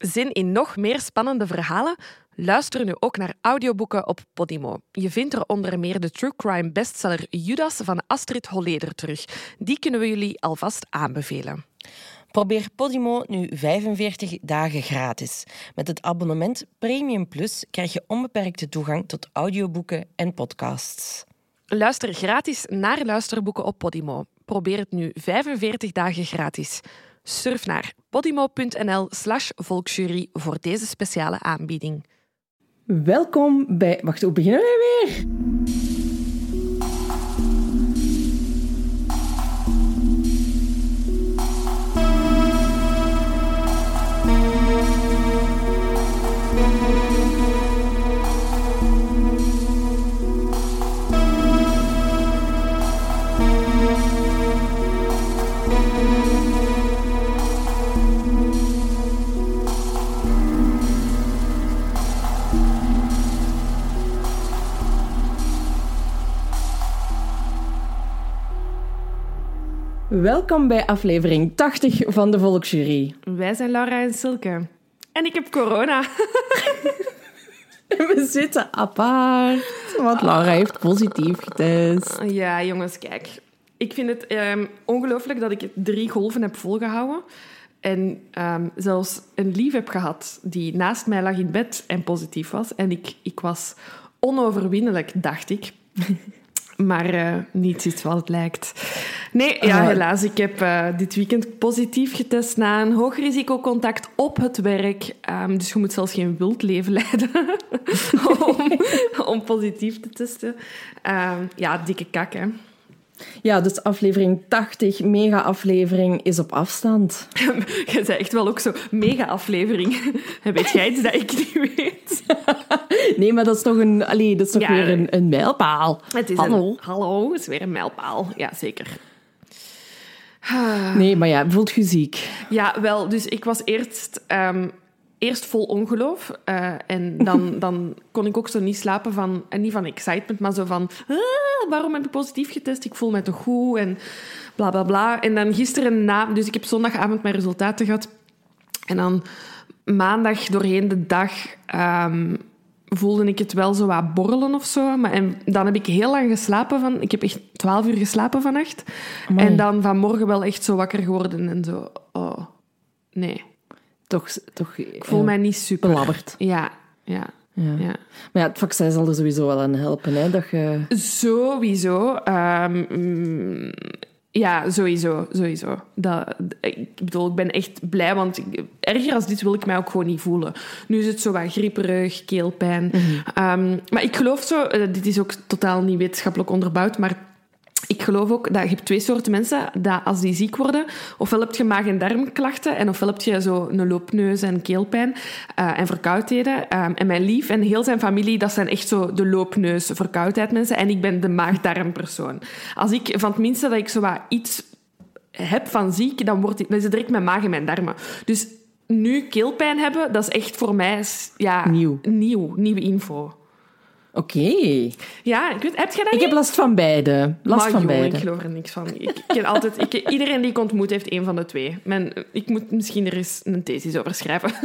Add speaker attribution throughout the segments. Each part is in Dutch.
Speaker 1: Zin in nog meer spannende verhalen? Luister nu ook naar audioboeken op Podimo. Je vindt er onder meer de true crime bestseller Judas van Astrid Holleder terug. Die kunnen we jullie alvast aanbevelen.
Speaker 2: Probeer Podimo nu 45 dagen gratis. Met het abonnement Premium Plus krijg je onbeperkte toegang tot audioboeken en podcasts.
Speaker 1: Luister gratis naar luisterboeken op Podimo. Probeer het nu 45 dagen gratis. Surf naar podimo.nl slash volksjury voor deze speciale aanbieding.
Speaker 3: Welkom bij... Wacht, hoe beginnen we weer? Welkom bij aflevering 80 van de Volksjury.
Speaker 1: Wij zijn Laura en Silke. En ik heb corona.
Speaker 3: We zitten apart, want Laura heeft positief getest.
Speaker 1: Ja, jongens, kijk. Ik vind het um, ongelooflijk dat ik drie golven heb volgehouden. En um, zelfs een lief heb gehad die naast mij lag in bed en positief was. En ik, ik was onoverwinnelijk, dacht ik. Maar uh, niets is wat het lijkt. Nee, ja, helaas. Ik heb uh, dit weekend positief getest na een hoog risicocontact op het werk. Um, dus je moet zelfs geen wild leven leiden om, om, positief te testen. Um, ja, dikke kak, hè.
Speaker 3: Ja, dus aflevering 80, mega-aflevering, is op afstand.
Speaker 1: Je zei echt wel ook zo, mega-aflevering. weet jij iets dat ik niet weet?
Speaker 3: nee, maar dat is toch, een, allee, dat is toch ja, weer een, een mijlpaal.
Speaker 1: Het is
Speaker 3: hallo.
Speaker 1: Een, hallo, het is weer een mijlpaal. Ja, zeker.
Speaker 3: Nee, maar ja, voelt je ziek?
Speaker 1: Ja, wel. Dus ik was eerst, um, eerst vol ongeloof. Uh, en dan, dan kon ik ook zo niet slapen van... En niet van excitement, maar zo van... Ah, waarom heb ik positief getest? Ik voel me toch goed en bla, bla, bla. En dan gisteren na... Dus ik heb zondagavond mijn resultaten gehad. En dan maandag doorheen de dag... Um, voelde ik het wel zo wat borrelen of zo. Maar, en dan heb ik heel lang geslapen. Van, ik heb echt twaalf uur geslapen vannacht. Amai. En dan vanmorgen wel echt zo wakker geworden en zo... Oh, nee.
Speaker 3: Toch... toch
Speaker 1: ik voel mij niet super...
Speaker 3: Belabberd.
Speaker 1: Ja, ja.
Speaker 3: Ja. ja. Maar ja, het vaccin zal er sowieso wel aan helpen, hè? Dat je...
Speaker 1: Sowieso. Um, ja, sowieso. sowieso. Dat, ik bedoel, ik ben echt blij, want ik, erger als dit wil ik mij ook gewoon niet voelen. Nu is het zo wat grieperig, keelpijn. Mm -hmm. um, maar ik geloof zo, uh, dit is ook totaal niet wetenschappelijk onderbouwd, maar ik geloof ook dat je hebt twee soorten mensen, dat als die ziek worden, ofwel heb je maag- en darmklachten en ofwel heb je zo een loopneus en keelpijn uh, en verkoudheden. Um, en mijn lief en heel zijn familie, dat zijn echt zo de loopneus, verkoudheid mensen. En ik ben de maag-darmpersoon. Als ik van het minste dat ik zo wat iets heb van ziek, dan, wordt, dan is het direct mijn maag en mijn darmen. Dus nu keelpijn hebben, dat is echt voor mij ja,
Speaker 3: nieuw.
Speaker 1: nieuw, nieuwe info.
Speaker 3: Oké. Okay.
Speaker 1: Ja, ik weet, heb je dat
Speaker 3: Ik
Speaker 1: niet?
Speaker 3: heb last van beide. Last
Speaker 1: maar
Speaker 3: van
Speaker 1: joh,
Speaker 3: beide.
Speaker 1: ik geloof er niks van. Ik, ken altijd, ik, iedereen die ik ontmoet heeft één van de twee. Mijn, ik moet misschien er eens een thesis over schrijven.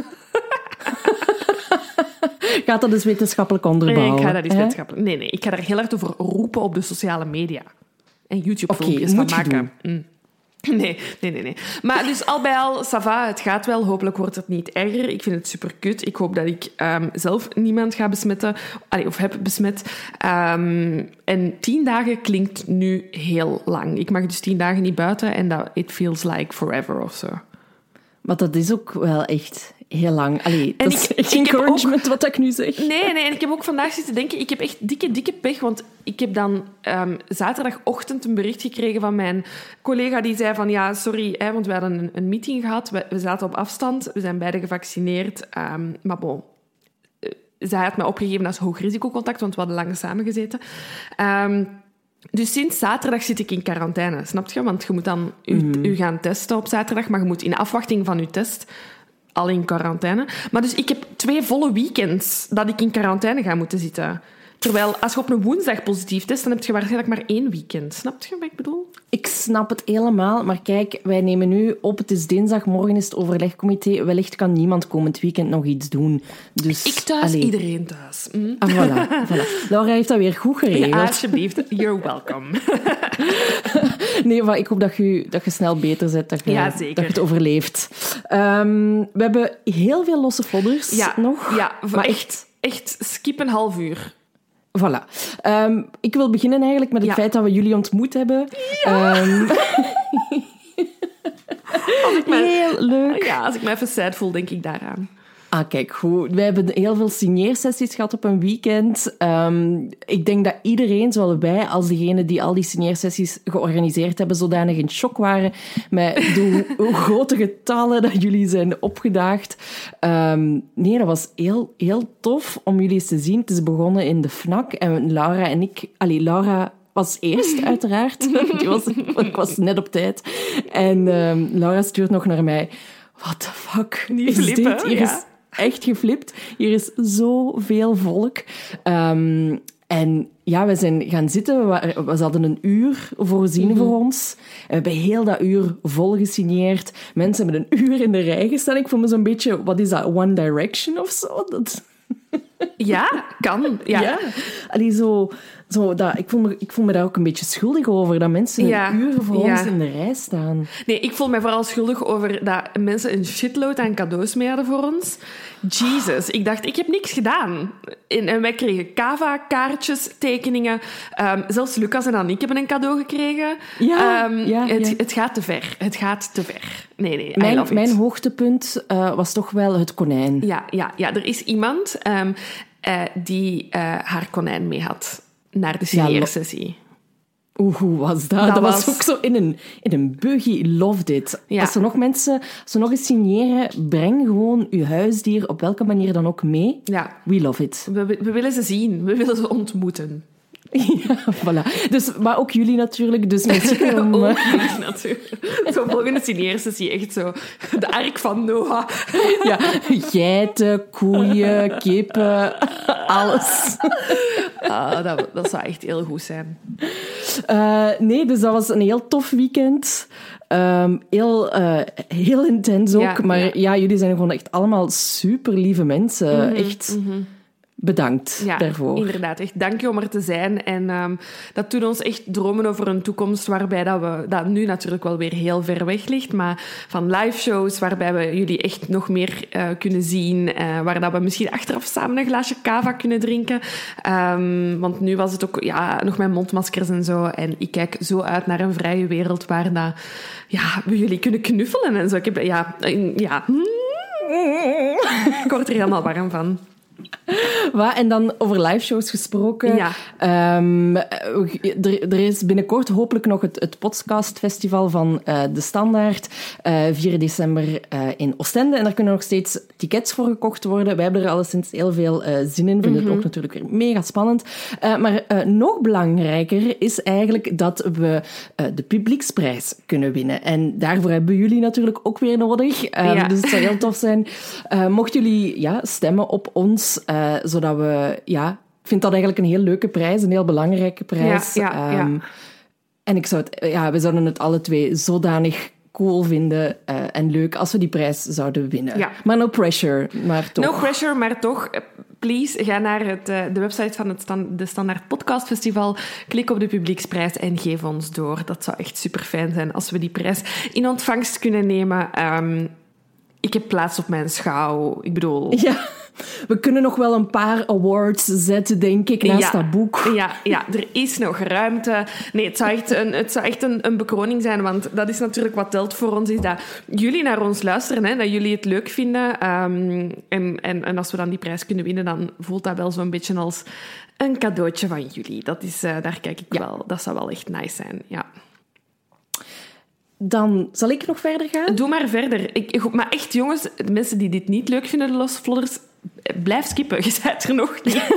Speaker 3: Gaat dat dus wetenschappelijk onderbouwen?
Speaker 1: Nee, ik ga dat eens wetenschappelijk... Nee, nee, ik ga daar heel hard over roepen op de sociale media. En YouTube-filmpjes
Speaker 3: okay,
Speaker 1: van maken. Mm. Nee, nee, nee, nee. Maar dus al bij al, Sava, het gaat wel. Hopelijk wordt het niet erger. Ik vind het super kut. Ik hoop dat ik um, zelf niemand ga besmetten. Allee, of heb besmet. Um, en tien dagen klinkt nu heel lang. Ik mag dus tien dagen niet buiten en dat it feels like forever of zo.
Speaker 3: Maar dat is ook wel echt heel lang. Allee, dat ik, is encouragement ook, wat ik nu zeg.
Speaker 1: Nee, nee, en ik heb ook vandaag zitten denken, ik heb echt dikke, dikke pech, want ik heb dan um, zaterdagochtend een bericht gekregen van mijn collega die zei van, ja, sorry, hè, want we hadden een, een meeting gehad, we, we, zaten op afstand, we zijn beide gevaccineerd, um, maar bon, zij had mij opgegeven als hoog risicocontact, want we hadden lang samengezeten. Um, dus sinds zaterdag zit ik in quarantaine, snap je? Want je moet dan u, mm. u gaan testen op zaterdag, maar je moet in afwachting van je test al in quarantaine. Maar dus ik heb twee volle weekends dat ik in quarantaine ga moeten zitten. Terwijl als je op een woensdag positief test, dan heb je waarschijnlijk maar één weekend. Snap je wat ik bedoel?
Speaker 3: Ik snap het helemaal, maar kijk, wij nemen nu op, het is dinsdag, morgen is het overlegcomité. Wellicht kan niemand komend weekend nog iets doen. Dus,
Speaker 1: ik thuis, iedereen thuis. Hm?
Speaker 3: Ah, voilà, voilà. Laura heeft dat weer goed geregeld.
Speaker 1: Ja, alsjeblieft. You're welcome.
Speaker 3: Nee, maar ik hoop dat je, dat je snel beter bent, dat je,
Speaker 1: Ja,
Speaker 3: dat je het overleeft. Ehm, we hebben heel veel losse folders
Speaker 1: Ja,
Speaker 3: nog.
Speaker 1: ja
Speaker 3: maar
Speaker 1: echt, echt skip een half uur.
Speaker 3: Voilà. Ehm, ik wil beginnen eigenlijk met het
Speaker 1: Ja.
Speaker 3: feit dat we jullie ontmoet hebben. Ehm, heel leuk.
Speaker 1: Ja, als ik me even sad voel, denk ik daaraan.
Speaker 3: Ah, kijk, goed. We hebben heel veel signeersessies gehad op een weekend. Ehm, ik denk dat iedereen, zowel wij als degene die al die signeersessies georganiseerd hebben, zodanig in shock waren met de hoe grote getallen dat jullie zijn opgedaagd. Ehm, nee, dat was heel, heel tof om jullie eens te zien. Het is begonnen in de FNAC en Laura en ik... Allee, Laura was eerst, uiteraard. Die was, ik was net op tijd. En ehm, Laura stuurt nog naar mij... What the fuck
Speaker 1: Die
Speaker 3: is
Speaker 1: flippen,
Speaker 3: dit? Hier
Speaker 1: ja.
Speaker 3: is echt geflipt. Hier is zoveel volk. Ehm, en ja, we zijn gaan zitten. We, hadden een uur voorzien
Speaker 1: Mhm.
Speaker 3: voor ons. En we hebben heel dat uur vol gesigneerd. Mensen hebben een uur in de rij gestaan. Ik voel me zo'n beetje, wat is dat, One Direction of zo? Dat,
Speaker 1: Ja, kan. Ja.
Speaker 3: ja. Allee, zo, zo dat, ik, voel me, ik voel me daar ook een beetje schuldig over. Dat mensen een
Speaker 1: Ja,
Speaker 3: uur voor
Speaker 1: ja.
Speaker 3: ons in de rij staan.
Speaker 1: Nee, ik voel mij vooral schuldig over dat mensen een shitload aan cadeaus mee hadden voor ons. Jesus, ik dacht, ik heb niks gedaan. En, en wij kregen kava-kaartjes, tekeningen. Ehm, zelfs Lucas en Annick hebben een cadeau gekregen.
Speaker 3: Ja,
Speaker 1: Ehm,
Speaker 3: ja,
Speaker 1: het,
Speaker 3: ja.
Speaker 1: het gaat te ver. Het gaat te ver. Nee, nee,
Speaker 3: Mijn, mijn hoogtepunt eh, was toch wel het konijn.
Speaker 1: Ja, ja, ja, er is iemand ehm, eh, die eh, haar konijn mee had naar de signeersessie.
Speaker 3: Oeh, hoe was dat?
Speaker 1: Dat
Speaker 3: Dat, was...
Speaker 1: was-
Speaker 3: ook zo in een, in een buggy. Loved it.
Speaker 1: Ja.
Speaker 3: Als er nog mensen, als er nog eens signeren, breng gewoon uw huisdier op welke manier dan ook mee.
Speaker 1: Ja,
Speaker 3: We love it.
Speaker 1: we, we willen ze zien. We willen ze ontmoeten.
Speaker 3: ja, voilà. Dus, maar ook jullie natuurlijk. Dus merci om...
Speaker 1: Ook
Speaker 3: eh,
Speaker 1: jullie natuurlijk. Zo volgende signeersessie, echt zo. De ark van Noah.
Speaker 3: ja, geiten, koeien, kippen, alles.
Speaker 1: Ah, dat, dat zou echt heel goed zijn.
Speaker 3: Eh, nee, dus dat was een heel tof weekend. Ehm, heel, eh, heel intens ook.
Speaker 1: Ja,
Speaker 3: maar
Speaker 1: ja.
Speaker 3: ja. jullie zijn gewoon echt allemaal super lieve mensen. echt bedankt
Speaker 1: Ja,
Speaker 3: daarvoor.
Speaker 1: inderdaad. Echt dank je om er te zijn. En ehm, dat doet ons echt dromen over een toekomst waarbij dat we... Dat nu natuurlijk wel weer heel ver weg ligt, maar van live shows waarbij we jullie echt nog meer eh, kunnen zien. eh, waar dat we misschien achteraf samen een glaasje cava kunnen drinken. Ehm, want nu was het ook ja, nog met mondmaskers en zo. En ik kijk zo uit naar een vrije wereld waar dat, ja, we jullie kunnen knuffelen en zo. Ik heb... Ja, ja. Ik word er helemaal warm van.
Speaker 3: Wat? En dan over liveshows gesproken.
Speaker 1: Ja.
Speaker 3: Ehm, er, er is binnenkort hopelijk nog het, het podcastfestival van eh, De Standaard. eh 4 december eh, in Oostende. En daar kunnen nog steeds tickets voor gekocht worden. Wij hebben er alleszins heel veel zin in. Vinden het ook natuurlijk weer mega spannend. Maar nog belangrijker is eigenlijk dat we de publieksprijs kunnen winnen. En daarvoor hebben jullie natuurlijk ook weer nodig. Eh,
Speaker 1: Ja.
Speaker 3: Dus het zou heel tof zijn. Mochten jullie ja, stemmen op ons, eh, zodat we... Ja, ik vind dat eigenlijk een heel leuke prijs, een heel belangrijke prijs.
Speaker 1: Ja, ja.
Speaker 3: Ehm, En ik zou het, ja, we zouden het alle twee zodanig cool vinden eh, en leuk als we die prijs zouden winnen.
Speaker 1: Ja.
Speaker 3: Maar no pressure, maar toch.
Speaker 1: No pressure, maar toch, eh, please, ga naar het, de website van het Stan- de Standaard Podcast Festival, klik op de publieksprijs en geef ons door. Dat zou echt super fijn zijn als we die prijs in ontvangst kunnen nemen. Ehm, ik heb plaats op mijn schouw. Ik bedoel...
Speaker 3: Ja, we kunnen nog wel een paar awards zetten, denk ik, naast
Speaker 1: Ja.
Speaker 3: dat boek.
Speaker 1: Ja, ja, er is nog ruimte. Nee, het zou echt, een, het zou echt een, een bekroning zijn, want dat is natuurlijk wat telt voor ons, is dat jullie naar ons luisteren, hè, dat jullie het leuk vinden. Ehm, en, en, en als we dan die prijs kunnen winnen, dan voelt dat wel zo'n beetje als een cadeautje van jullie. Dat is, eh, daar kijk ik wel, dat zou wel echt nice zijn, ja.
Speaker 3: Dan zal ik nog verder gaan.
Speaker 1: Doe maar verder. Ik, maar echt, jongens, de mensen die dit niet leuk vinden, de Lost Vlodders, blijf skippen. Je bent er nog niet.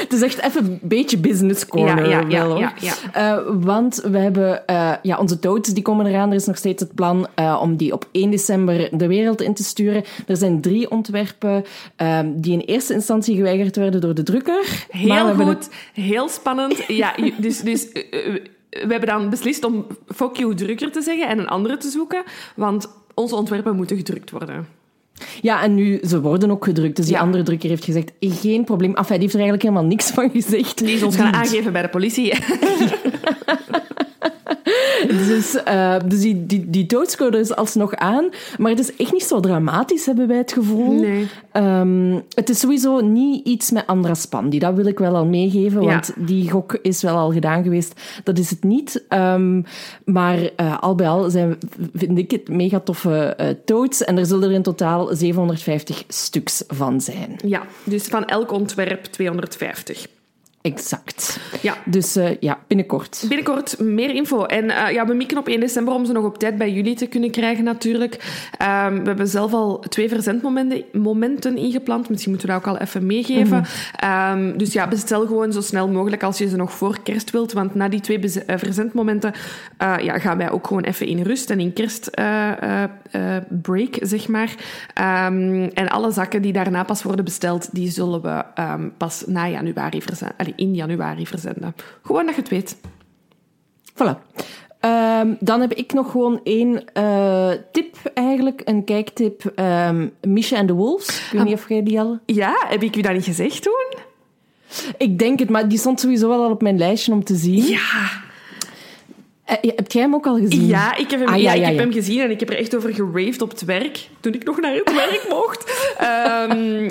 Speaker 3: Het is echt even een beetje business corner.
Speaker 1: Ja, ja, ja,
Speaker 3: wel,
Speaker 1: ja, ja.
Speaker 3: Eh, want we hebben eh, ja, onze toads, die komen eraan. Er is nog steeds het plan eh, om die op 1 december de wereld in te sturen. Er zijn drie ontwerpen ehm, die in eerste instantie geweigerd werden door de drukker.
Speaker 1: Heel goed,
Speaker 3: het-
Speaker 1: heel spannend. Ja, dus, dus we hebben dan beslist om fuck you drukker te zeggen en een andere te zoeken, want onze ontwerpen moeten gedrukt worden.
Speaker 3: Ja, en nu, ze worden ook gedrukt. Dus die
Speaker 1: Ja.
Speaker 3: andere drukker heeft gezegd, geen probleem. Enfin, die heeft er eigenlijk helemaal niks van gezegd.
Speaker 1: Die is ons gaan aangeven bij de politie.
Speaker 3: Dus, eh, dus die, die, die doodscode is alsnog aan. Maar het is echt niet zo dramatisch, hebben wij het gevoel.
Speaker 1: Nee.
Speaker 3: Ehm, het is sowieso niet iets met Andra Span. Die, dat wil ik wel al meegeven,
Speaker 1: Ja.
Speaker 3: want die gok is wel al gedaan geweest. Dat is het niet. Ehm, maar eh, al bij al zijn, vind ik het mega toffe toads. En er zullen er in totaal 750 stuks van zijn.
Speaker 1: Ja, dus van elk ontwerp 250.
Speaker 3: Exact.
Speaker 1: Ja.
Speaker 3: Dus eh, ja, binnenkort.
Speaker 1: Binnenkort meer info. En eh, ja, we mikken op 1 december om ze nog op tijd bij jullie te kunnen krijgen, natuurlijk. Ehm, we hebben zelf al twee verzendmomenten momenten ingepland. Misschien moeten we dat ook al even meegeven. Ehm, dus ja, bestel gewoon zo snel mogelijk als je ze nog voor kerst wilt. Want na die twee bez- eh, verzendmomenten ja, gaan wij ook gewoon even in rust en in kerstbreak, zeg maar. Ehm, en alle zakken die daarna pas worden besteld, die zullen we pas na januari verzenden. In januari verzenden. Gewoon dat je het weet.
Speaker 3: Voilà. Ehm, dan heb ik nog gewoon één eh, tip eigenlijk, een kijktip. Ehm Misha en de Wolves. Ik weet niet of jij die al...
Speaker 1: Ja, heb ik u dat niet gezegd toen?
Speaker 3: Ik denk het, maar die stond sowieso wel al op mijn lijstje om te zien.
Speaker 1: Ja.
Speaker 3: Eh, heb jij hem ook al gezien?
Speaker 1: Ja, ik heb hem,
Speaker 3: Ah,
Speaker 1: ja,
Speaker 3: ja,
Speaker 1: ik heb hem gezien en ik heb er echt over geraved op het werk. Toen ik nog naar het werk mocht. Ehm,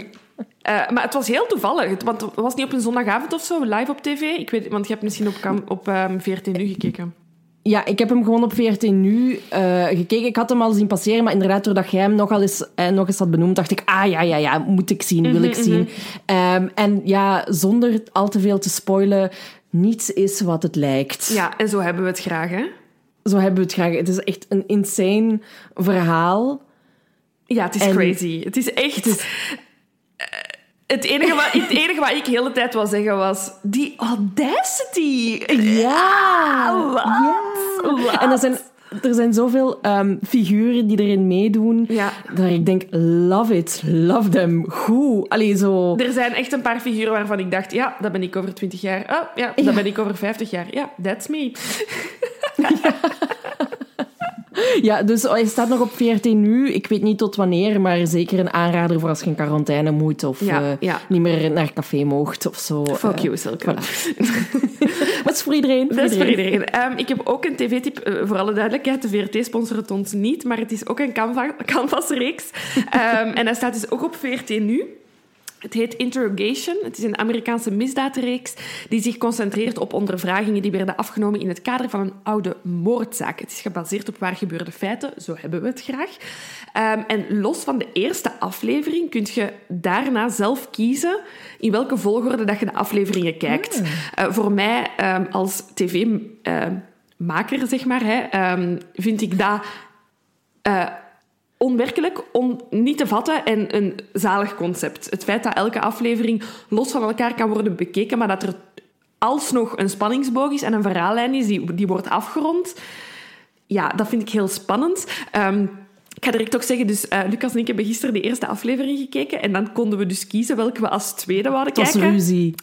Speaker 1: eh, maar het was heel toevallig. Het- Want het was niet op een zondagavond of zo, live op tv. Ik weet, want je hebt misschien op, op ehm, 14 nu gekeken.
Speaker 3: Ja, ik heb hem gewoon op 14 nu eh, gekeken. Ik had hem al zien passeren, maar inderdaad, doordat jij hem nogal eens, eh, nog eens had benoemd, dacht ik, ah ja, ja, ja, moet ik zien, wil ik zien. Ehm, en ja, zonder al te veel te spoilen, niets is wat het lijkt.
Speaker 1: Ja, en zo hebben we het graag, hè?
Speaker 3: Zo hebben we het graag. Het is echt een insane verhaal.
Speaker 1: Ja, het is
Speaker 3: En-
Speaker 1: crazy. Het is echt... Het enige, wat, het enige wat ik de hele tijd wil zeggen was... Die audacity!
Speaker 3: Ja!
Speaker 1: Wat?
Speaker 3: Ja.
Speaker 1: Wat?
Speaker 3: En er zijn, er zijn zoveel ehm, figuren die erin meedoen,
Speaker 1: Ja.
Speaker 3: dat ik denk, love it, love them, goed. Allee, zo...
Speaker 1: Er zijn echt een paar figuren waarvan ik dacht... Ja, dat ben ik over 20 jaar. Oh, ja, dat
Speaker 3: Ja.
Speaker 1: ben ik over 50 jaar. Ja, that's me.
Speaker 3: Ja, dus hij staat nog op 14 nu. Ik weet niet tot wanneer, maar zeker een aanrader voor als je in quarantaine moet of
Speaker 1: Ja,
Speaker 3: eh,
Speaker 1: ja.
Speaker 3: niet meer naar café moogt of zo.
Speaker 1: Fuck
Speaker 3: Eh,
Speaker 1: you, Silke.
Speaker 3: Dat is voor iedereen. Voor
Speaker 1: Dat is voor
Speaker 3: iedereen.
Speaker 1: Ehm, ik heb ook een tv-tip, eh, voor alle duidelijkheid. De VRT sponsort het ons niet, maar het is ook een Canva- Canvas-reeks. Ehm, en hij staat dus ook op VRT nu. Het heet Interrogation. Het is een Amerikaanse misdaadreeks die zich concentreert op ondervragingen die werden afgenomen in het kader van een oude moordzaak. Het is gebaseerd op waar gebeurde feiten, zo hebben we het graag. Ehm, en los van de eerste aflevering kun je daarna zelf kiezen in welke volgorde dat je de afleveringen kijkt. Eh, voor mij ehm, als tv-maker, zeg maar, hè, ehm, vind ik dat eh, onwerkelijk, on, niet te vatten en een zalig concept. Het feit dat elke aflevering los van elkaar kan worden bekeken, maar dat er alsnog een spanningsboog is en een verhaallijn is die, die wordt afgerond. Ja, dat vind ik heel spannend. Ehm, ik ga direct ook zeggen, dus eh, Lucas en ik hebben gisteren de eerste aflevering gekeken en dan konden we dus kiezen welke we als tweede wouden
Speaker 3: Het was
Speaker 1: kijken.
Speaker 3: ruzie.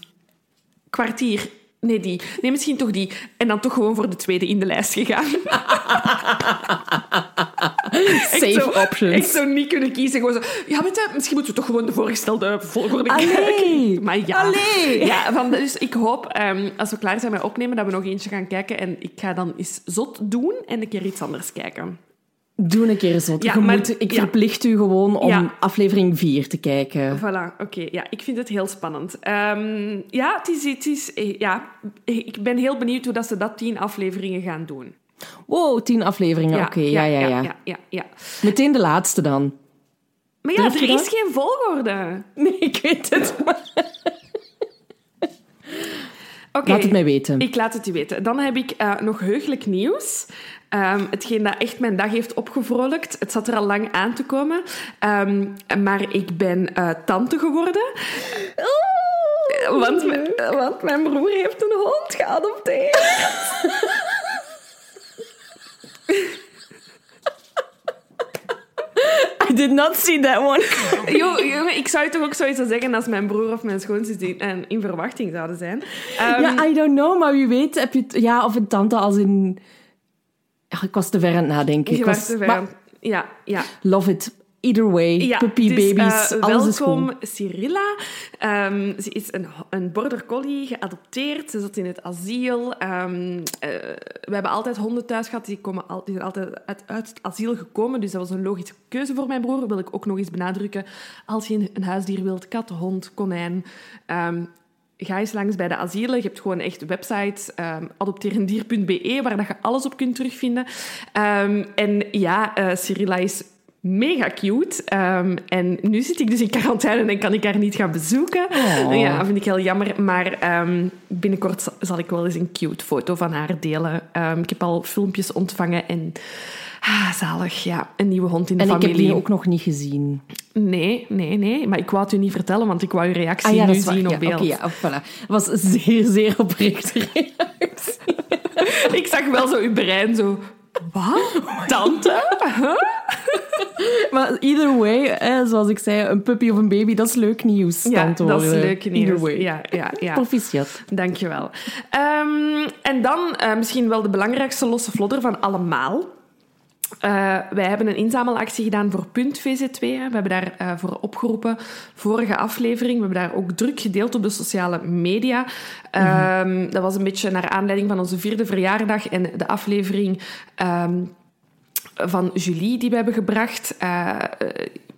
Speaker 1: Kwartier. Nee, die. Nee, misschien toch die. En dan toch gewoon voor de tweede in de lijst gegaan.
Speaker 3: Safe
Speaker 1: zo-
Speaker 3: options.
Speaker 1: Echt zo niet kunnen kiezen. Gewoon zo, ja, weet je, misschien moeten we toch gewoon de voorgestelde volgorde kijken. Maar ja.
Speaker 3: Allee.
Speaker 1: ja van, dus ik hoop, ehm, als we klaar zijn met opnemen, dat we nog eentje gaan kijken. En ik ga dan eens zot doen en een keer iets anders kijken.
Speaker 3: Doe een keer zo.
Speaker 1: Ja, maar-
Speaker 3: moet, ik
Speaker 1: ja.
Speaker 3: verplicht u gewoon om
Speaker 1: Ja.
Speaker 3: aflevering 4 te kijken.
Speaker 1: Voilà, oké. Ja, ik vind het heel spannend. Ehm, ja, het is, het is, ja, ik ben heel benieuwd hoe dat ze dat tien afleveringen gaan doen.
Speaker 3: Wow, 10 afleveringen. Oké, ja, ja, ja,
Speaker 1: ja, ja, ja.
Speaker 3: Meteen de laatste dan.
Speaker 1: Maar ja,
Speaker 3: Durf
Speaker 1: er is geen volgorde.
Speaker 3: Nee, ik weet het. maar-. Laat het mij weten.
Speaker 1: Ik laat het u weten. Dan heb ik eh, nog heugelijk nieuws. Ehm, hetgeen dat echt mijn dag heeft opgevrolijkt. Het zat er al lang aan te komen. Ehm, maar ik ben eh, tante geworden. Want, mijn- want mijn broer heeft een hond geadopteerd.
Speaker 3: I did not see that one.
Speaker 1: Jo, jongen, ik zou toch ook zoiets zeggen als mijn broer of mijn schoonzus in, in, in verwachting zouden zijn. Ehm,
Speaker 3: ja, I don't know, maar wie weet heb je. Ja, of een tante als in... Ja, ik was te ver aan het nadenken.
Speaker 1: je
Speaker 3: Ik
Speaker 1: was te ver
Speaker 3: maar
Speaker 1: Ja, ja.
Speaker 3: love it. Either way.
Speaker 1: Ja,
Speaker 3: Puppy,
Speaker 1: dus,
Speaker 3: babies,
Speaker 1: eh,
Speaker 3: alles is
Speaker 1: welkom. Cyrilla. Ehm, ze is een, een border collie, geadopteerd. Ze zat in het asiel. Eh, we hebben altijd honden thuis gehad. Die, komen al, die zijn altijd uit, uit het asiel gekomen. Dus dat was een logische keuze voor mijn broer. Wil ik ook nog eens benadrukken. Als je een, huisdier wilt, kat, hond, konijn... ehm, Ga eens langs bij de asielen. Je hebt gewoon echt websites, ehm adopterendier.be, waar dat je alles op kunt terugvinden. En ja, eh Cyrilla is mega cute. Ehm, en nu zit ik dus in quarantaine en kan ik haar niet gaan bezoeken.
Speaker 3: Oh.
Speaker 1: Ja, vind ik heel jammer. Maar ehm, binnenkort za- zal ik wel eens een cute foto van haar delen. Ehm, ik heb al filmpjes ontvangen en... Ah, zalig, ja. Een nieuwe hond in de
Speaker 3: En ik heb
Speaker 1: familie.
Speaker 3: die ook nog niet gezien.
Speaker 1: Nee, nee, nee. Maar ik wou het u niet vertellen, want ik wou uw reactie
Speaker 3: Ah ja,
Speaker 1: nu
Speaker 3: dat is waar.
Speaker 1: zien
Speaker 3: Ja,
Speaker 1: op beeld.
Speaker 3: Oké, ja, voilà. Het was zeer, zeer oprechte reactie.
Speaker 1: Ik zag wel zo uw brein zo... Wat? Tante? Huh?
Speaker 3: Maar either way, zoals ik zei, een puppy of een baby, dat is leuk nieuws.
Speaker 1: Ja, dat is leuk nieuws.
Speaker 3: Either way.
Speaker 1: Ja, ja, ja.
Speaker 3: Proficiat.
Speaker 1: Dankjewel. Ehm en dan eh, misschien wel de belangrijkste losse vlodder van allemaal. Eh, wij hebben een inzamelactie gedaan voor Punt VZ2. hè. We hebben daar eh, voor opgeroepen. Vorige aflevering. We hebben daar ook druk gedeeld op de sociale media. Ehm, Dat was een beetje naar aanleiding van onze vierde verjaardag en de aflevering ehm, van Julie die we hebben gebracht. Eh,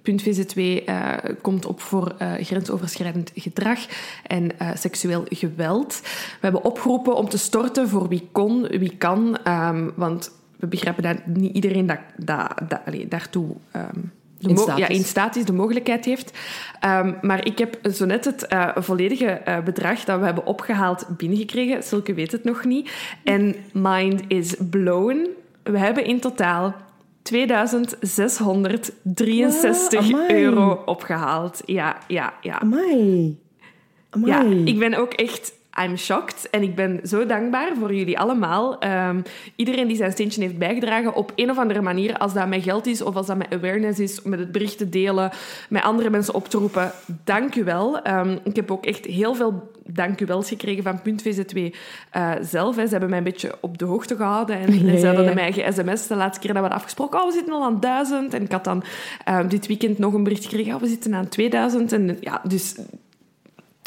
Speaker 1: Punt VZ2 eh, komt op voor grensoverschrijdend gedrag en seksueel geweld. We hebben opgeroepen om te storten voor wie kon, wie kan. ehm, want we begrijpen dat niet iedereen dat, dat, dat, allee, daartoe ehm, de
Speaker 3: In staat
Speaker 1: ja, in staat is, de mogelijkheid heeft. Ehm, maar ik heb zo net het eh, volledige eh, bedrag dat we hebben opgehaald binnengekregen. Silke weet het nog niet. En mind is blown. We hebben in totaal 2663
Speaker 3: Wow, amai.
Speaker 1: euro opgehaald. Ja, ja, ja.
Speaker 3: Amai. Amai.
Speaker 1: Ja, ik ben ook echt... I'm shocked. En ik ben zo dankbaar voor jullie allemaal. Ehm, iedereen die zijn steentje heeft bijgedragen op een of andere manier. Als dat met geld is of als dat met awareness is, met het bericht te delen, met andere mensen op te roepen. Dank u wel. Ehm, ik heb ook echt heel veel dank u wels gekregen van Punt VZ2 eh, zelf. Hè. Ze hebben mij een beetje op de hoogte gehouden. En, en
Speaker 3: Ja,
Speaker 1: ze hadden mij ge-sms de laatste keer dat we hadden afgesproken. Oh, we zitten al aan 1000. En ik had dan ehm, dit weekend nog een bericht gekregen. Oh, we zitten aan 2000. En ja, dus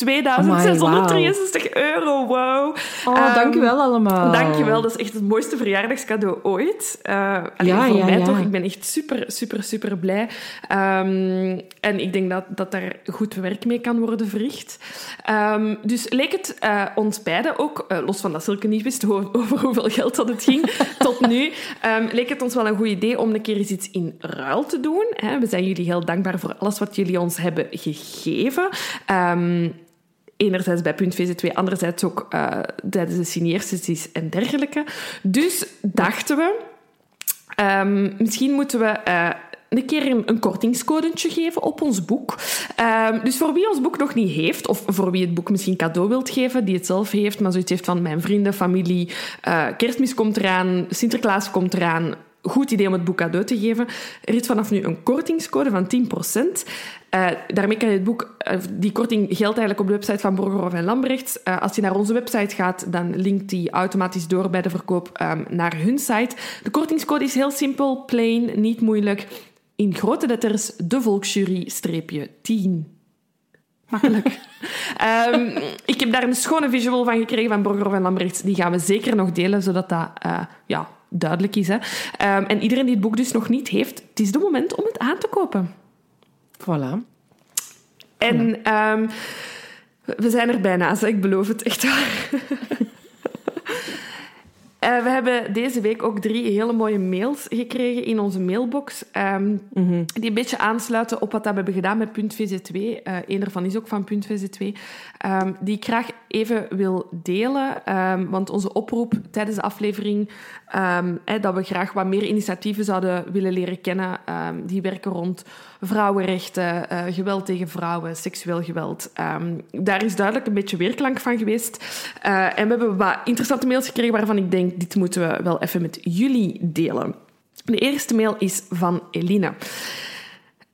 Speaker 1: 2663 euro, wow.
Speaker 3: Oh,
Speaker 1: Ehm,
Speaker 3: dank u wel allemaal.
Speaker 1: Dankjewel, dat is echt het mooiste verjaardagscadeau ooit. Eh, allee,
Speaker 3: Ja,
Speaker 1: voor
Speaker 3: ja,
Speaker 1: mij
Speaker 3: ja.
Speaker 1: toch. Ik ben echt super, super, super blij. Ehm, en ik denk dat, dat daar goed werk mee kan worden verricht. Ehm, dus leek het eh, ons beiden ook, eh, los van dat Silke niet wist over hoeveel geld dat het ging, tot nu, leek het ons wel een goed idee om een keer eens iets in ruil te doen. Hè. We zijn jullie heel dankbaar voor alles wat jullie ons hebben gegeven. Enerzijds bij Punt VZ2, anderzijds ook eh, tijdens de signeersessies en dergelijke. Dus dachten we, ehm, misschien moeten we eh, een keer een, een kortingscodentje geven op ons boek. Ehm, dus voor wie ons boek nog niet heeft, of voor wie het boek misschien cadeau wilt geven, die het zelf heeft, maar zoiets heeft van mijn vrienden, familie, eh, kerstmis komt eraan, Sinterklaas komt eraan, goed idee om het boek cadeau te geven. Er is vanaf nu een kortingscode van 10%. Eh, daarmee kan je het boek... eh, die korting geldt eigenlijk op de website van Borgerhoff en Lambrechts. Eh, als je naar onze website gaat, dan linkt die automatisch door bij de verkoop ehm, naar hun site. De kortingscode is heel simpel, plain, niet moeilijk. In grote letters, de Volksjury-10. Makkelijk. Ehm, ik heb daar een schone visual van gekregen van Borgerhoff en Lambrechts. Die gaan we zeker nog delen, zodat dat ja, duidelijk is. Hè. Ehm, en iedereen die het boek dus nog niet heeft, het is de moment om het aan te kopen.
Speaker 3: Voilà.
Speaker 1: En ehm, we zijn er bijna, zeg, ik beloof het echt waar. Eh, we hebben deze week ook drie hele mooie mails gekregen in onze mailbox. ehm, Die een beetje aansluiten op wat we hebben gedaan met Punt VZ2. Eh Eén daarvan is ook van Punt VZ2. ehm, die ik graag even wil delen. ehm, want onze oproep tijdens de aflevering... dat we graag wat meer initiatieven zouden willen leren kennen. die werken rond vrouwenrechten, eh, geweld tegen vrouwen, seksueel geweld. Ehm, daar is duidelijk een beetje weerklank van geweest. Eh, en we hebben wat interessante mails gekregen waarvan ik denk, dit moeten we wel even met jullie delen. De eerste mail is van Eline.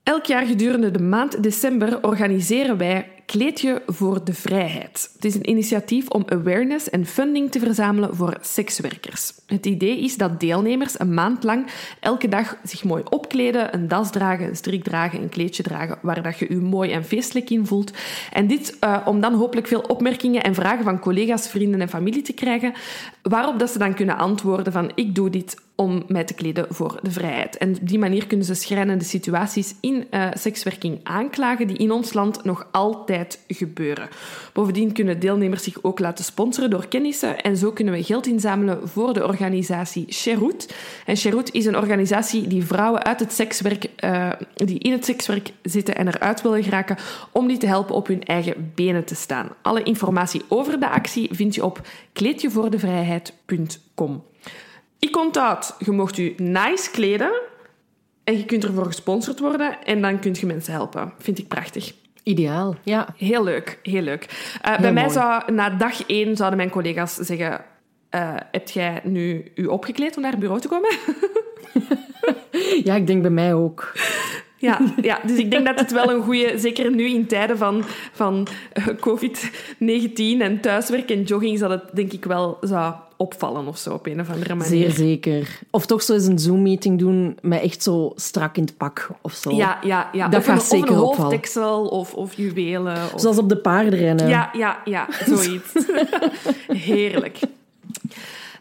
Speaker 1: Elk jaar gedurende de maand december organiseren wij Kleedje voor de Vrijheid. Het is een initiatief om awareness en funding te verzamelen voor sekswerkers. Het idee is dat deelnemers een maand lang elke dag zich mooi opkleden, een das dragen, een strik dragen, een kleedje dragen, waar dat je je mooi en feestelijk in voelt. En dit eh, om dan hopelijk veel opmerkingen en vragen van collega's, vrienden en familie te krijgen, waarop dat ze dan kunnen antwoorden van ik doe dit om mij te kleden voor de vrijheid. En op die manier kunnen ze schrijnende situaties in eh, sekswerking aanklagen die in ons land nog altijd gebeuren. Bovendien kunnen deelnemers zich ook laten sponsoren door kennissen en zo kunnen we geld inzamelen voor de organisatie Sherut. En Sherut is een organisatie die vrouwen uit het sekswerk, eh, die in het sekswerk zitten en eruit willen geraken, om die te helpen op hun eigen benen te staan. Alle informatie over de actie vind je op kleedjevoordevrijheid.com. Ik onthoud, je mocht je nice kleden en je kunt ervoor gesponsord worden en dan kun je mensen helpen. Vind ik prachtig.
Speaker 3: Ideaal, ja.
Speaker 1: Heel leuk, heel leuk. Uh, bij mij
Speaker 3: mooi.
Speaker 1: zou na dag één zouden mijn collega's zeggen: uh, Heb jij nu u opgekleed om naar het bureau te komen?
Speaker 3: Ja, ik denk bij mij ook.
Speaker 1: Ja, ja, dus ik denk dat het wel een goede, zeker nu in tijden van, van eh, COVID-19 en thuiswerk en jogging, dat het denk ik wel zou opvallen of zo op een of andere manier.
Speaker 3: Zeer zeker. Of toch zo eens een Zoom-meeting doen met echt zo strak in het pak of zo.
Speaker 1: Ja, ja, ja.
Speaker 3: Dat
Speaker 1: of
Speaker 3: gaat
Speaker 1: een,
Speaker 3: zeker
Speaker 1: of een hoofddeksel of, of juwelen. Of...
Speaker 3: Zoals op de paardenrennen.
Speaker 1: Ja, ja, ja, zoiets. Heerlijk.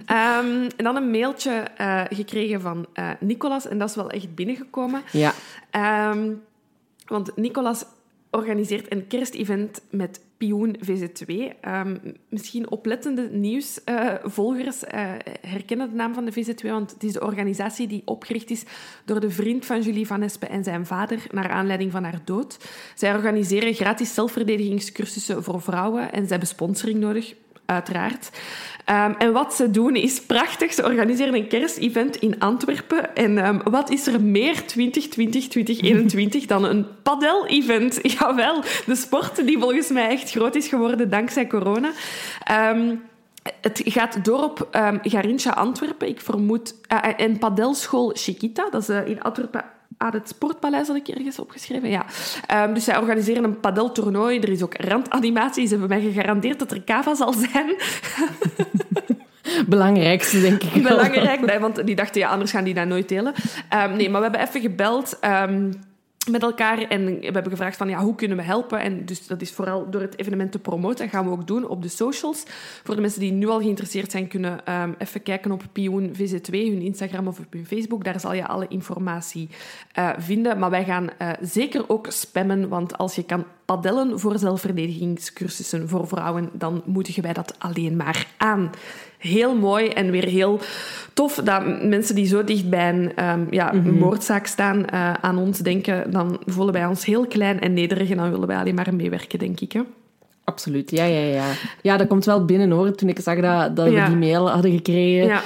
Speaker 1: Ehm, en dan een mailtje eh, gekregen van eh, Nicolas, en dat is wel echt binnengekomen.
Speaker 3: Ja.
Speaker 1: Ehm, want Nicolas organiseert een kerstevent met Pioen VZ2. Ehm, misschien oplettende nieuwsvolgers eh, herkennen de naam van de VZ2, want het is de organisatie die opgericht is door de vriend van Julie Van Espen en zijn vader naar aanleiding van haar dood. Zij organiseren gratis zelfverdedigingscursussen voor vrouwen en ze hebben sponsoring nodig. Uiteraard. Um, en wat ze doen is prachtig. Ze organiseren een kerstevent in Antwerpen. En um, wat is er meer 2020, 2021 dan een padel-event? Jawel, de sport die volgens mij echt groot is geworden dankzij corona. Um, het gaat door op Garincha Antwerpen. Ik vermoed... Uh, en padelschool Chiquita, dat is uh, in Antwerpen aan het Sportpaleis, had ik ergens opgeschreven. Ja. Um, dus zij organiseren een padeltoernooi. Er is ook randanimatie. Ze hebben mij gegarandeerd dat er cava zal zijn.
Speaker 3: Belangrijkste, denk ik.
Speaker 1: Belangrijk, nee, want die dachten, ja, anders gaan die dat nooit delen. Um, nee, maar we hebben even gebeld... Um, met elkaar en we hebben gevraagd van ja, hoe kunnen we helpen? En dus dat is vooral door het evenement te promoten. Dat gaan we ook doen op de socials. Voor de mensen die nu al geïnteresseerd zijn, kunnen um, even kijken op Pioen VZ2, hun Instagram of op hun Facebook. Daar zal je alle informatie uh, vinden. Maar wij gaan uh, zeker ook spammen, want als je kan padellen voor zelfverdedigingscursussen voor vrouwen, dan moedigen wij dat alleen maar aan. Heel mooi en weer heel tof dat mensen die zo dicht bij een um, ja, mm -hmm. moordzaak staan uh, aan ons denken. Dan voelen wij ons heel klein en nederig en dan willen wij alleen maar meewerken, denk ik. Hè?
Speaker 3: Absoluut, ja, ja, ja. Ja, dat komt wel binnen hoor, toen ik zag dat, dat ja. we die mail hadden gekregen. Ja.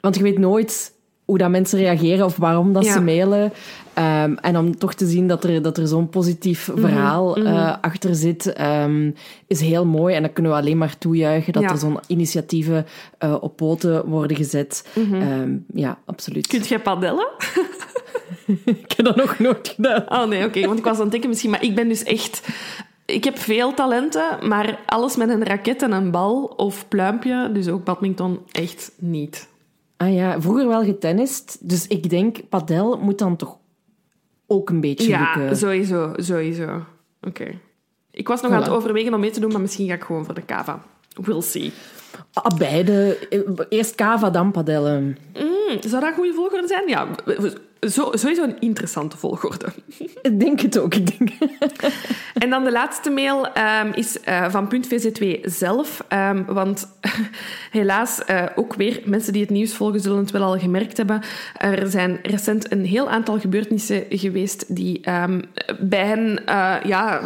Speaker 3: Want je weet nooit hoe dat mensen reageren of waarom dat ja. ze mailen. Um, en om toch te zien dat er, dat er zo'n positief verhaal mm -hmm. uh, achter zit, um, is heel mooi. En dat kunnen we alleen maar toejuichen, dat ja. er zo'n initiatieven uh, op poten worden gezet. Mm -hmm. um, ja, absoluut.
Speaker 1: Kunt jij padellen?
Speaker 3: ik heb dat nog nooit gedaan.
Speaker 1: Oh nee, oké. Okay, want ik was aan het denken misschien... Maar ik ben dus echt... Ik heb veel talenten, maar alles met een raket en een bal of pluimpje, dus ook badminton, echt niet.
Speaker 3: Ah ja, vroeger wel getennist. Dus ik denk, padel moet dan toch ook een beetje
Speaker 1: ja,
Speaker 3: lukken.
Speaker 1: sowieso, sowieso. Oké. Okay. Ik was nog voilà. aan het overwegen om mee te doen, maar misschien ga ik gewoon voor de kava. We'll see.
Speaker 3: Ah, beide. Eerst kava, dan padellen.
Speaker 1: Mm, zou dat een goede volgorde zijn? Ja, zo, sowieso een interessante volgorde.
Speaker 3: Ik denk het ook. Ik denk.
Speaker 1: En dan de laatste mail ehm, is uh, van .vz2 zelf. Um, want helaas, uh, ook weer, mensen die het nieuws volgen zullen het wel al gemerkt hebben. Er zijn recent een heel aantal gebeurtenissen geweest die um, bij hen uh, ja,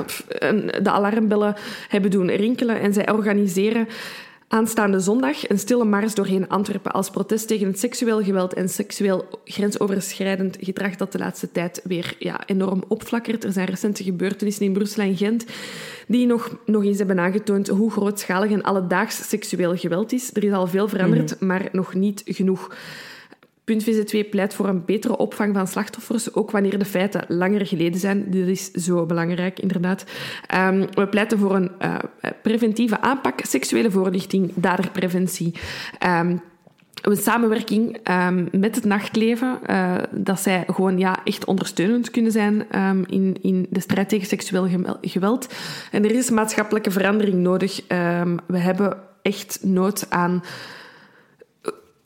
Speaker 1: de alarmbellen hebben doen rinkelen. En zij organiseren Aanstaande zondag een stille mars doorheen Antwerpen als protest tegen het seksueel geweld en seksueel grensoverschrijdend gedrag dat de laatste tijd weer ja, enorm opflakkert. Er zijn recente gebeurtenissen in Brussel en Gent die nog, nog eens hebben aangetoond hoe grootschalig en alledaags seksueel geweld is. Er is al veel veranderd, mm -hmm. maar nog niet genoeg. Punt VZ2 pleit voor een betere opvang van slachtoffers, ook wanneer de feiten langer geleden zijn. Dit is zo belangrijk, inderdaad. Um, we pleiten voor een uh, preventieve aanpak, seksuele voorlichting, daderpreventie. Um, een samenwerking um, met het nachtleven, uh, dat zij gewoon ja, echt ondersteunend kunnen zijn in, in de strijd tegen seksueel geweld. En er is maatschappelijke verandering nodig. We hebben echt nood aan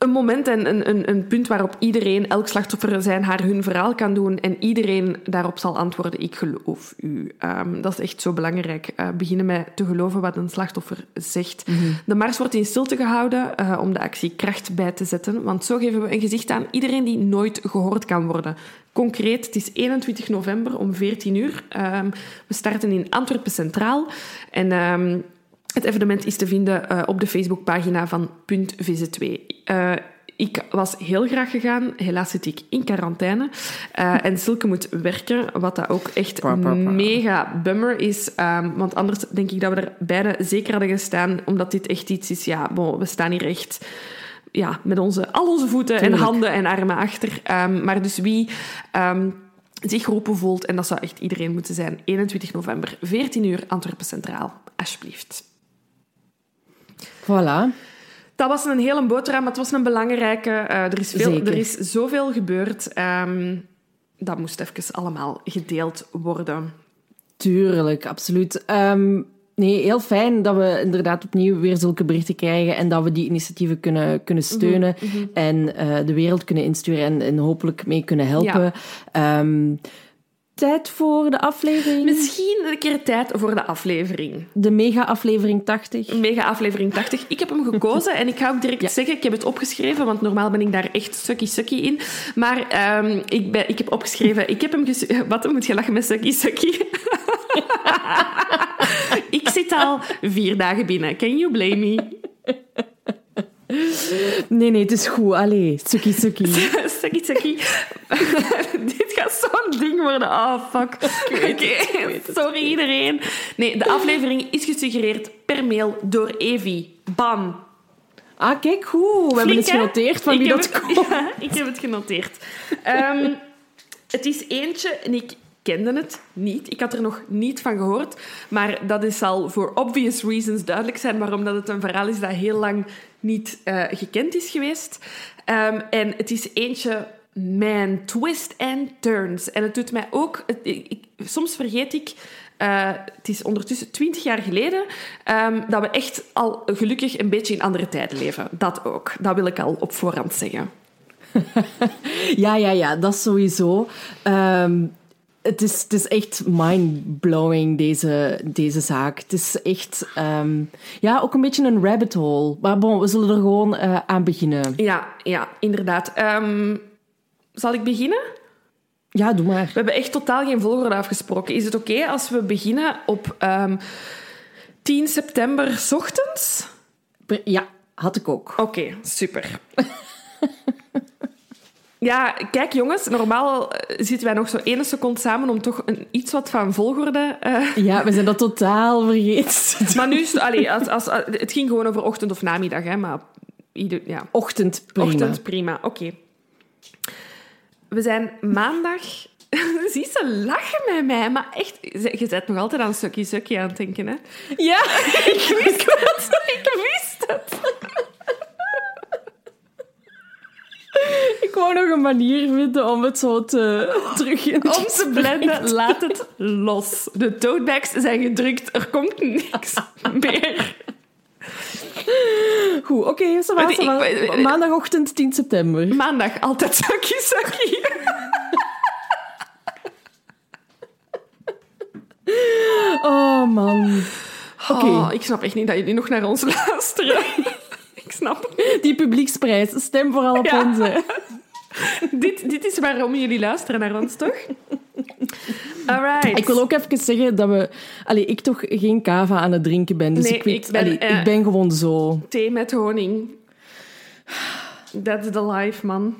Speaker 1: een moment en een, een, een, punt waarop iedereen, elk slachtoffer zijn haar hun verhaal kan doen en iedereen daarop zal antwoorden, ik geloof u. Um, dat is echt zo belangrijk. Uh, beginnen met te geloven wat een slachtoffer zegt. Mm -hmm. De mars wordt in stilte gehouden uh, om de actie kracht bij te zetten, want zo geven we een gezicht aan iedereen die nooit gehoord kan worden. Concreet, het is 21 november om 14 uur. Um, we starten in Antwerpen Centraal en... Um, het evenement is te vinden uh, op de Facebookpagina van Punt VZ2. Uh, ik was heel graag gegaan. Helaas zit ik in quarantaine. Uh, en Silke moet werken, wat dat ook echt pa, pa, pa. mega bummer is. Um, want anders denk ik dat we er beide zeker hadden gestaan. Omdat dit echt iets is... Ja, bon, we staan hier echt ja, met onze, al onze voeten Tuurlijk. en handen en armen achter. Um, maar dus wie... Um, zich geroepen voelt, en dat zou echt iedereen moeten zijn, 21 november, 14 uur, Antwerpen Centraal. Alsjeblieft.
Speaker 3: Voilà.
Speaker 1: Dat was een hele boterham, maar het was een belangrijke. Uh, er, is veel, er is zoveel gebeurd. Um, dat moest even allemaal gedeeld worden.
Speaker 3: Tuurlijk, absoluut. Um, nee, heel fijn dat we inderdaad opnieuw weer zulke berichten krijgen en dat we die initiatieven kunnen, kunnen steunen mm -hmm. en uh, de wereld kunnen insturen en, en, hopelijk mee kunnen helpen. Ja. Um, tijd voor de aflevering?
Speaker 1: Misschien een keer tijd voor de aflevering.
Speaker 3: De mega-aflevering 80.
Speaker 1: Mega-aflevering 80. Ik heb hem gekozen en ik ga ook direct ja. zeggen, ik heb het opgeschreven, want normaal ben ik daar echt sucky-sucky in. Maar um, ik, ben, ik heb opgeschreven, ik heb hem Wat, moet je lachen met sucky-sucky? ik zit al vier dagen binnen. Can you blame me?
Speaker 3: Nee, nee, het is goed. Allee, sukkie, sukkie.
Speaker 1: sukkie, sukkie. Gaat zo'n ding worden. Oh, fuck. Okay. Sorry iedereen. Nee, de aflevering is gesuggereerd per mail door Evie. Bam.
Speaker 3: Ah, kijk, goed. We Flink, hebben het genoteerd van wie dat
Speaker 1: het,
Speaker 3: komt.
Speaker 1: Ja, ik heb het genoteerd. Um, het is eentje, en ik kende het niet. Ik had er nog niet van gehoord. Maar dat is zal voor obvious reasons duidelijk zijn waarom dat het een verhaal is dat heel lang niet uh, gekend is geweest. Um, en het is eentje, man, twist and turns. En het doet mij ook... Het, ik, soms vergeet ik... Uh, het is ondertussen twintig jaar geleden um, dat we echt al gelukkig een beetje in andere tijden leven. Dat ook. Dat wil ik al op voorhand zeggen.
Speaker 3: ja, ja, ja, dat sowieso. Um, het is, het is echt mind-blowing, deze, deze zaak. Het is echt... Um, ja, ook een beetje een rabbit hole. Maar bon, we zullen er gewoon uh, aan beginnen.
Speaker 1: Ja, ja inderdaad. Um, zal ik beginnen?
Speaker 3: Ja, doe maar.
Speaker 1: We hebben echt totaal geen volgorde afgesproken. Is het oké okay als we beginnen op um, 10 september s ochtends?
Speaker 3: Ja, had ik ook.
Speaker 1: Oké, okay, super. Ja, kijk jongens, normaal eh, zitten wij nog zo één seconde samen om toch een, iets wat van volgorde... Uh...
Speaker 3: Ja, we zijn dat totaal vergeten.
Speaker 1: Maar nu is allee, als, als, als, het ging gewoon over ochtend of namiddag, hè, maar... Ieder, ja.
Speaker 3: Ochtend, prima.
Speaker 1: Ochtend, prima, oké. Okay. We zijn maandag... Zie ze lachen met mij, maar echt... Je bent nog altijd aan Sukkie Sukkie aan het denken, hè?
Speaker 3: Ja,
Speaker 1: ik wist het. Ik wist het.
Speaker 3: Ik wou nog een manier vinden om het zo te terug in
Speaker 1: Om te blenden, laat het los. De totebags zijn gedrukt, er komt niks meer.
Speaker 3: Goed, oké, okay, maandagochtend 10 september.
Speaker 1: Maandag, altijd zakkie zakkie.
Speaker 3: Oh, man. Oké.
Speaker 1: Oh, ik snap echt niet dat jullie nog naar ons luisteren. ik snap het.
Speaker 3: Die publieksprijs. Stem vooral op
Speaker 1: Ja.
Speaker 3: ons. hè.
Speaker 1: dit, dit is waarom jullie luisteren naar ons, toch? Alright.
Speaker 3: Ik wil ook even zeggen dat we... Allee, ik toch geen kava aan het drinken ben. Dus
Speaker 1: Nee,
Speaker 3: ik, weet,
Speaker 1: ik ben,
Speaker 3: allee,
Speaker 1: eh,
Speaker 3: ik ben gewoon zo...
Speaker 1: Thee met honing. That's the life, man.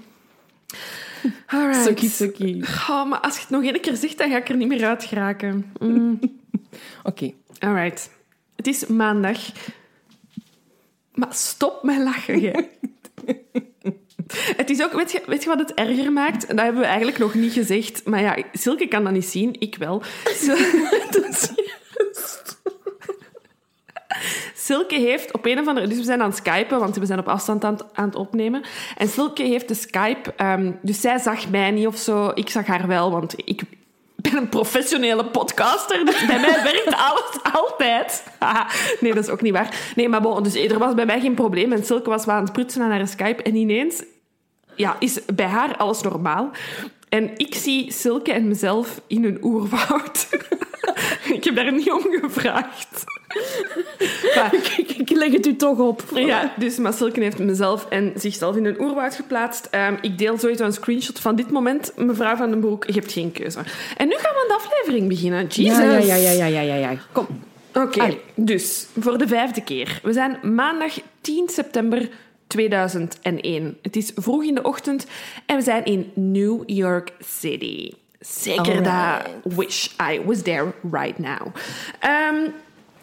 Speaker 1: Alright.
Speaker 3: Sukkie, sukkie.
Speaker 1: Oh, maar als je het nog één keer zegt, dan ga ik er niet meer uit geraken. Mm.
Speaker 3: Oké.
Speaker 1: Alright. Het is maandag. Maar stop met lachen, jij. Het is ook, weet je, weet je wat het erger maakt? Dat hebben we eigenlijk nog niet gezegd. Maar ja, Silke kan dat niet zien, ik wel. Sil- Silke heeft op een of andere... Dus we zijn aan het skypen, want we zijn op afstand aan het, opnemen. En Silke heeft de Skype... ehm, dus zij zag mij niet of zo. Ik zag haar wel, want ik ben een professionele podcaster. Dus bij mij werkt alles altijd. Nee, dat is ook niet waar. Nee, maar bon, dus er was bij mij geen probleem. En Silke was wel aan het prutsen aan haar Skype. En ineens ja, is bij haar alles normaal. En ik zie Silke en mezelf in een oerwoud. ik heb daar niet om gevraagd. Maar,
Speaker 3: Ik, ik leg het u toch op.
Speaker 1: ja, dus maar Silke heeft mezelf en zichzelf in een oerwoud geplaatst. Ehm, ik deel sowieso een screenshot van dit moment. Mevrouw van den Broek, je hebt geen keuze. En nu gaan we aan de aflevering beginnen. Jesus.
Speaker 3: Ja, ja, ja, ja, ja, ja, ja. Kom.
Speaker 1: Oké, dus voor de vijfde keer. We zijn maandag 10 september 2001. Het is vroeg in de ochtend en we zijn in New York City. Zeker dat wish I was there right now. Ehm,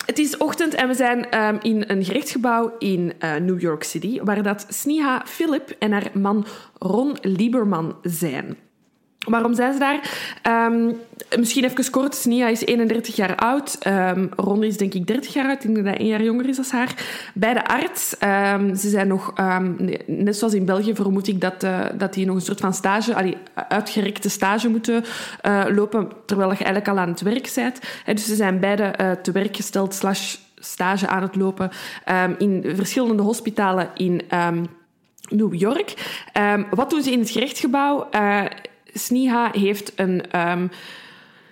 Speaker 1: het is ochtend en we zijn ehm, in een gerechtsgebouw in eh, New York City, waar dat Sneha Philip en haar man Ron Lieberman zijn. Waarom zijn ze daar? Ehm, misschien even kort. Snia is 31 jaar oud. Ron is denk ik 30 jaar oud. Ik denk dat hij één jaar jonger is dan haar. Beide arts. Ehm, ze zijn nog... net zoals in België vermoed ik dat, eh, dat die nog een soort van stage... Allee, uitgerekte stage moeten eh, lopen, terwijl je eigenlijk al aan het werk bent. Dus ze zijn beide eh, te werk gesteld slash stage aan het lopen in verschillende hospitalen in... New York. Wat doen ze in het gerechtsgebouw? Eh Sneha heeft een... ehm,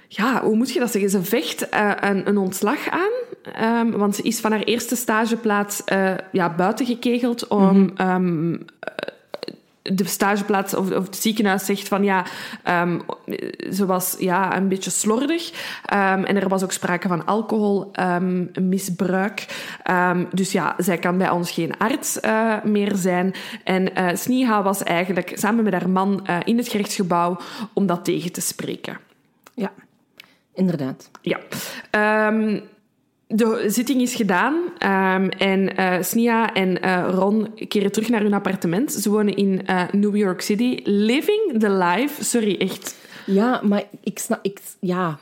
Speaker 1: ja, hoe moet je dat zeggen? Ze vecht eh, een, een ontslag aan. Ehm, want ze is van haar eerste stageplaats eh, ja, buiten gekegeld om... ehm, de stageplaats of, of het ziekenhuis zegt van ja, ehm, ze was ja, een beetje slordig. Ehm, en er was ook sprake van alcoholmisbruik. Ehm, dus ja, zij kan bij ons geen arts eh, meer zijn. En eh Sneha was eigenlijk samen met haar man eh, in het gerechtsgebouw om dat tegen te spreken.
Speaker 3: Ja, inderdaad.
Speaker 1: Ja. De zitting is gedaan ehm, en eh Snia en eh, Ron keren terug naar hun appartement. Ze wonen in eh, New York City. Living the life. Sorry, echt.
Speaker 3: Ja, maar ik snap... Ik, ja,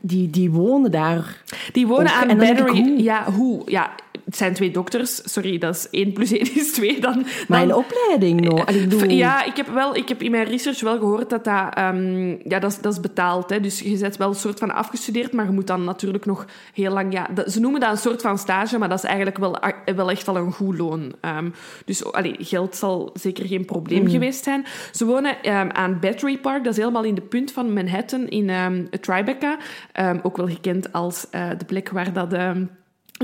Speaker 3: die, die wonen daar.
Speaker 1: Die wonen
Speaker 3: Ook,
Speaker 1: aan Battery... Ja, hoe? Ja, het zijn twee dokters. Sorry, dat is één plus één is twee. Dan,
Speaker 3: Maar
Speaker 1: dan,
Speaker 3: een opleiding. Allee, bedoel-
Speaker 1: Ja, ik heb, wel, ik heb in mijn research wel gehoord dat dat, ehm, ja, dat, is, dat is betaald. Hè. Dus je bent wel een soort van afgestudeerd, maar je moet dan natuurlijk nog heel lang... Ja, dat- ze noemen dat een soort van stage, maar dat is eigenlijk wel, wel echt wel een goed loon. Ehm, dus allee, geld zal zeker geen probleem
Speaker 3: Mhm.
Speaker 1: geweest zijn. Ze wonen ehm, aan Battery Park, dat is helemaal in de punt van Manhattan in Tribeca. Ook wel gekend als eh, de plek waar dat...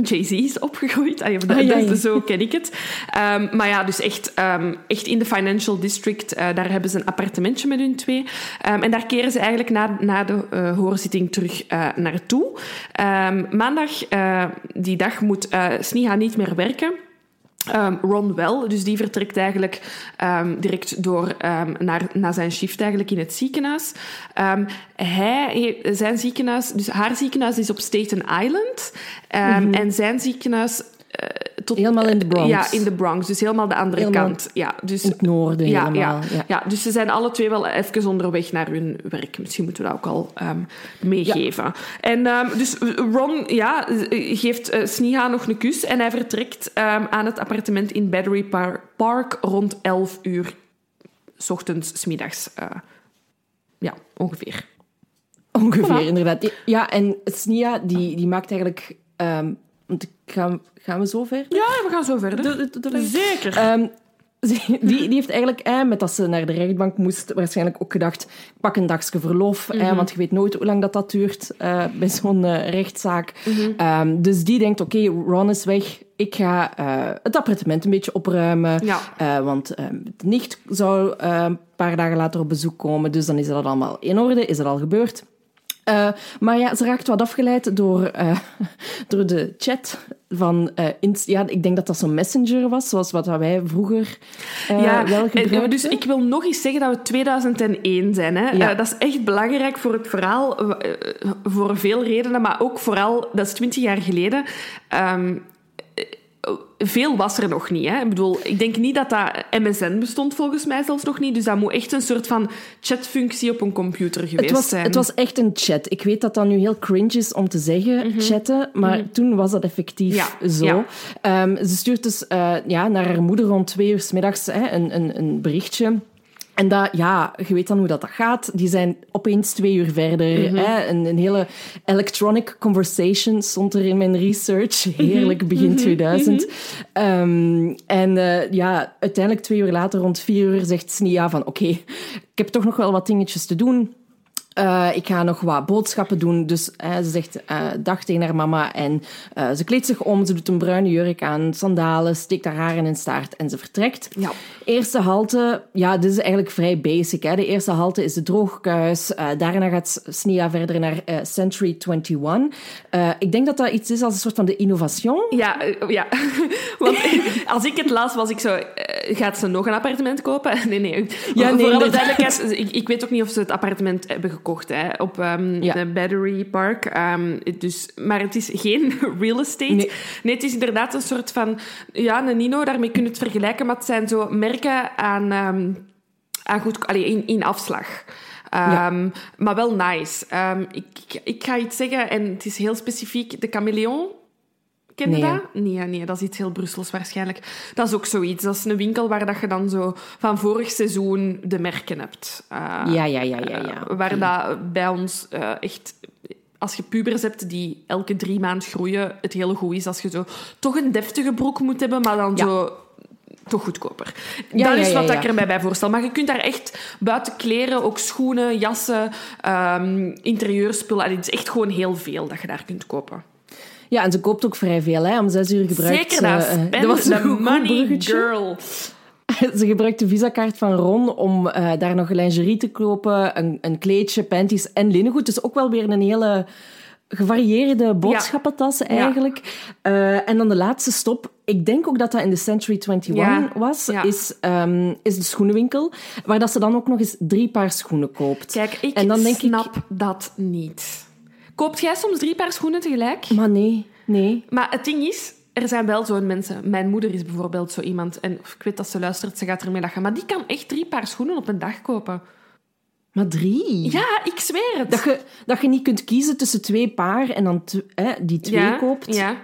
Speaker 1: Jay-Z is opgegroeid.
Speaker 3: Ah, ja,
Speaker 1: zo ken ik het. Ehm, maar ja, dus echt, ehm, echt in de Financial District, eh, daar hebben ze een appartementje met hun twee. Ehm, en daar keren ze eigenlijk na, na de eh, hoorzitting terug eh, naartoe. Maandag, die dag, moet Sneha niet meer werken. Ehm, Ron wel, dus die vertrekt eigenlijk ehm, direct door ehm, naar, naar zijn shift eigenlijk in het ziekenhuis. Hij, zijn ziekenhuis, dus haar ziekenhuis is op Staten Island Ehm, en zijn ziekenhuis tot,
Speaker 3: Helemaal in de Bronx.
Speaker 1: Ja, in de Bronx, dus helemaal de andere
Speaker 3: Helemaal
Speaker 1: kant. Ja, dus
Speaker 3: In het noorden
Speaker 1: ja,
Speaker 3: helemaal.
Speaker 1: ja,
Speaker 3: Ja.
Speaker 1: ja. dus ze zijn alle twee wel even onderweg naar hun werk. Misschien moeten we dat ook al ehm, meegeven. En dus dus Ron ja, geeft eh, Sneha nog een kus en hij vertrekt ehm, aan het appartement in Battery Par- Park rond 11 uur. S ochtends, s middags. eh, ja, ongeveer.
Speaker 3: Ongeveer,
Speaker 1: Voilà.
Speaker 3: inderdaad. Ja, en Snia, die, die maakt eigenlijk... ehm, want ik ga, gaan we zo ver?
Speaker 1: Ja, we gaan zo verder. Zeker.
Speaker 3: Ehm, die, die heeft eigenlijk, eh, met dat ze naar de rechtbank moest, waarschijnlijk ook gedacht, pak een dagje verlof, eh, want je weet nooit hoe lang dat, dat duurt eh, bij zo'n eh, rechtszaak. Ehm, dus die denkt, oké, Ron is weg, ik ga eh, het appartement een beetje opruimen,
Speaker 1: Ja.
Speaker 3: Want eh, de nicht zou een paar dagen later op bezoek komen, dus dan is dat allemaal in orde, is dat al gebeurd. Eh, maar ja, ze raakt wat afgeleid door, eh, door de chat van... Inst- ja, ik denk dat dat zo'n messenger was, zoals wat wij vroeger
Speaker 1: ja,
Speaker 3: wel
Speaker 1: en-
Speaker 3: gebruikten.
Speaker 1: dus ik wil nog eens zeggen dat we 2001 zijn. Hè?
Speaker 3: Ja.
Speaker 1: Dat is echt belangrijk voor het verhaal, voor veel redenen, maar ook vooral, dat is 20 jaar geleden. Ehm, eh, veel was er nog niet. Hè? Ik bedoel, ik denk niet dat dat MSN bestond, volgens mij zelfs nog niet. Dus dat moet echt een soort van chatfunctie op een computer geweest
Speaker 3: Het was,
Speaker 1: zijn.
Speaker 3: het was echt een chat. Ik weet dat dat nu heel cringe is om te zeggen, chatten, maar toen was dat effectief
Speaker 1: Mhm. Ja,
Speaker 3: zo.
Speaker 1: ja.
Speaker 3: Ehm, ze stuurt dus eh, ja, naar haar moeder rond twee uur s middags hè, een, een, een berichtje. En dat, ja, je weet dan hoe dat, dat gaat. Die zijn opeens twee uur verder.
Speaker 1: Mhm.
Speaker 3: hè, een, een hele electronic conversation stond er in mijn research. Heerlijk, begin 2000. Ehm, en eh, ja, uiteindelijk twee uur later, rond vier uur, zegt Snia van... Oké, ik heb toch nog wel wat dingetjes te doen. Eh, ik ga nog wat boodschappen doen. Dus eh, ze zegt eh, dag tegen haar mama. En ze kleedt zich om. Ze doet een bruine jurk aan, sandalen, steekt haar haar in een staart en ze vertrekt.
Speaker 1: Ja.
Speaker 3: Eerste halte, ja, dit is eigenlijk vrij basic. Hè. De eerste halte is de droogkuis. Daarna gaat Snia verder naar Century 21. Eh, ik denk dat dat iets is als een soort van de innovation.
Speaker 1: Ja, ja. want als ik het las, was ik zo... gaat ze nog een appartement kopen? Nee, nee.
Speaker 3: Ja, nee,
Speaker 1: Voor alle duidelijkheid, ik, ik weet ook niet of ze het appartement hebben gekocht hè, op ehm,
Speaker 3: Ja.
Speaker 1: de Battery Park. Ehm, dus, maar het is geen real estate.
Speaker 3: Nee.
Speaker 1: Nee. het is inderdaad een soort van... Ja, een Nino, daarmee kun je het vergelijken. Maar het zijn zo merken aan, aan goed... Allee, in, in afslag. Maar wel nice. Ik, ik, ik ga iets zeggen, en het is heel specifiek. De chameleon... Ken je
Speaker 3: Nee.
Speaker 1: dat? Nee, nee, dat is iets heel Brussels waarschijnlijk. Dat is ook zoiets. Dat is een winkel waar dat je dan zo van vorig seizoen de merken hebt. Eh,
Speaker 3: Ja, ja, ja, ja. ja.
Speaker 1: eh, waar dat bij ons eh, echt... Als je pubers hebt die elke drie maanden groeien, het heel goed is als je zo toch een deftige broek moet hebben, maar dan
Speaker 3: Ja.
Speaker 1: zo toch goedkoper.
Speaker 3: Ja,
Speaker 1: dat
Speaker 3: ja,
Speaker 1: is wat ik erbij bij voorstel. Maar je kunt daar echt buiten kleren, ook schoenen, jassen, ehm interieurspullen. Het is echt gewoon heel veel dat je daar kunt kopen.
Speaker 3: Ja, en ze koopt ook vrij veel. Hè. Om zes uur gebruikt
Speaker 1: Zeker dat.
Speaker 3: ze... eh, dat was een goed
Speaker 1: money,
Speaker 3: bruggetje.
Speaker 1: girl.
Speaker 3: Ze gebruikt de visakaart van Ron om eh, daar nog lingerie te kopen, een, een kleedje, panties en linnengoed. Dus ook wel weer een hele gevarieerde boodschappentas eigenlijk. Eh, en dan de laatste stop. Ik denk ook dat dat in de Century 21
Speaker 1: Ja,
Speaker 3: was. Is, ehm, is de schoenenwinkel. Waar dat ze dan ook nog eens drie paar schoenen koopt.
Speaker 1: Kijk, ik
Speaker 3: en dan denk
Speaker 1: snap dat niet. Koopt jij soms drie paar schoenen tegelijk?
Speaker 3: Maar nee, nee.
Speaker 1: Maar het ding is, er zijn wel zo'n mensen. Mijn moeder is bijvoorbeeld zo iemand. En ik weet dat ze luistert, ze gaat ermee lachen. Maar die kan echt drie paar schoenen op een dag kopen.
Speaker 3: Maar drie?
Speaker 1: Ja, ik zweer het.
Speaker 3: Dat je, dat je niet kunt kiezen tussen twee paar en dan die twee
Speaker 1: ja,
Speaker 3: koopt.
Speaker 1: Ja.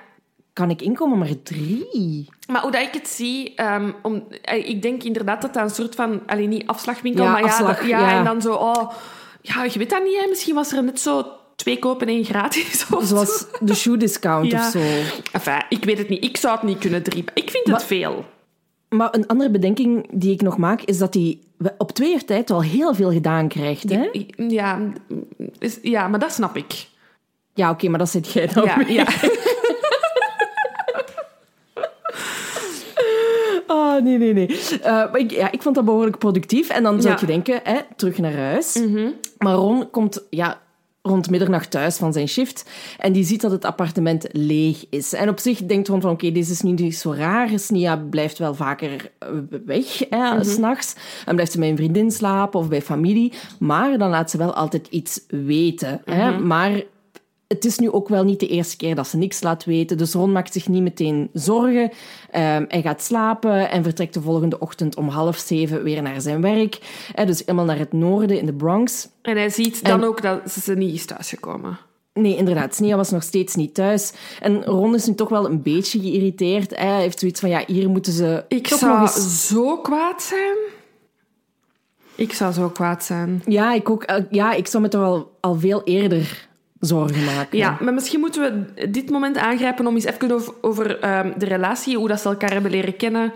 Speaker 3: Kan ik inkomen, maar drie?
Speaker 1: Maar hoe dat ik het zie, ehm, om, eh, ik denk inderdaad dat dat een soort van, alleen niet afslagwinkel,
Speaker 3: Ja,
Speaker 1: maar ja,
Speaker 3: afslag,
Speaker 1: dat- ja,
Speaker 3: ja.
Speaker 1: en dan zo, oh, ja, je weet dat niet, hè? misschien was er net zo twee kopen één gratis of zo.
Speaker 3: Zoals de shoe discount
Speaker 1: Ja.
Speaker 3: of zo.
Speaker 1: Enfin, ik weet het niet, ik zou het niet kunnen drie. Ik vind het veel.
Speaker 3: Maar een andere bedenking die ik nog maak, is dat hij op twee jaar tijd wel heel veel gedaan krijgt. Hè?
Speaker 1: Ja, is, ja, maar dat snap ik.
Speaker 3: Ja, oké, maar dat zit jij dan
Speaker 1: Ja, ja.
Speaker 3: Oh, nee, nee, nee. Eh, maar ik, ja, ik vond dat behoorlijk productief. En dan zou je denken, hè, terug naar huis. Maar Ron komt ja, rond middernacht thuis van zijn shift. En die ziet dat het appartement leeg is. En op zich denkt Ron van, oké, dit is nu niet zo raar. Snia blijft wel vaker eh, weg, hè, s s'nachts. En blijft ze bij een vriendin slapen of bij familie. Maar dan laat ze wel altijd iets weten. Hè. Maar het is nu ook wel niet de eerste keer dat ze niks laat weten. Dus Ron maakt zich niet meteen zorgen. Ehm, hij gaat slapen en vertrekt de volgende ochtend om half zeven weer naar zijn werk. Dus helemaal naar het noorden in de Bronx.
Speaker 1: En hij ziet dan
Speaker 3: En-
Speaker 1: ook dat ze niet is thuisgekomen.
Speaker 3: Nee, inderdaad. Snia was nog steeds niet thuis. En Ron is nu toch wel een beetje geïrriteerd. Hij heeft zoiets van, ja, hier moeten ze
Speaker 1: Ik
Speaker 3: toch
Speaker 1: zou
Speaker 3: nog eens...
Speaker 1: zo kwaad zijn. Ik zou zo kwaad zijn.
Speaker 3: Ja, ik ook. Eh, Ja, ik zou me toch al, al veel eerder zorgen maken.
Speaker 1: Ja, maar misschien moeten we dit moment aangrijpen om eens even over, over ehm, de relatie, hoe dat ze elkaar hebben leren kennen,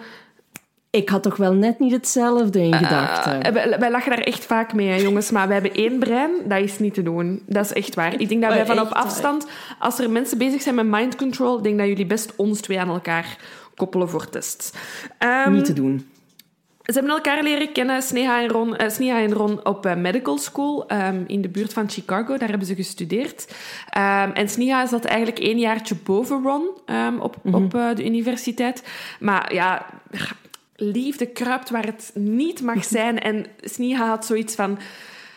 Speaker 3: Ik had toch wel net niet hetzelfde in gedachten.
Speaker 1: Uh, wij, wij, lachen daar echt vaak mee, hè, jongens. Maar we hebben één brein, dat is niet te doen. Dat is echt waar. Ik denk dat wij van op afstand, als er mensen bezig zijn met mind control, denk dat jullie best ons twee aan elkaar koppelen voor tests. Ehm,
Speaker 3: niet te doen.
Speaker 1: Ze hebben elkaar leren kennen, Sneha en Ron, uh, Sneha en Ron op uh, medical school um, in de buurt van Chicago. Daar hebben ze gestudeerd. Um, en Sneha zat eigenlijk één jaartje boven Ron um, op, mm -hmm. op uh, de universiteit. Maar ja, liefde kruipt waar het niet mag zijn. En Sneha had zoiets van...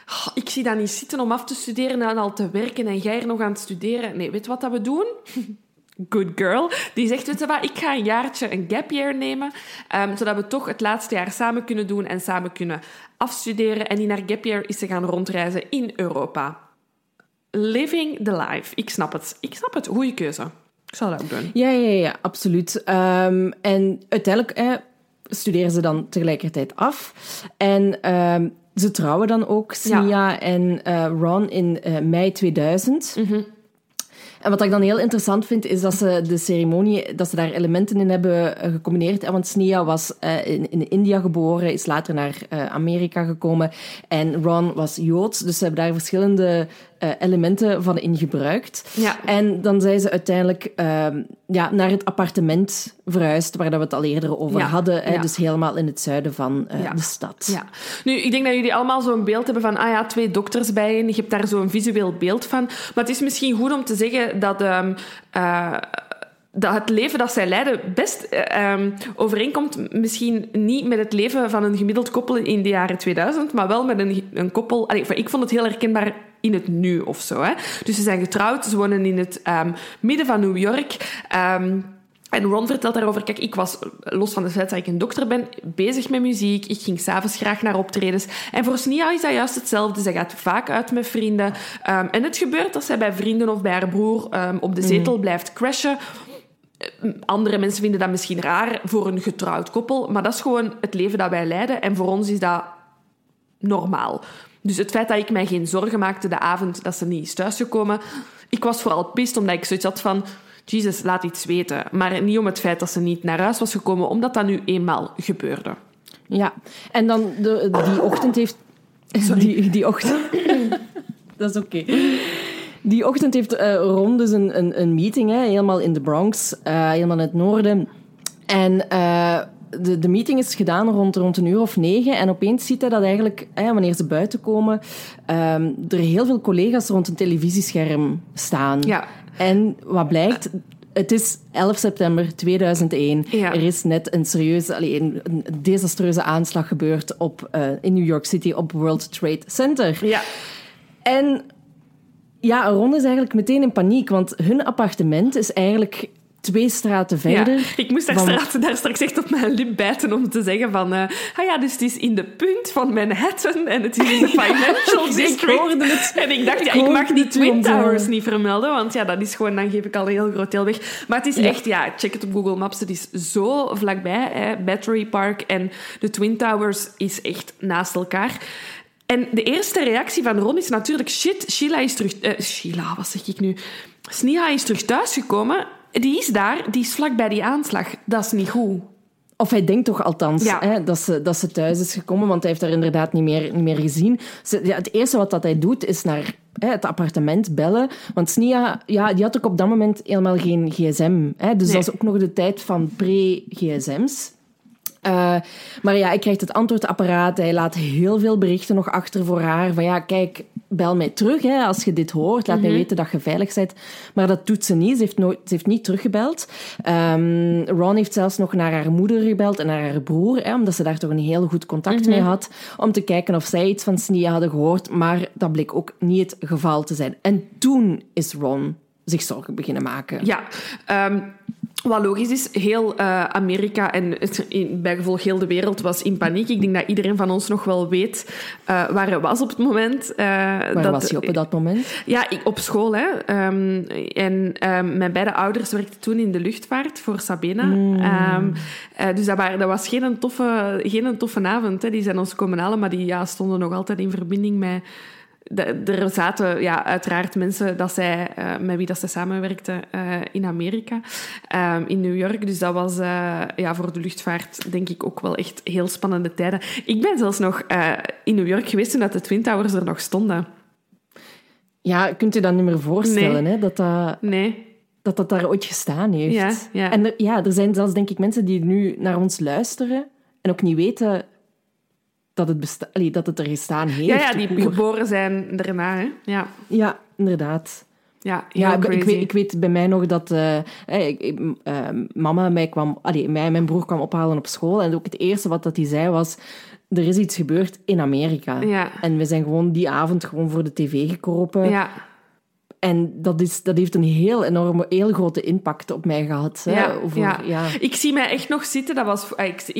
Speaker 1: Oh, ik zie dat niet zitten om af te studeren en al te werken en jij er nog aan het studeren. Nee, weet wat dat we doen? Good girl. Die zegt, weet je wat, ik ga een jaartje een gap year nemen, um, zodat we toch het laatste jaar samen kunnen doen en samen kunnen afstuderen. En in haar gap year is ze gaan rondreizen in Europa. Living the life. Ik snap het. Ik snap het. Goeie keuze. Ik zal dat ook doen.
Speaker 3: Ja, ja, ja, absoluut. Um, en uiteindelijk eh, studeren ze dan tegelijkertijd af. En um, ze trouwen dan ook, Sia ja. en uh, Ron, in uh, mei 2000.
Speaker 1: Mhm.
Speaker 3: Mm -hmm. En wat ik dan heel interessant vind, is dat ze de ceremonie, dat ze daar elementen in hebben gecombineerd. Want Sneha was uh, in, in, India geboren, is later naar uh, Amerika gekomen. En Ron was Joods, dus ze hebben daar verschillende uh, elementen van in gebruikt.
Speaker 1: Ja.
Speaker 3: En dan zijn ze uiteindelijk ja, naar het appartement verhuisd, waar we het al eerder over
Speaker 1: ja.
Speaker 3: hadden. Hè,
Speaker 1: ja.
Speaker 3: Dus helemaal in het zuiden van de stad.
Speaker 1: Ja. Nu, ik denk dat jullie allemaal zo'n beeld hebben van, ah ja, twee dokters bij je. Je hebt daar zo'n visueel beeld van. Maar het is misschien goed om te zeggen dat... Um, uh, dat het leven dat zij leiden best uh, um, overeenkomt misschien niet met het leven van een gemiddeld koppel in de jaren 2000, maar wel met een, een koppel... Allee, ik vond het heel herkenbaar in het nu of zo. Hè? Dus ze zijn getrouwd, ze wonen in het um, midden van New York... Um, en Ron vertelt daarover, kijk, ik was, los van het feit dat ik een dokter ben, bezig met muziek. Ik ging s'avonds graag naar optredens. En voor Snia is dat juist hetzelfde. Zij gaat vaak uit met vrienden. Um, en het gebeurt als zij bij vrienden of bij haar broer um, op de zetel mm. blijft crashen. Andere mensen vinden dat misschien raar voor een getrouwd koppel. Maar dat is gewoon het leven dat wij leiden. En voor ons is dat normaal. Dus het feit dat ik mij geen zorgen maakte de avond dat ze niet is thuisgekomen... Ik was vooral pist omdat ik zoiets had van... Jesus, laat iets weten. Maar niet om het feit dat ze niet naar huis was gekomen, omdat dat nu eenmaal gebeurde.
Speaker 3: Ja, en dan de, die ochtend heeft...
Speaker 1: Sorry.
Speaker 3: Die, die ochtend... dat is oké. Okay. Die ochtend heeft uh, Ron dus een, een, een meeting, hè, helemaal in de Bronx, uh, helemaal in het noorden. En... Uh, de, de, meeting is gedaan rond, rond een uur of negen. En opeens ziet hij dat eigenlijk, eh, wanneer ze buiten komen, um, er heel veel collega's rond een televisiescherm staan.
Speaker 1: Ja.
Speaker 3: En wat blijkt, het is 11 september 2001.
Speaker 1: Ja.
Speaker 3: Er is net een serieuze, allee, een, een desastreuze aanslag gebeurd op, uh, in New York City op World Trade Center.
Speaker 1: Ja.
Speaker 3: En ja, Ron is eigenlijk meteen in paniek, want hun appartement is eigenlijk twee straten verder.
Speaker 1: Ja, ik moest daar, straat, daar straks echt op mijn lip bijten om te zeggen van... Uh, ah ja, dus het is in de punt van Manhattan en het is in de Financial
Speaker 3: ik
Speaker 1: District.
Speaker 3: het.
Speaker 1: En ik dacht, ja, ik, ik mag die Twin Towers niet vermelden, want ja, dat is gewoon... Dan geef ik al een heel groot deel weg. Maar het is echt, ja, check het op Google Maps. Het is zo vlakbij, hè. Battery Park en de Twin Towers is echt naast elkaar. En de eerste reactie van Ron is natuurlijk... Shit, Sheila is terug... Uh, Sheila, wat zeg ik nu? Sneha is terug thuisgekomen die is daar, die is vlak bij die aanslag. Dat is niet goed.
Speaker 3: Of hij denkt toch althans
Speaker 1: ja.
Speaker 3: hè, dat, ze, dat ze thuis is gekomen, want hij heeft haar inderdaad niet meer, niet meer gezien. Ze, ja, het eerste wat dat hij doet, is naar hè, het appartement bellen. Want Snia, ja, die had ook op dat moment helemaal geen gsm. Hè, dus
Speaker 1: nee.
Speaker 3: dat is ook nog de tijd van pre-gsm's. Uh, maar ja, hij krijgt het antwoordapparaat. Hij laat heel veel berichten nog achter voor haar. Van ja, kijk, bel mij terug hè, als je dit hoort. Laat mm -hmm. mij weten dat je veilig bent. Maar dat doet ze niet. Ze heeft, nooit, ze heeft niet teruggebeld. Um, Ron heeft zelfs nog naar haar moeder gebeld en naar haar broer. Hè, omdat ze daar toch een heel goed contact mm -hmm. mee had. Om te kijken of zij iets van Snia hadden gehoord. Maar dat bleek ook niet het geval te zijn. En toen is Ron zich zorgen beginnen maken.
Speaker 1: Ja, um, wat logisch is, heel uh, Amerika en in, bijgevolg heel de wereld was in paniek. Ik denk dat iedereen van ons nog wel weet uh, waar hij was op het moment. Uh,
Speaker 3: waar
Speaker 1: dat,
Speaker 3: was hij op dat moment?
Speaker 1: Ja, ik, op school. Hè. Um, en um, mijn beide ouders werkten toen in de luchtvaart voor Sabena.
Speaker 3: Hmm.
Speaker 1: Mm. dus dat, waren, dat was geen een toffe, geen een toffe avond. Hè. Die zijn ons komen halen, maar die ja, stonden nog altijd in verbinding met de- er zaten ja, uiteraard mensen dat zij, eh, met wie dat zij samenwerkte eh, in Amerika, ehm, in New York. Dus dat was eh, ja, voor de luchtvaart denk ik ook wel echt heel spannende tijden. Ik ben zelfs nog in New York geweest toen dat de Twin Towers er nog stonden.
Speaker 3: Ja, kunt u dat niet meer voorstellen,
Speaker 1: Nee.
Speaker 3: hè? Dat, dat,
Speaker 1: Nee,
Speaker 3: dat dat daar ooit gestaan heeft.
Speaker 1: Ja, ja.
Speaker 3: En er, ja, er zijn zelfs, denk ik, mensen die nu naar ons luisteren en ook niet weten dat het, besta- allee, dat het er gestaan heeft.
Speaker 1: ja, ja, die geboren zijn daarna. Hè? Ja,
Speaker 3: Ja, inderdaad.
Speaker 1: ja,
Speaker 3: Ja, ik, weet, ik weet bij mij nog dat ik- ik- eh, mama mij kwam, allee, mij en mijn broer kwam ophalen op school. En ook het eerste wat dat hij zei was: er is iets gebeurd in Amerika.
Speaker 1: Ja.
Speaker 3: En we zijn gewoon die avond gewoon voor de tv gekropen.
Speaker 1: Ja,
Speaker 3: En dat, is, dat heeft een heel enorme, heel grote impact op mij gehad. Hè,
Speaker 1: Ja,
Speaker 3: over-
Speaker 1: ja.
Speaker 3: ja.
Speaker 1: Ik zie mij echt nog zitten, dat was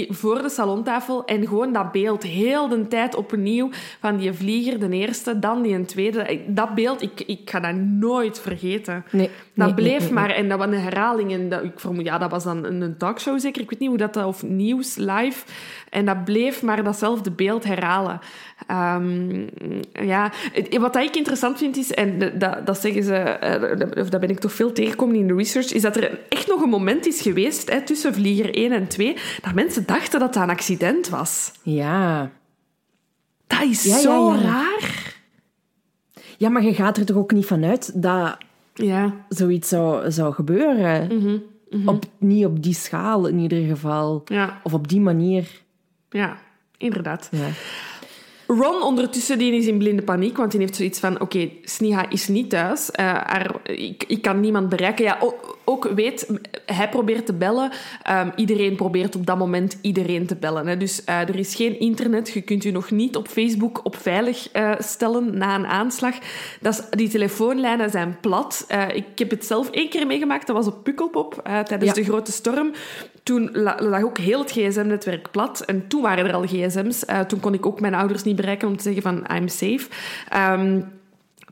Speaker 1: voor de salontafel, en gewoon dat beeld heel de tijd opnieuw van die vlieger, de eerste, dan die een tweede. Dat beeld, ik, ik ga dat nooit vergeten.
Speaker 3: Nee,
Speaker 1: Dat
Speaker 3: nee,
Speaker 1: bleef
Speaker 3: nee, nee,
Speaker 1: maar, en dat was een herhaling. En dat, ik vermoed, ja, dat was dan een, een talkshow zeker, ik weet niet hoe dat, of nieuws, live. En dat bleef maar datzelfde beeld herhalen. Ehm, ja, wat dat ik interessant vind is, en dat, dat zeggen ze, eh, of dat ben ik toch veel tegengekomen in de research, is dat er echt nog een moment is geweest hè, tussen vlieger 1 en 2, dat mensen dachten dat dat een accident was.
Speaker 3: Ja.
Speaker 1: Dat is
Speaker 3: Ja, ja,
Speaker 1: zo
Speaker 3: ja.
Speaker 1: raar.
Speaker 3: ja, maar je gaat er toch ook niet vanuit dat
Speaker 1: Ja.
Speaker 3: zoiets zou, zou gebeuren?
Speaker 1: Mhm,
Speaker 3: Op, niet op die schaal in ieder geval.
Speaker 1: Ja,
Speaker 3: Of op die manier.
Speaker 1: ja, inderdaad.
Speaker 3: Ja.
Speaker 1: Ron ondertussen die is in blinde paniek, want die heeft zoiets van... Oké, Sniha is niet thuis. Haar, ik, ik kan niemand bereiken. Ja, o- ook weet, hij probeert te bellen. Ehm, iedereen probeert op dat moment iedereen te bellen. Hè. Dus eh, er is geen internet. Je kunt je nog niet op Facebook op veilig eh, stellen na een aanslag. Dat is, die telefoonlijnen zijn plat. Eh, ik heb het zelf één keer meegemaakt. Dat was op Pukkelpop tijdens
Speaker 3: Ja.
Speaker 1: de grote storm. Toen la- lag ook heel het gsm-netwerk plat. En toen waren er al gsm's. Toen kon ik ook mijn ouders niet bereiken om te zeggen van I'm safe. Ehm,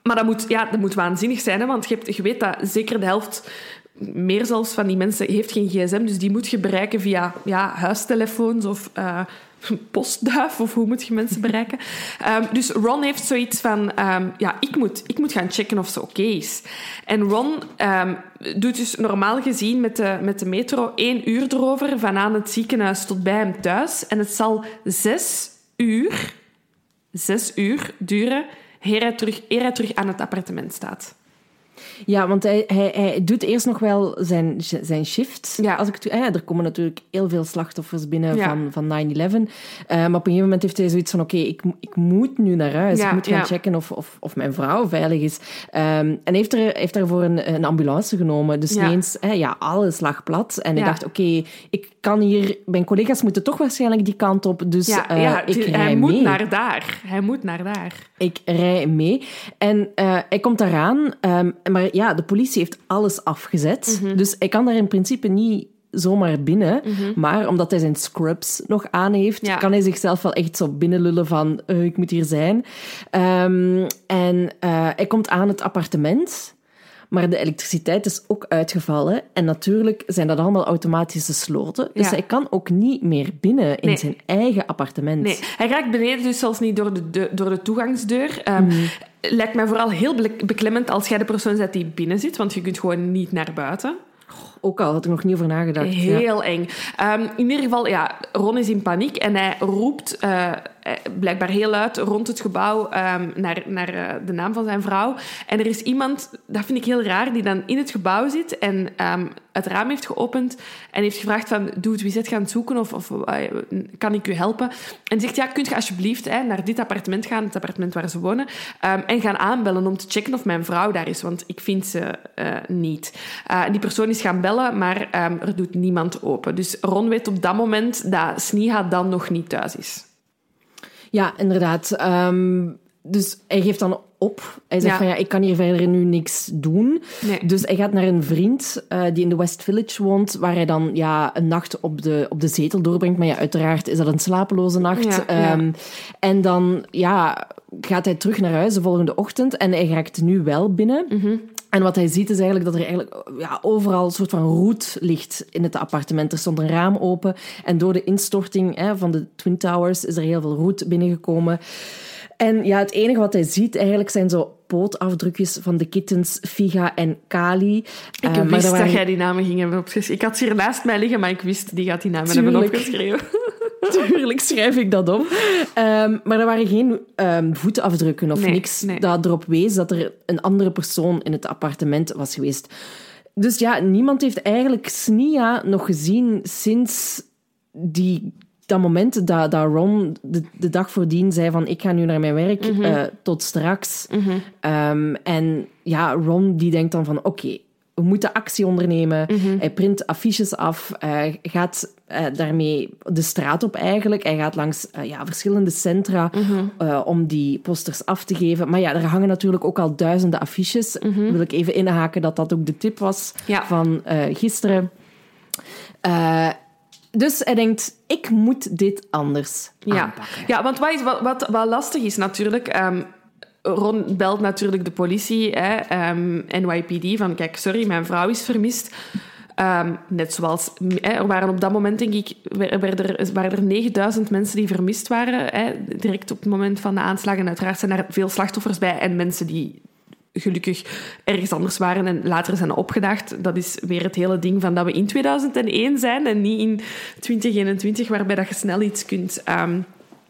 Speaker 1: maar dat moet, ja, dat moet waanzinnig zijn, hè? want je, hebt, je weet dat zeker de helft, meer zelfs van die mensen, heeft geen gsm. Dus die moet je bereiken via ja, huistelefoons of eh, postduif, of hoe moet je mensen bereiken. Ehm, dus Ron heeft zoiets van, ehm, ja, ik moet, ik moet gaan checken of ze oké is. En Ron ehm, doet dus normaal gezien met de, met de metro één uur erover, van aan het ziekenhuis tot bij hem thuis. En het zal zes uur zes uur duren eer terug, eer hij terug aan het appartement staat.
Speaker 3: Ja, want hij, hij, hij doet eerst nog wel zijn, zijn shift.
Speaker 1: Ja.
Speaker 3: Als ik, er komen natuurlijk heel veel slachtoffers binnen
Speaker 1: Ja.
Speaker 3: van, van 9-11. Eh, maar op een gegeven moment heeft hij zoiets van... Oké, ik, ik moet nu naar huis.
Speaker 1: Ja,
Speaker 3: ik moet gaan checken of, of, of mijn vrouw veilig is. Ehm, en heeft, er, heeft daarvoor een, een ambulance genomen. Dus ineens, eh, ja, alles lag plat. En hij dacht, oké, ik kan hier... Mijn collega's moeten toch waarschijnlijk die kant op. Dus
Speaker 1: Ja, ja,
Speaker 3: ik rij
Speaker 1: hij moet naar daar. Hij moet naar daar.
Speaker 3: Ik rij mee. En eh, hij komt daaraan. ehm, maar ja, de politie heeft alles afgezet.
Speaker 1: Mhm.
Speaker 3: Dus hij kan daar in principe niet zomaar binnen. Maar omdat hij zijn scrubs nog aan heeft,
Speaker 1: Ja.
Speaker 3: kan hij zichzelf wel echt zo binnenlullen van eh, ik moet hier zijn. Ehm, en eh, hij komt aan het appartement. Maar de elektriciteit is ook uitgevallen. En natuurlijk zijn dat allemaal automatische sloten. Dus
Speaker 1: Ja.
Speaker 3: hij kan ook niet meer binnen in
Speaker 1: Nee.
Speaker 3: zijn eigen appartement.
Speaker 1: Nee, hij raakt beneden dus zelfs niet door de, de- door de toegangsdeur. Ehm,
Speaker 3: Mhm.
Speaker 1: Lijkt mij vooral heel be- beklemmend als jij de persoon bent die binnen zit, want je kunt gewoon niet naar buiten.
Speaker 3: Ook al had ik nog niet over nagedacht.
Speaker 1: Heel eng. Ehm, in ieder geval, ja, Ron is in paniek en hij roept eh, eh, blijkbaar heel luid rond het gebouw ehm, naar, naar eh, de naam van zijn vrouw. En er is iemand, dat vind ik heel raar, die dan in het gebouw zit en ehm, het raam heeft geopend en heeft gevraagd van, doe wie zit gaan zoeken of, of kan ik u helpen? En zegt, ja, kunt je alsjeblieft hè, naar dit appartement gaan, het appartement waar ze wonen, en gaan aanbellen om te checken of mijn vrouw daar is, want ik vind ze niet. Die persoon is gaan bellen, maar ehm, er doet niemand open. Dus Ron weet op dat moment dat Sniha dan nog niet thuis is.
Speaker 3: Ja, inderdaad. Ehm, dus hij geeft dan op. Hij zegt
Speaker 1: Ja.
Speaker 3: van ja, ik kan hier verder nu niks doen.
Speaker 1: Nee.
Speaker 3: Dus hij gaat naar een vriend eh, die in de West Village woont, waar hij dan ja, een nacht op de, op de zetel doorbrengt. Maar ja, uiteraard is dat een slapeloze nacht.
Speaker 1: Ja, ja.
Speaker 3: Ehm, En dan ja, gaat hij terug naar huis de volgende ochtend en hij raakt nu wel binnen.
Speaker 1: Mhm.
Speaker 3: En wat hij ziet is eigenlijk dat er eigenlijk ja, overal een soort van roet ligt in het appartement. Er stond een raam open en door de instorting hè, van de Twin Towers is er heel veel roet binnengekomen. En ja, het enige wat hij ziet eigenlijk zijn zo pootafdrukjes van de kittens Figa en Kali.
Speaker 1: Ik
Speaker 3: Eh,
Speaker 1: wist
Speaker 3: waren-
Speaker 1: dat jij die namen ging hebben opgeschreven. Ik had ze hier naast mij liggen, maar ik wist, die gaat die namen hebben opgeschreven.
Speaker 3: Tuurlijk schrijf ik dat op. Ehm, maar er waren geen ehm, voetafdrukken of
Speaker 1: Nee,
Speaker 3: niks
Speaker 1: nee.
Speaker 3: dat erop wees dat er een andere persoon in het appartement was geweest. Dus ja, niemand heeft eigenlijk Snia nog gezien sinds die, dat moment dat, dat Ron de, de dag voordien zei van ik ga nu naar mijn werk,
Speaker 1: Mhm.
Speaker 3: eh, tot straks. Ehm, en ja, Ron die denkt dan van oké, we moeten actie ondernemen.
Speaker 1: Mhm.
Speaker 3: Hij print affiches af, hij gaat eh, daarmee de straat op eigenlijk. Hij gaat langs eh, ja, verschillende centra
Speaker 1: Mhm.
Speaker 3: eh, om die posters af te geven. Maar ja, er hangen natuurlijk ook al duizenden affiches. Wil ik even inhaken dat dat ook de tip was
Speaker 1: Mhm. Ja.
Speaker 3: van gisteren. Dus hij denkt, ik moet dit anders
Speaker 1: Ja,
Speaker 3: aanpakken.
Speaker 1: ja want wat, is, wat, wat, wat lastig is natuurlijk... ehm, Ron belt natuurlijk de politie, hè, ehm, NYPD, van kijk, sorry, mijn vrouw is vermist. Ehm, net zoals, er waren op dat moment, denk ik, er, waren er 9000 mensen die vermist waren, hè, direct op het moment van de aanslag. En uiteraard zijn er veel slachtoffers bij en mensen die gelukkig ergens anders waren en later zijn opgedaagd. Dat is weer het hele ding van dat we in 2001 zijn en niet in 2021, waarbij dat je snel iets kunt ehm,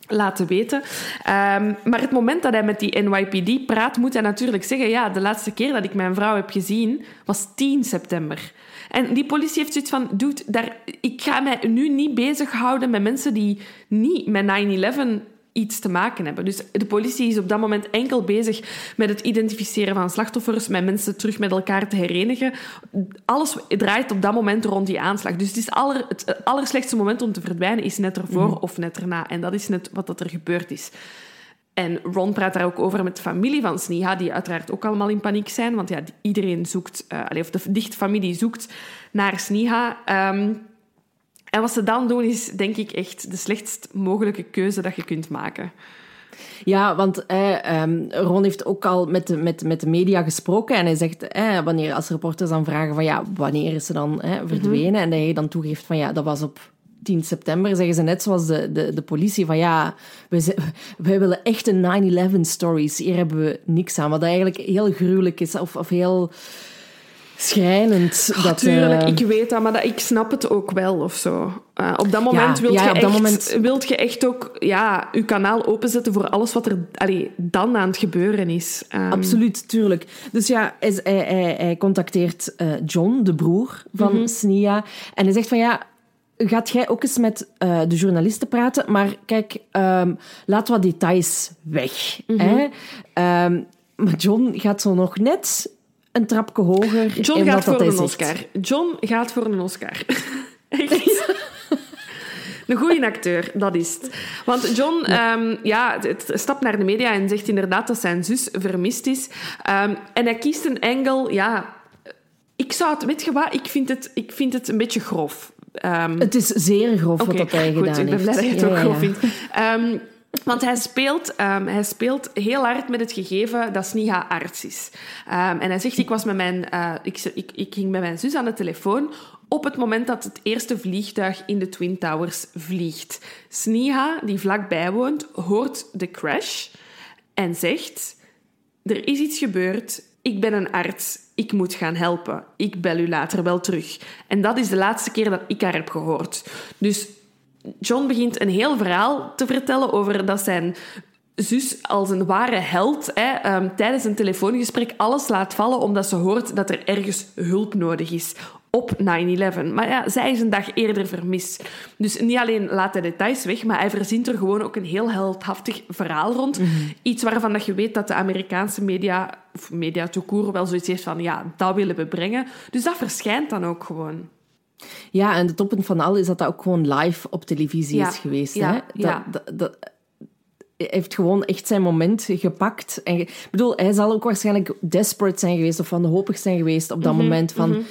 Speaker 1: laten weten. Ehm, maar het moment dat hij met die NYPD praat, moet hij natuurlijk zeggen... Ja, de laatste keer dat ik mijn vrouw heb gezien, was 10 september. En die politie heeft zoiets van... Dude, daar, ik ga mij nu niet bezighouden met mensen die niet met 9-11 iets te maken hebben. Dus de politie is op dat moment enkel bezig met het identificeren van slachtoffers, met mensen terug met elkaar te herenigen. Alles draait op dat moment rond die aanslag. Dus het, is aller, het allerslechtste moment om te verdwijnen is net ervoor of net erna. En dat is net wat dat er gebeurd is. En Ron praat daar ook over met de familie van Sneha, die uiteraard ook allemaal in paniek zijn. Want ja, iedereen zoekt, allee, of de dichte familie zoekt naar Sneha. Ehm, en wat ze dan doen, is denk ik echt de slechtst mogelijke keuze dat je kunt maken.
Speaker 3: Ja, want eh, Ron heeft ook al met de, met, met de media gesproken. En hij zegt, eh, wanneer als reporters dan vragen van ja, wanneer is ze dan eh, verdwenen? En dat hij dan toegeeft van ja, dat was op 10 september. Zeggen ze net zoals de, de, de politie van ja, wij, wij willen echte 9-11 stories. Hier hebben we niks aan. Wat eigenlijk heel gruwelijk is of, of heel dat,
Speaker 1: Natuurlijk,
Speaker 3: eh,
Speaker 1: ik weet dat, maar dat, ik snap het ook wel of zo. Eh, op dat moment wilt
Speaker 3: ja,
Speaker 1: je
Speaker 3: op dat
Speaker 1: echt,
Speaker 3: moment-
Speaker 1: wilt je echt ook ja, je kanaal openzetten voor alles wat er allee, dan aan het gebeuren is. Ehm,
Speaker 3: Absoluut, tuurlijk. Dus ja, hij, hij, hij, hij contacteert eh, John, de broer van
Speaker 1: Mhm.
Speaker 3: Snia. En hij zegt van ja, gaat jij ook eens met de journalisten praten? Maar kijk, ehm, laat wat details weg.
Speaker 1: Mhm.
Speaker 3: hè? Ehm, maar John gaat zo nog net een trapje hoger
Speaker 1: John gaat voor een
Speaker 3: zegt.
Speaker 1: Oscar. John gaat voor een Oscar. Echt. Een goede acteur, dat is het. Want John ehm, ja, het, het stapt naar de media en zegt inderdaad dat zijn zus vermist is. Ehm, en hij kiest een angle, ja... Ik zou het... Weet je wat? Ik vind het, ik vind het een beetje grof. Ehm,
Speaker 3: Het is zeer grof wat dat hij
Speaker 1: goed,
Speaker 3: gedaan
Speaker 1: ik ben
Speaker 3: heeft.
Speaker 1: blij dat je het ook
Speaker 3: ja,
Speaker 1: grof
Speaker 3: ja.
Speaker 1: vindt. Want hij speelt, ehm, hij speelt heel hard met het gegeven dat Sniha arts is. Ehm, en hij zegt, ik, was met mijn, eh, ik, ik, ik ging met mijn zus aan de telefoon op het moment dat het eerste vliegtuig in de Twin Towers vliegt. Sniha, die vlakbij woont, hoort de crash en zegt... Er is iets gebeurd. Ik ben een arts. Ik moet gaan helpen. Ik bel u later wel terug. En dat is de laatste keer dat ik haar heb gehoord. Dus John begint een heel verhaal te vertellen over dat zijn zus als een ware held hè, ehm, tijdens een telefoongesprek alles laat vallen omdat ze hoort dat er ergens hulp nodig is op 9-11. Maar ja, zij is een dag eerder vermist. Dus niet alleen laat hij details weg, maar hij verzint er gewoon ook een heel heldhaftig verhaal rond. Iets waarvan dat je weet dat de Amerikaanse media, of media court, wel zoiets heeft van ja, dat willen we brengen. Dus dat verschijnt dan ook gewoon.
Speaker 3: Ja, en de toppunt van al is dat dat ook gewoon live op televisie
Speaker 1: Ja,
Speaker 3: is geweest.
Speaker 1: ja,
Speaker 3: hè? Dat,
Speaker 1: ja.
Speaker 3: dat, heeft gewoon echt zijn moment gepakt. En ge- ik bedoel, hij zal ook waarschijnlijk desperate zijn geweest of wanhopig zijn geweest op dat
Speaker 1: Mhm,
Speaker 3: moment van...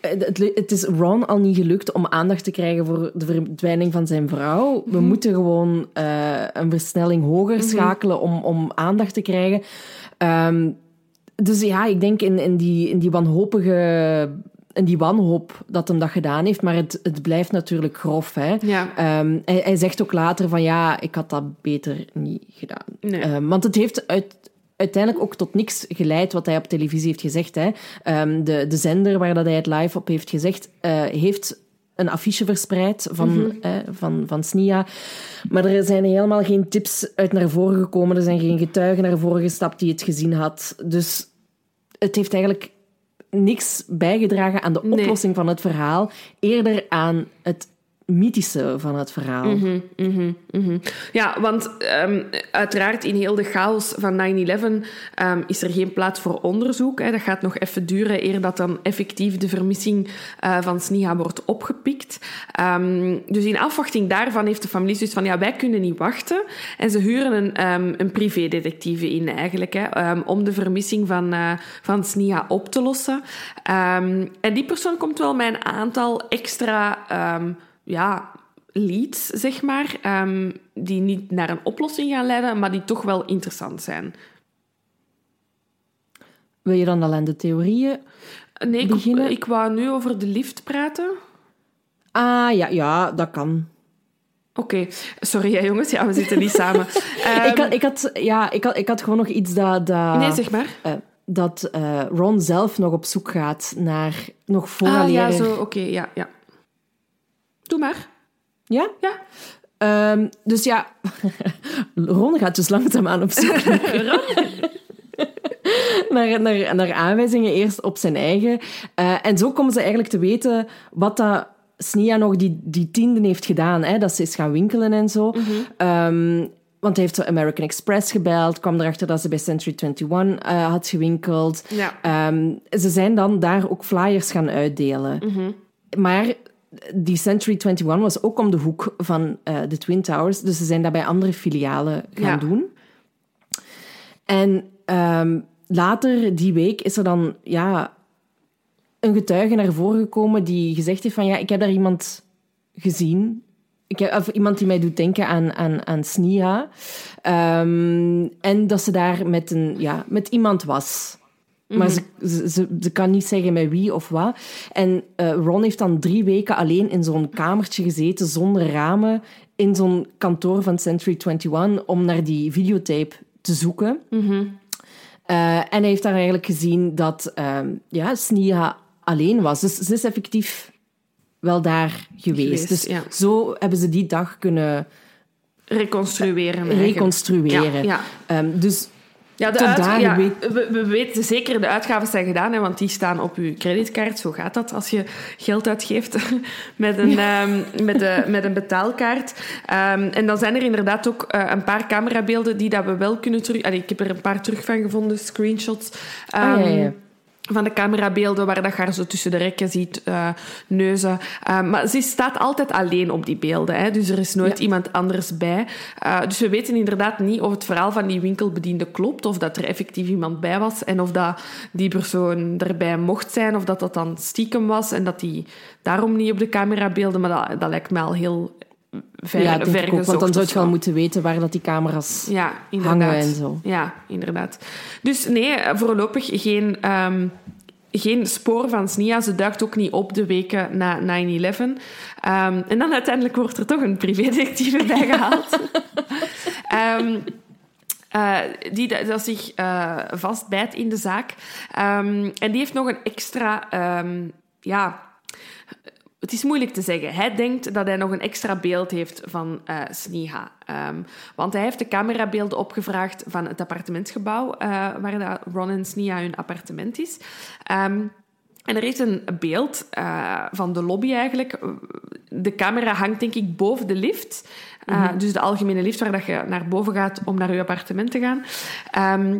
Speaker 3: Het, het is Ron al niet gelukt om aandacht te krijgen voor de verdwijning van zijn vrouw. We
Speaker 1: Mhm.
Speaker 3: moeten gewoon eh, een versnelling hoger schakelen om, om aandacht te krijgen. Ehm, dus ja, ik denk in, in, die, in die wanhopige en die wanhoop dat hem dat gedaan heeft, maar het, het blijft natuurlijk grof. Hè?
Speaker 1: Ja.
Speaker 3: Ehm, hij, hij zegt ook later van ja, ik had dat beter niet gedaan.
Speaker 1: Nee.
Speaker 3: Ehm, want het heeft uit, uiteindelijk ook tot niks geleid wat hij op televisie heeft gezegd. Hè. Ehm, de, de zender waar dat hij het live op heeft gezegd, eh, heeft een affiche verspreid van, eh, van, van SNIA. Maar er zijn helemaal geen tips uit naar voren gekomen. Er zijn geen getuigen naar voren gestapt die het gezien had. Dus het heeft eigenlijk niks bijgedragen aan de
Speaker 1: Nee.
Speaker 3: oplossing van het verhaal. Eerder aan het mythische van het verhaal.
Speaker 1: Mhm. Ja, want ehm, uiteraard in heel de chaos van 9-11 ehm, is er geen plaats voor onderzoek. Hè. Dat gaat nog even duren eer dat dan effectief de vermissing eh, van Sniha wordt opgepikt. Ehm, dus in afwachting daarvan heeft de familie zoiets van ja, wij kunnen niet wachten. En ze huren een, een privédetectieve in eigenlijk, hè, om de vermissing van, eh van Sniha op te lossen. En die persoon komt wel met een aantal extra... ja, leads, zeg maar, ehm, die niet naar een oplossing gaan leiden, maar die toch wel interessant zijn.
Speaker 3: Wil je dan al aan de theorieën?
Speaker 1: Nee, ik,
Speaker 3: Beginnen?
Speaker 1: ik wou nu over de lift praten.
Speaker 3: Ah, ja, ja dat kan.
Speaker 1: Oké, sorry hè, jongens, ja, we zitten niet samen.
Speaker 3: Ik, had, ik, had, ja, ik, had, ik had gewoon nog iets dat, dat,
Speaker 1: nee, zeg maar.
Speaker 3: eh, dat eh, Ron zelf nog op zoek gaat naar nog voor
Speaker 1: Ah, ja, zo, oké, ja, ja. Doe maar.
Speaker 3: Ja?
Speaker 1: Ja.
Speaker 3: Ehm, dus ja, Ron gaat dus langzaamaan op zoek naar, naar, naar aanwijzingen, eerst op zijn eigen. Eh, en zo komen ze eigenlijk te weten wat dat Snia nog die, die tiende heeft gedaan. Hè? Dat ze is gaan winkelen en zo. Ehm, want hij heeft zo American Express gebeld, kwam erachter dat ze bij Century 21 eh, had gewinkeld.
Speaker 1: Ja.
Speaker 3: Ehm, ze zijn dan daar ook flyers gaan uitdelen. Maar die Century 21 was ook om de hoek van eh, de Twin Towers. Dus ze zijn dat bij andere filialen gaan
Speaker 1: Ja.
Speaker 3: doen. En ehm, later die week is er dan ja, een getuige naar voren gekomen die gezegd heeft van ja, ik heb daar iemand gezien. Ik heb, of iemand die mij doet denken aan, aan, aan Snia. Ehm, en dat ze daar met, een, ja, met iemand was. Maar ze, ze, ze, ze kan niet zeggen met wie of wat. En eh, Ron heeft dan drie weken alleen in zo'n kamertje gezeten, zonder ramen, in zo'n kantoor van Century 21, om naar die videotape te zoeken. Eh, en hij heeft daar eigenlijk gezien dat ehm, ja, Snia alleen was. Dus ze is effectief wel daar geweest.
Speaker 1: Geweest,
Speaker 3: dus
Speaker 1: ja.
Speaker 3: zo hebben ze die dag kunnen
Speaker 1: Reconstrueren. eigenlijk.
Speaker 3: reconstrueren.
Speaker 1: Ja, ja.
Speaker 3: Ehm, dus
Speaker 1: Ja, de uit-
Speaker 3: daar
Speaker 1: ja, we, we weten zeker, de uitgaven zijn gedaan, hè, want die staan op uw creditkaart. Zo gaat dat als je geld uitgeeft met een, ehm, met de, met een betaalkaart. Ehm, en dan zijn er inderdaad ook eh, een paar camerabeelden die dat we wel kunnen terug... Allee, ik heb er een paar terug van gevonden, screenshots.
Speaker 3: Ah, ja,
Speaker 1: Ehm,
Speaker 3: ja.
Speaker 1: Van de camerabeelden waar dat je haar zo tussen de rekken ziet eh, neuzen. Eh, maar ze staat altijd alleen op die beelden. Hè? Dus er is nooit
Speaker 3: Ja.
Speaker 1: iemand anders bij. Eh, dus we weten inderdaad niet of het verhaal van die winkelbediende klopt. Of dat er effectief iemand bij was. En of dat die persoon erbij mocht zijn. Of dat dat dan stiekem was. En dat die daarom niet op de camerabeelden... Maar dat, dat lijkt me al heel ver,
Speaker 3: ja, denk ik ook, want dan zou je wel moeten weten waar dat die camera's...
Speaker 1: Ja,
Speaker 3: hangen en zo.
Speaker 1: Ja, inderdaad. Dus nee, voorlopig geen, ehm, geen spoor van Snia. Ze duikt ook niet op de weken na 9-11. Ehm, en dan uiteindelijk wordt er toch een privédetectieve bijgehaald. Eh, die dat, dat zich eh, vastbijt in de zaak. En die heeft nog een extra... ja, het is moeilijk te zeggen. Hij denkt dat hij nog een extra beeld heeft van eh Sneha. Ehm, want hij heeft de camerabeelden opgevraagd van het appartementsgebouw eh, waar Ron en Sneha hun appartement is. Ehm, en er is een beeld eh, van de lobby eigenlijk. De camera hangt denk ik boven de lift. Eh, Dus de algemene lift waar dat je naar boven gaat om naar je appartement te gaan. Ehm,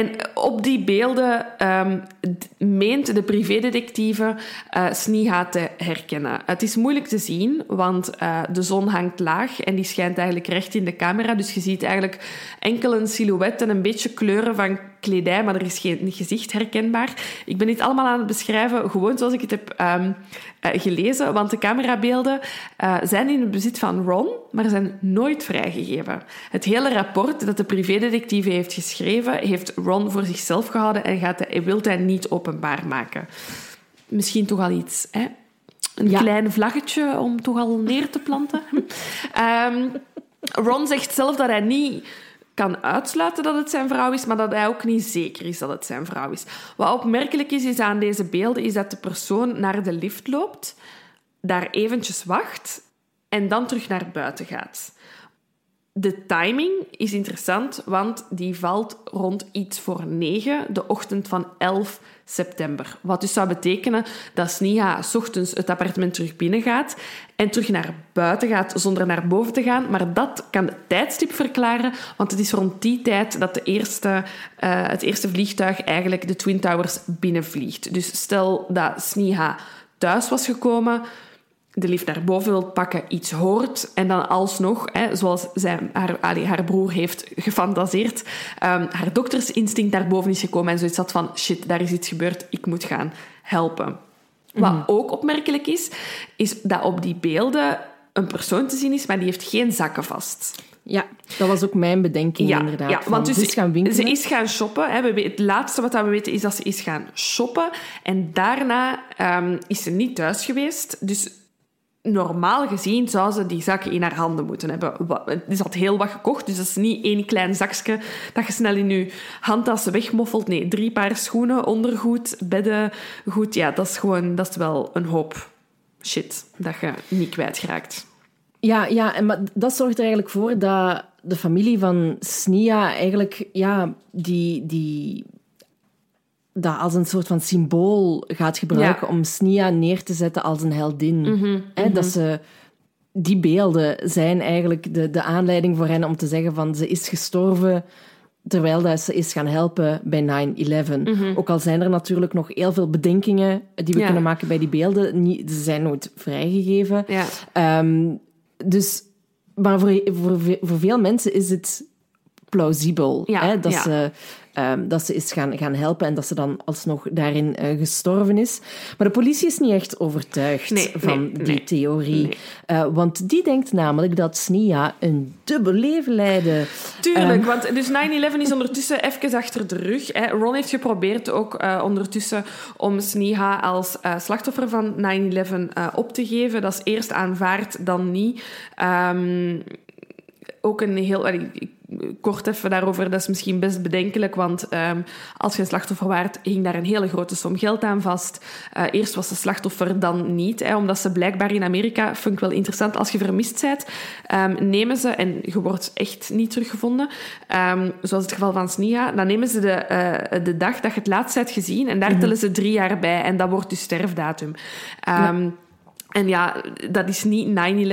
Speaker 1: en op die beelden ehm, meent de privédetectieve Sneha te herkennen. Het is moeilijk te zien, want eh, de zon hangt laag en die schijnt eigenlijk recht in de camera. Dus je ziet eigenlijk enkel een silhouet en een beetje kleuren van kledij, maar er is geen gezicht herkenbaar. Ik ben dit allemaal aan het beschrijven, gewoon zoals ik het heb ehm, eh, gelezen, want de camerabeelden eh, zijn in het bezit van Ron, maar zijn nooit vrijgegeven. Het hele rapport dat de privédetectieve heeft geschreven, heeft Ron voor zichzelf gehouden en gaat hij, wil hij niet openbaar maken. misschien toch al iets, hè? Een klein vlaggetje om toch al neer te planten. Ehm, Ron zegt zelf dat hij niet kan uitsluiten dat het zijn vrouw is, maar dat hij ook niet zeker is dat het zijn vrouw is. Wat opmerkelijk is, is aan deze beelden, is dat de persoon naar de lift loopt, daar eventjes wacht en dan terug naar buiten gaat. De timing is interessant, want die valt rond iets voor negen, de ochtend van 11 september. Wat dus zou betekenen dat Snia s ochtends het appartement terug binnen gaat en terug naar buiten gaat zonder naar boven te gaan. Maar dat kan het tijdstip verklaren, want het is rond die tijd dat de eerste, uh, het eerste vliegtuig eigenlijk de Twin Towers binnenvliegt. Dus stel dat Snia thuis was gekomen de lift naar boven wilt pakken, iets hoort en dan alsnog, hè, zoals zij, haar, allee, haar broer heeft gefantaseerd, um, haar doktersinstinct naar boven is gekomen en zoiets had van shit, daar is iets gebeurd, ik moet gaan helpen. Wat mhm. ook opmerkelijk is, is dat op die beelden een persoon te zien is, maar die heeft geen zakken vast.
Speaker 3: Ja, dat was ook mijn bedenking inderdaad. Ja, want dus ze is gaan winkelen.
Speaker 1: Ze is gaan shoppen. Hè. Het laatste wat we weten is dat ze is gaan shoppen. En daarna um, is ze niet thuis geweest. Dus normaal gezien zou ze die zakken in haar handen moeten hebben. Ze had heel wat gekocht, dus dat is niet één klein zakje dat je snel in je handtassen wegmoffelt. Nee, drie paar schoenen, ondergoed, beddengoed. Ja, dat is gewoon dat is wel een hoop shit dat je niet kwijtraakt.
Speaker 3: Ja, ja en maar dat zorgt er eigenlijk voor dat de familie van Snia eigenlijk ja, die, die dat als een soort van symbool gaat gebruiken om Snia neer te zetten als een heldin. Mm Dat ze, die beelden zijn eigenlijk de, de aanleiding voor hen om te zeggen van ze is gestorven terwijl dat ze is gaan helpen bij 9-11. Mhm. Ook al zijn er natuurlijk nog heel veel bedenkingen die we kunnen maken bij die beelden. Niet, ze zijn nooit vrijgegeven. Ja. Um, dus, maar voor, voor, voor veel mensen is het plausibel hè, dat ze Ehm, dat ze is gaan, gaan helpen en dat ze dan alsnog daarin uh, gestorven is. Maar de politie is niet echt overtuigd van die theorie. Uh, want die denkt namelijk dat Snia een dubbel leven leidde.
Speaker 1: Tuurlijk, um, want dus 9-11 is ondertussen even achter de rug. Hè. Ron heeft geprobeerd ook uh, ondertussen om Sneha als slachtoffer van 9-11 op te geven. Dat is eerst aanvaard, dan niet. Um, ook een heel kort even daarover, dat is misschien best bedenkelijk, want um, als je een slachtoffer waart, hing daar een hele grote som geld aan vast. Uh, eerst was de slachtoffer, dan niet, hè, omdat ze blijkbaar in Amerika, vind ik wel interessant, als je vermist bent, um, nemen ze, en je wordt echt niet teruggevonden, um, zoals het geval van Snia, dan nemen ze de, uh, de dag dat je het laatst hebt gezien en daar mm -hmm. tellen ze drie jaar bij en dat wordt dus sterfdatum. Ja. En ja, dat is niet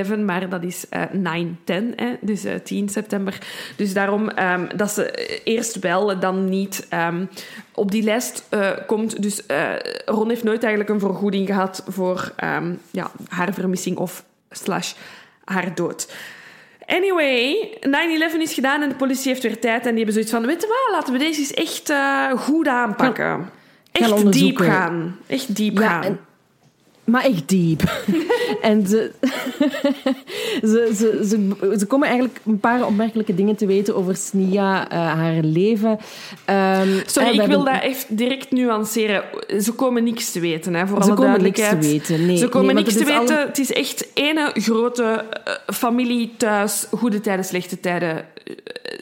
Speaker 1: 9-11, maar dat is uh, eh, 9-10, hè? dus uh, eh, 10 september. Dus daarom um, dat ze eerst wel, dan niet um, op die lijst uh, komt. Dus Ron heeft nooit eigenlijk een vergoeding gehad voor um, ja, haar vermissing of slash haar dood. Anyway, 9-11 is gedaan en de politie heeft weer tijd. En die hebben zoiets van, weet je wat, laten we deze eens echt goed aanpakken. Echt diep gaan. Echt diep ja, gaan.
Speaker 3: Maar echt diep. en ze, ze, ze, ze, ze, komen eigenlijk een paar opmerkelijke dingen te weten over Snia, uh, haar leven.
Speaker 1: Um, Sorry, ik wil dat echt direct nuanceren. Ze komen niks te weten, hè, voor ze alle duidelijkheid.
Speaker 3: Ze komen niks te weten, nee.
Speaker 1: Ze komen
Speaker 3: nee,
Speaker 1: niks te weten. Al... Het is echt ene grote uh, familie thuis, goede tijden, slechte tijden uh,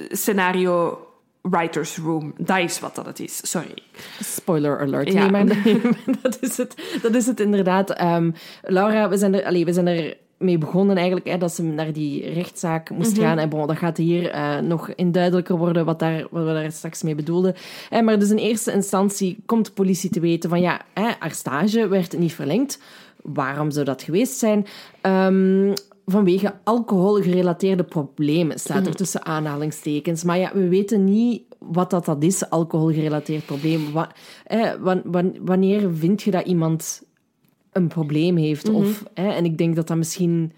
Speaker 1: scenario writer's room. Dat is wat dat het is. Sorry.
Speaker 3: Spoiler alert. Ja. Nee, maar dat, is het, dat is het inderdaad. Um, Laura, we zijn er, allez, we zijn er mee begonnen eigenlijk, hè, dat ze naar die rechtszaak moest mm -hmm. gaan. En bon, dat gaat hier uh, nog induidelijker worden wat, daar, wat we daar straks mee bedoelden. Uh, maar dus in eerste instantie komt de politie te weten van ja, hè, haar stage werd niet verlengd. Waarom zou dat geweest zijn? Um, vanwege alcoholgerelateerde problemen, staat er mhm. tussen aanhalingstekens. Maar ja, we weten niet wat dat, dat is, alcoholgerelateerd probleem. Wa eh, wanneer vind je dat iemand een probleem heeft? Mhm. of, eh, en ik denk dat dat misschien...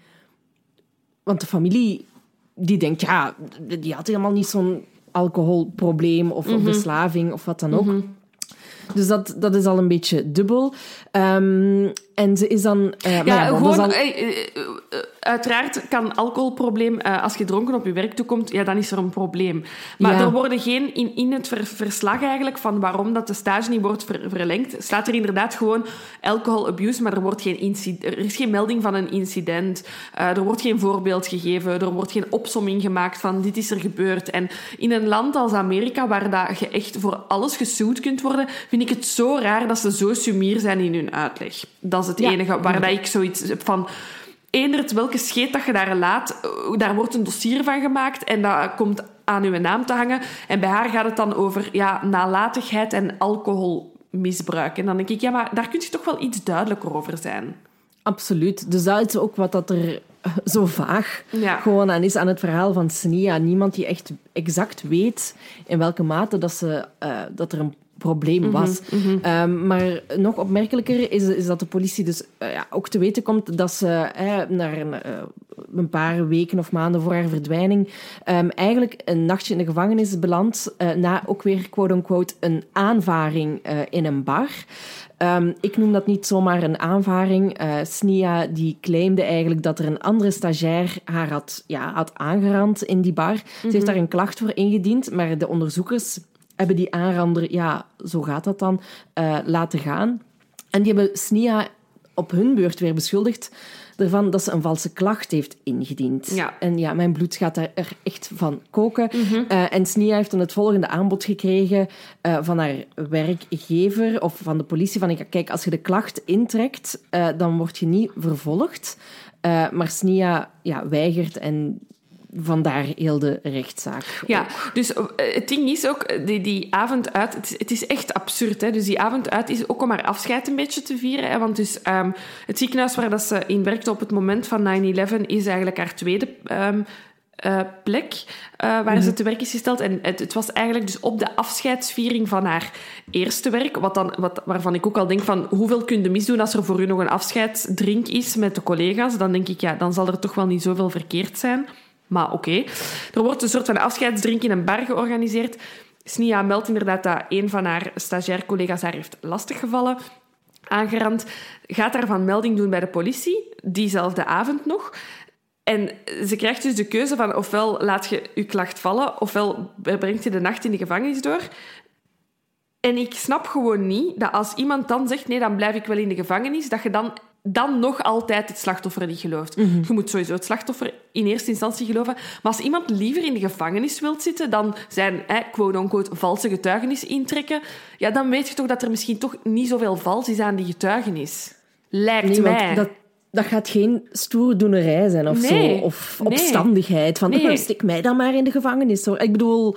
Speaker 3: Want de familie, die denkt, ja, die had helemaal niet zo'n alcoholprobleem of, mm verslaving of wat dan ook. Mhm. Dus dat, dat is al een beetje dubbel. Um, en ze is dan... Uh,
Speaker 1: ja, ja gewoon... Uh, uh, uiteraard kan alcoholprobleem, uh, als je dronken op je werk toekomt, ja, dan is er een probleem. Maar ja. er worden geen, in, in het ver, verslag eigenlijk van waarom dat de stage niet wordt ver, verlengd, staat er inderdaad gewoon alcohol abuse, maar er, wordt geen incident, er is geen melding van een incident, uh, er wordt geen voorbeeld gegeven, er wordt geen opsomming gemaakt van dit is er gebeurd. En in een land als Amerika, waar dat je echt voor alles gesuwd kunt worden, vind ik het zo raar dat ze zo sumier zijn in hun uitleg. Dat is het ja. enige waar dat ik zoiets heb van eendert welke scheet dat je daar laat, daar wordt een dossier van gemaakt en dat komt aan uw naam te hangen. En bij haar gaat het dan over ja, nalatigheid en alcoholmisbruik. En dan denk ik, ja, maar daar kun je toch wel iets duidelijker over zijn.
Speaker 3: Absoluut. Dus dat is ook wat dat er zo vaag ja. gewoon aan is aan het verhaal van Snia. Niemand die echt exact weet in welke mate dat, ze, uh, dat er een probleem mhm, was. Mm -hmm. maar nog opmerkelijker is, is dat de politie dus uh, ja, ook te weten komt dat ze uh, naar een, uh, een, paar weken of maanden voor haar verdwijning um, eigenlijk een nachtje in de gevangenis belandt na ook weer quote-unquote een aanvaring in een bar. Um, ik noem dat niet zomaar een aanvaring. Uh, Snia die claimde eigenlijk dat er een andere stagiair haar had, ja, had aangerand in die bar. Ze heeft mhm. daar een klacht voor ingediend, maar de onderzoekers hebben die aanrander, ja, zo gaat dat dan, uh, laten gaan. En die hebben Snia op hun beurt weer beschuldigd ervan dat ze een valse klacht heeft ingediend.
Speaker 1: Ja.
Speaker 3: En ja, mijn bloed gaat daar er echt van koken. Mm -hmm. uh, en Snia heeft dan het volgende aanbod gekregen uh, van haar werkgever of van de politie. Van, kijk, als je de klacht intrekt, uh, dan word je niet vervolgd. maar Snia ja, weigert en vandaar heel de rechtszaak.
Speaker 1: Ja, dus eh, het ding is ook, eh, die, die avond uit, het is, het is echt absurd. Hè? Dus die avond uit is ook om haar afscheid een beetje te vieren. Hè? Want dus, um, het ziekenhuis waar dat ze in werkte op het moment van 9-11 is eigenlijk haar tweede um, uh, plek uh, waar mm -hmm. ze te werk is gesteld. En het, het, was eigenlijk dus op de afscheidsviering van haar eerste werk, wat dan, wat, waarvan ik ook al denk van hoeveel kun je misdoen als er voor u nog een afscheidsdrink is met de collega's. Dan denk ik, ja, dan zal er toch wel niet zoveel verkeerd zijn. Maar oké. Er wordt een soort van afscheidsdrink in een bar georganiseerd. Snia meldt inderdaad dat een van haar stagiair-collega's haar heeft lastiggevallen. Aangerand. Gaat daarvan melding doen bij de politie, diezelfde avond nog. En ze krijgt dus de keuze van ofwel laat je je klacht vallen, ofwel brengt je de nacht in de gevangenis door. En ik snap gewoon niet dat als iemand dan zegt nee, dan blijf ik wel in de gevangenis, dat je dan dan nog altijd het slachtoffer niet gelooft. Mm -hmm. Je moet sowieso het slachtoffer in eerste instantie geloven. Maar als iemand liever in de gevangenis wilt zitten dan zijn quote-unquote valse getuigenis intrekken, ja, dan weet je toch dat er misschien toch niet zoveel vals is aan die getuigenis. Lijkt nee, mij.
Speaker 3: Dat, dat gaat geen stoerdoenerij zijn of nee, zo. Of opstandigheid. Van, nee. stik mij dan maar in de gevangenis. Hoor. Ik bedoel...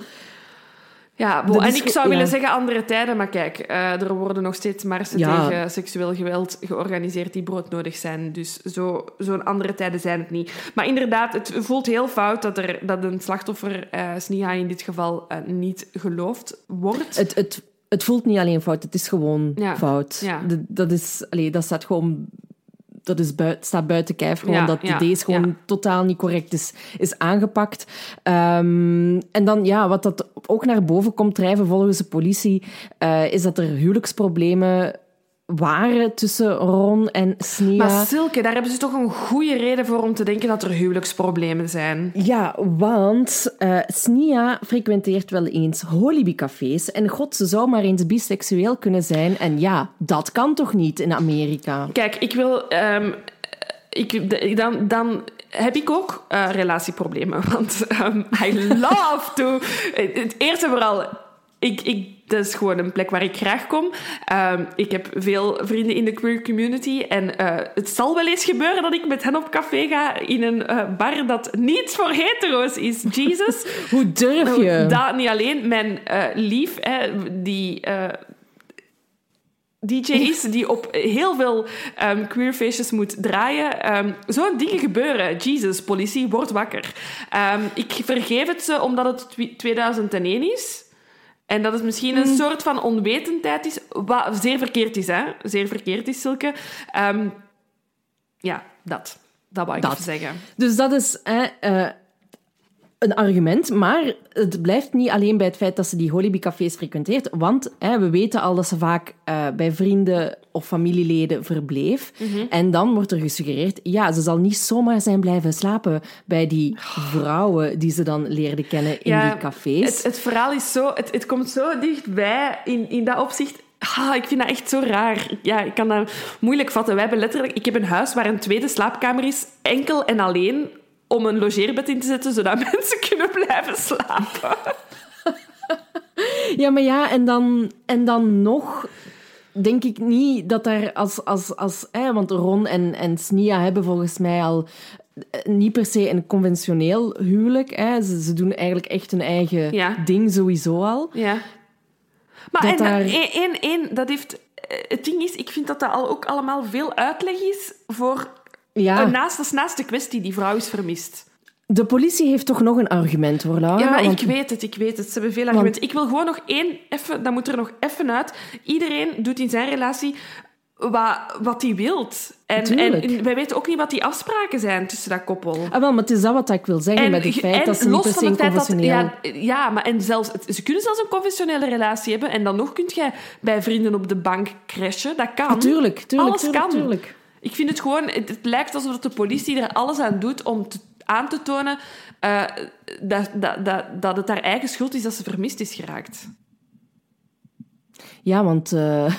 Speaker 1: Ja, bo, en ik zou willen zeggen andere tijden, maar kijk, uh, er worden nog steeds marsen ja. tegen seksueel geweld georganiseerd die broodnodig zijn. Dus zo'n zo andere tijden zijn het niet. Maar inderdaad, het voelt heel fout dat, er, dat een slachtoffer, uh, Sniha in dit geval, uh, niet geloofd wordt.
Speaker 3: Het, het, het voelt niet alleen fout, het is gewoon ja. fout. Dat, is, allee, dat staat gewoon dat is buiten, staat buiten kijf. Gewoon ja, dat ja, deze gewoon ja. totaal niet correct is, is aangepakt. Um, en dan, ja, wat dat ook naar boven komt drijven volgens de politie, uh, is dat er huwelijksproblemen waren tussen Ron en Snia.
Speaker 1: Maar Silke, daar hebben ze toch een goede reden voor om te denken dat er huwelijksproblemen zijn.
Speaker 3: Ja, want uh, Snia frequenteert wel eens holibi-cafés en god, ze zou maar eens biseksueel kunnen zijn. En ja, dat kan toch niet in Amerika?
Speaker 1: Kijk, ik wil... Um, ik, dan, dan heb ik ook uh, relatieproblemen. Want um, I love to... Het eerste vooral ik, ik, dat is gewoon een plek waar ik graag kom. Um, ik heb veel vrienden in de queer community. En uh, het zal wel eens gebeuren dat ik met hen op café ga in een uh, bar dat niet voor hetero's is. Jesus.
Speaker 3: Hoe durf je?
Speaker 1: Dat niet alleen. Mijn uh, lief, hè, die... DJ is die op heel veel um, queer feestjes moet draaien. Um, Zo'n dingen gebeuren. Jesus, politie, word wakker. Um, ik vergeef het ze omdat het 2001 is. En dat het misschien een mm. soort van onwetendheid is, wat zeer verkeerd is, hè? Zeer verkeerd is, Silke. Um, ja, dat. Dat wou ik dat. zeggen.
Speaker 3: Dus dat is... Hè, uh, een argument, maar het blijft niet alleen bij het feit dat ze die Holibi-cafés frequenteert, want hè, we weten al dat ze vaak uh, bij vrienden of familieleden verbleef. Mm -hmm. En dan wordt er gesuggereerd, ja, ze zal niet zomaar zijn blijven slapen bij die vrouwen die ze dan leerde kennen in
Speaker 1: ja,
Speaker 3: die cafés.
Speaker 1: Het, het, verhaal is zo, het, het komt zo dichtbij in, in dat opzicht. Ah, ik vind dat echt zo raar. Ja, ik kan dat moeilijk vatten. Wij hebben letterlijk... Ik heb een huis waar een tweede slaapkamer is, enkel en alleen om een logeerbed in te zetten, zodat mensen kunnen blijven slapen.
Speaker 3: Ja, maar ja, en dan, en dan nog denk ik niet dat daar als... als, als eh, want Ron en, en Snia hebben volgens mij al niet per se een conventioneel huwelijk. Hè. Ze, ze doen eigenlijk echt hun eigen
Speaker 1: Ja.
Speaker 3: ding sowieso al.
Speaker 1: Ja. Maar
Speaker 3: Dat
Speaker 1: en,
Speaker 3: daar-
Speaker 1: één, één, één, dat heeft... eh, Het ding is, ik vind dat dat al ook allemaal veel uitleg is voor...
Speaker 3: Ja,
Speaker 1: naast, dat is naast de kwestie, die vrouw is vermist.
Speaker 3: de politie heeft toch nog een argument, hoor, Laura.
Speaker 1: Ja, maar
Speaker 3: want-
Speaker 1: ik weet het, ik weet het. Ze hebben veel argumenten. Ik wil gewoon nog één, even, dat moet er nog even uit. Iedereen doet in zijn relatie wat, wat hij wilt. En, en wij weten ook niet wat die afspraken zijn tussen dat koppel.
Speaker 3: Ah, wel, maar het is dat wat ik wil zeggen met het feit
Speaker 1: en
Speaker 3: dat ze niet per se conventioneel...
Speaker 1: Ja, ja, maar en zelfs, ze kunnen zelfs een conventionele relatie hebben en dan nog kun jij bij vrienden op de bank crashen. Dat kan.
Speaker 3: Ah, tuurlijk, tuurlijk,
Speaker 1: Alles
Speaker 3: tuurlijk,
Speaker 1: kan.
Speaker 3: tuurlijk.
Speaker 1: Ik vind het gewoon... Het, het lijkt alsof de politie er alles aan doet om te- aan te tonen eh, dat, dat, dat, dat het haar eigen schuld is dat ze vermist is geraakt.
Speaker 3: Ja, want eh,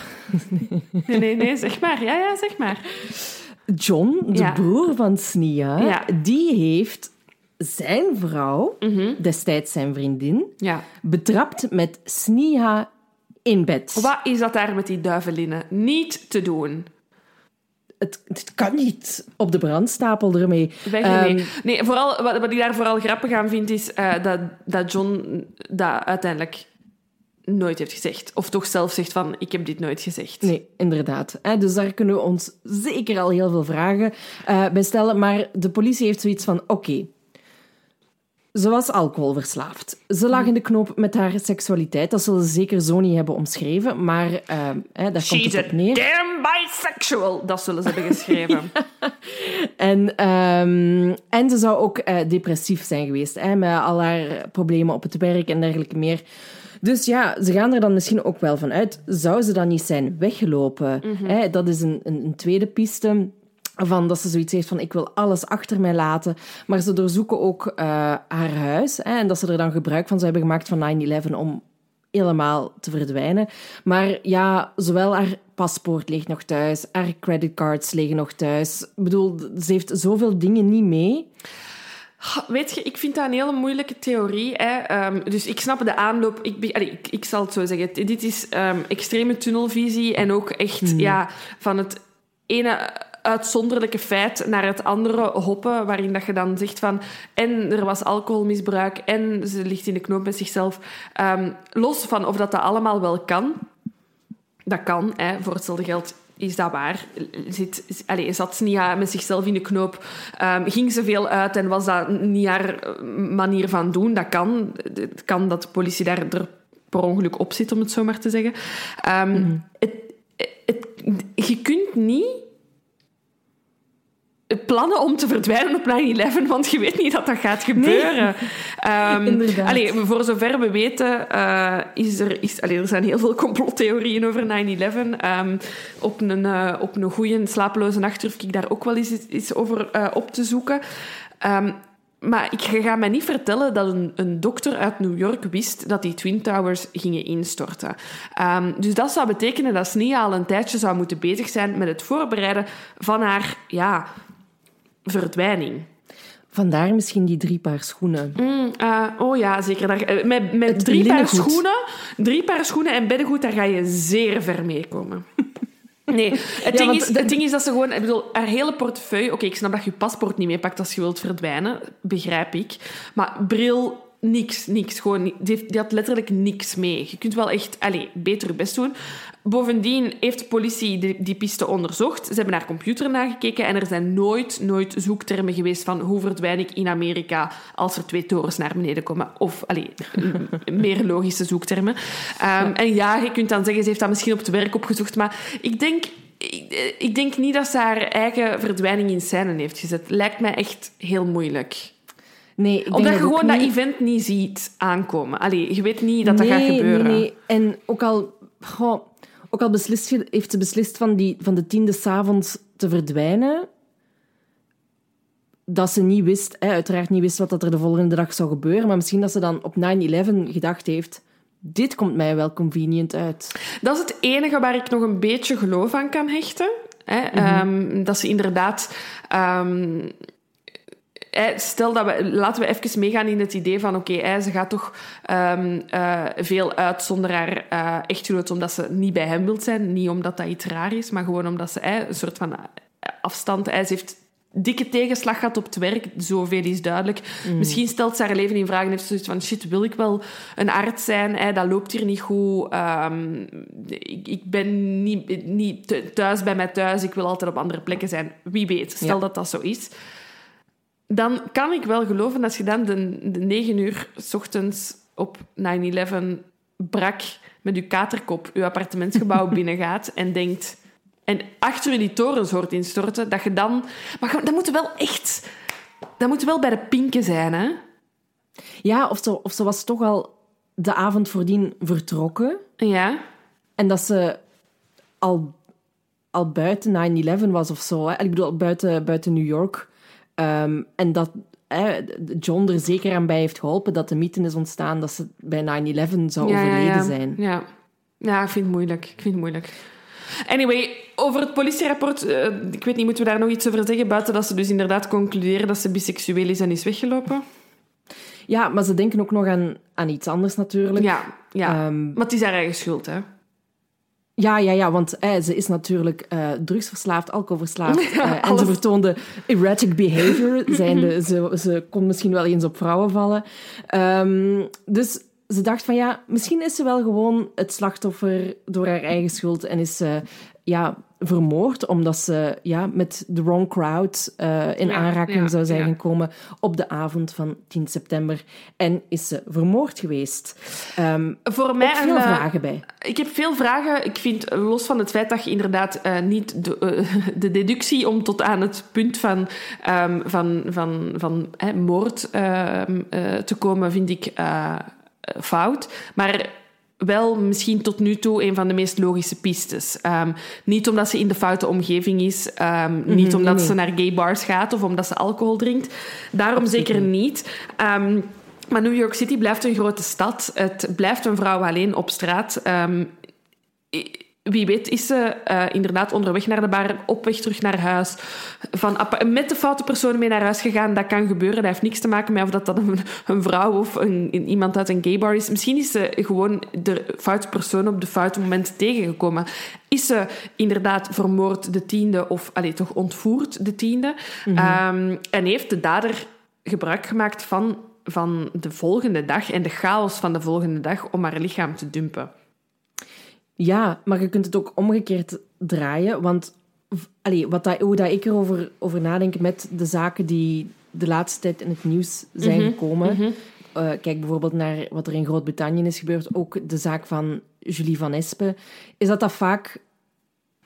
Speaker 1: Nee, nee, nee, zeg maar. Ja, ja, zeg maar.
Speaker 3: John, de
Speaker 1: Ja.
Speaker 3: broer van Snia,
Speaker 1: Ja.
Speaker 3: die heeft zijn vrouw, destijds zijn vriendin,
Speaker 1: Ja.
Speaker 3: betrapt met Snia in bed.
Speaker 1: Wat is dat daar met die duivelinnen? Niet te doen.
Speaker 3: Het, het kan niet op de brandstapel ermee.
Speaker 1: Weg
Speaker 3: Ehm,
Speaker 1: nee, vooral, wat, wat ik daar vooral grappig aan vind, is eh, dat, dat John dat uiteindelijk nooit heeft gezegd. Of toch zelf zegt van, ik heb dit nooit gezegd.
Speaker 3: Nee, inderdaad. Dus daar kunnen we ons zeker al heel veel vragen eh, bij stellen. Maar de politie heeft zoiets van: oké. Ze was alcoholverslaafd. Ze lag in de knoop met haar seksualiteit. Dat zullen ze zeker zo niet hebben omschreven. Maar eh, hè, daar komt het op neer.
Speaker 1: damn bisexual. Dat zullen ze hebben geschreven.
Speaker 3: En, ehm, en ze zou ook eh, depressief zijn geweest. Hè, met al haar problemen op het werk en dergelijke meer. Dus ja, ze gaan er dan misschien ook wel van uit. Zou ze dan niet zijn weggelopen? Hè, dat is een, een, een tweede piste. Van dat ze zoiets heeft van, ik wil alles achter mij laten. Maar ze doorzoeken ook eh, haar huis. Hè, en dat ze er dan gebruik van zou hebben gemaakt van 9-11 om helemaal te verdwijnen. Maar ja, zowel haar paspoort ligt nog thuis, haar creditcards liggen nog thuis. Ik bedoel, ze heeft zoveel dingen niet mee.
Speaker 1: Weet je, ik vind dat een hele moeilijke theorie. Hè. Ehm, dus ik snap de aanloop. Ik, allee, ik, ik zal het zo zeggen. Dit is ehm, extreme tunnelvisie en ook echt ja, van het ene uitzonderlijke feit naar het andere hoppen, waarin dat je dan zegt van en er was alcoholmisbruik en ze ligt in de knoop met zichzelf. Ehm, los van of dat, dat allemaal wel kan, dat kan, hè, voor hetzelfde geld is dat waar. Zit, allez, zat Nia met zichzelf in de knoop? Ehm, ging ze veel uit en was dat niet haar eh, manier van doen? Dat kan. Het kan dat de politie daar er per ongeluk op zit, om het zo maar te zeggen. Ehm, het, het, je kunt niet plannen om te verdwijnen op 9-11, want je weet niet dat dat gaat gebeuren. Ehm,
Speaker 3: Inderdaad.
Speaker 1: allee, voor zover we weten, eh, is er, is, allee, er zijn heel veel complottheorieën over 9-11. Ehm, op een, eh, op een goede slapeloze nacht durf ik daar ook wel eens, eens over eh, op te zoeken. Ehm, maar ik ga mij niet vertellen dat een, een dokter uit New York wist dat die Twin Towers gingen instorten. Dus dat zou betekenen dat Snia al een tijdje zou moeten bezig zijn met het voorbereiden van haar ja, verdwijning.
Speaker 3: Vandaar misschien die drie paar schoenen.
Speaker 1: Mm, eh, oh ja, zeker. Daar, eh, met met drie paar, schoenen, drie paar schoenen en beddengoed, daar ga je zeer ver mee komen. Nee, het, ding is,
Speaker 3: de-
Speaker 1: het ding is dat ze gewoon... Ik bedoel, haar hele portefeuille... Oké, ik snap dat je je paspoort niet meepakt als je wilt verdwijnen. Begrijp ik. Maar bril, niks, niks. Gewoon, die, heeft- die had letterlijk niks mee. Je kunt wel echt... Allez, beter je best doen. Bovendien heeft de politie die, die piste onderzocht. Ze hebben naar computer nagekeken en er zijn nooit, nooit zoektermen geweest van hoe verdwijn ik in Amerika als er twee torens naar beneden komen. Of, allee, meer logische zoektermen. Ehm, En ja, je kunt dan zeggen, ze heeft dat misschien op het werk opgezocht, maar ik denk... Ik, ik denk niet dat ze haar eigen verdwijning in scène heeft gezet. Lijkt mij echt heel moeilijk.
Speaker 3: Nee, ik denk
Speaker 1: Omdat je gewoon dat
Speaker 3: niet.
Speaker 1: event niet ziet aankomen. Allee, je weet niet dat dat gaat gebeuren.
Speaker 3: Nee, nee. En ook al, goh, ook al beslist, heeft ze beslist van, die, van de tiende s'avonds te verdwijnen, dat ze niet wist, hè, uiteraard niet wist wat dat er de volgende dag zou gebeuren, maar misschien dat ze dan op 9-11 gedacht heeft, dit komt mij wel convenient uit.
Speaker 1: Dat is het enige waar ik nog een beetje geloof aan kan hechten. Hè? Ehm, dat ze inderdaad. ehm, stel dat we. Laten we even meegaan in het idee van. Oké, ze gaat toch ehm, eh, veel uit zonder haar eh, echtgenoot. omdat ze niet bij hem wilt zijn. Niet omdat dat iets raar is, maar gewoon omdat ze een soort van eh, afstand. Ze heeft dikke tegenslag gehad op het werk. Zoveel is duidelijk. Misschien stelt ze haar leven in vraag en heeft ze zoiets van... Shit, wil ik wel een arts zijn? Hè? Dat loopt hier niet goed. Ehm, ik, ik ben niet, niet thu- thuis bij mij thuis. Ik wil altijd op andere plekken zijn. Wie weet. Stel
Speaker 3: Ja.
Speaker 1: dat dat zo is. Dan kan ik wel geloven als je dan de, de negen uur s ochtends op 9-11 brak met je katerkop je appartementsgebouw binnengaat en denkt... En achter je die torens hoort instorten, dat je dan... Maar dat moet wel echt... Dat moet wel bij de pinken zijn, hè?
Speaker 3: Ja, of ze, of ze was toch al de avond voordien vertrokken
Speaker 1: Ja.
Speaker 3: en dat ze al, al buiten 9-11 was of zo. Hè. Ik bedoel, buiten, buiten New York. Ehm, en dat hè, John er zeker aan bij heeft geholpen dat de mythe is ontstaan dat ze bij 9-11 zou
Speaker 1: ja, ja,
Speaker 3: overleden
Speaker 1: ja.
Speaker 3: zijn.
Speaker 1: Ja. ja, ik vind het moeilijk. Ik vind het moeilijk. Anyway, over het politierapport, eh, ik weet niet, moeten we daar nog iets over zeggen? Buiten dat ze dus inderdaad concluderen dat ze biseksueel is en is weggelopen.
Speaker 3: Ja, maar ze denken ook nog aan, aan iets anders natuurlijk.
Speaker 1: Ja, ja.
Speaker 3: Ehm,
Speaker 1: maar het is haar eigen schuld, hè?
Speaker 3: Ja, ja, ja, want eh, ze is natuurlijk eh, drugsverslaafd, alcoholverslaafd. eh, en ze vertoonde erratic behavior. Zijnde, ze, ze kon misschien wel eens op vrouwen vallen. Ehm, dus ze dacht van ja, misschien is ze wel gewoon het slachtoffer door haar eigen schuld. En is ze ja, vermoord omdat ze ja, met de wrong crowd eh, in
Speaker 1: Ja,
Speaker 3: aanraking
Speaker 1: ja,
Speaker 3: zou zijn
Speaker 1: ja.
Speaker 3: gekomen op de avond van 10 september. En is ze vermoord geweest. Ehm
Speaker 1: Voor mij
Speaker 3: veel
Speaker 1: een, eh,
Speaker 3: vragen bij.
Speaker 1: Ik heb veel vragen. Ik vind, los van het feit dat je inderdaad eh, niet de, de deductie om tot aan het punt van, ehm, van, van, van hè, moord ehm, eh, te komen, vind ik fout. Maar wel misschien tot nu toe een van de meest logische pistes. Ehm, niet omdat ze in de foute omgeving is, ehm, niet omdat
Speaker 3: nee.
Speaker 1: ze naar gay bars gaat of omdat ze alcohol drinkt. Daarom zeker niet. Ehm, maar New York City blijft een grote stad. Het blijft een vrouw alleen op straat. Wie weet is ze eh, inderdaad onderweg naar de bar, op weg terug naar huis. Van, met de foute persoon mee naar huis gegaan. Dat kan gebeuren. Dat heeft niks te maken met of dat, dat een, een vrouw of een, een- iemand uit een gay bar is. Misschien is ze gewoon de foute persoon op de foute moment tegengekomen. Is ze inderdaad vermoord de tiende of allee, toch ontvoerd de tiende? Ehm, en heeft de dader gebruik gemaakt van, van de volgende dag en de chaos van de volgende dag om haar lichaam te dumpen.
Speaker 3: Ja, maar je kunt het ook omgekeerd draaien. Want allee, wat dat, hoe dat ik erover over nadenk met de zaken die de laatste tijd in het nieuws zijn gekomen. Eh, kijk bijvoorbeeld naar wat er in Groot-Brittannië is gebeurd. Ook de zaak van Julie van Espen. Is dat dat vaak,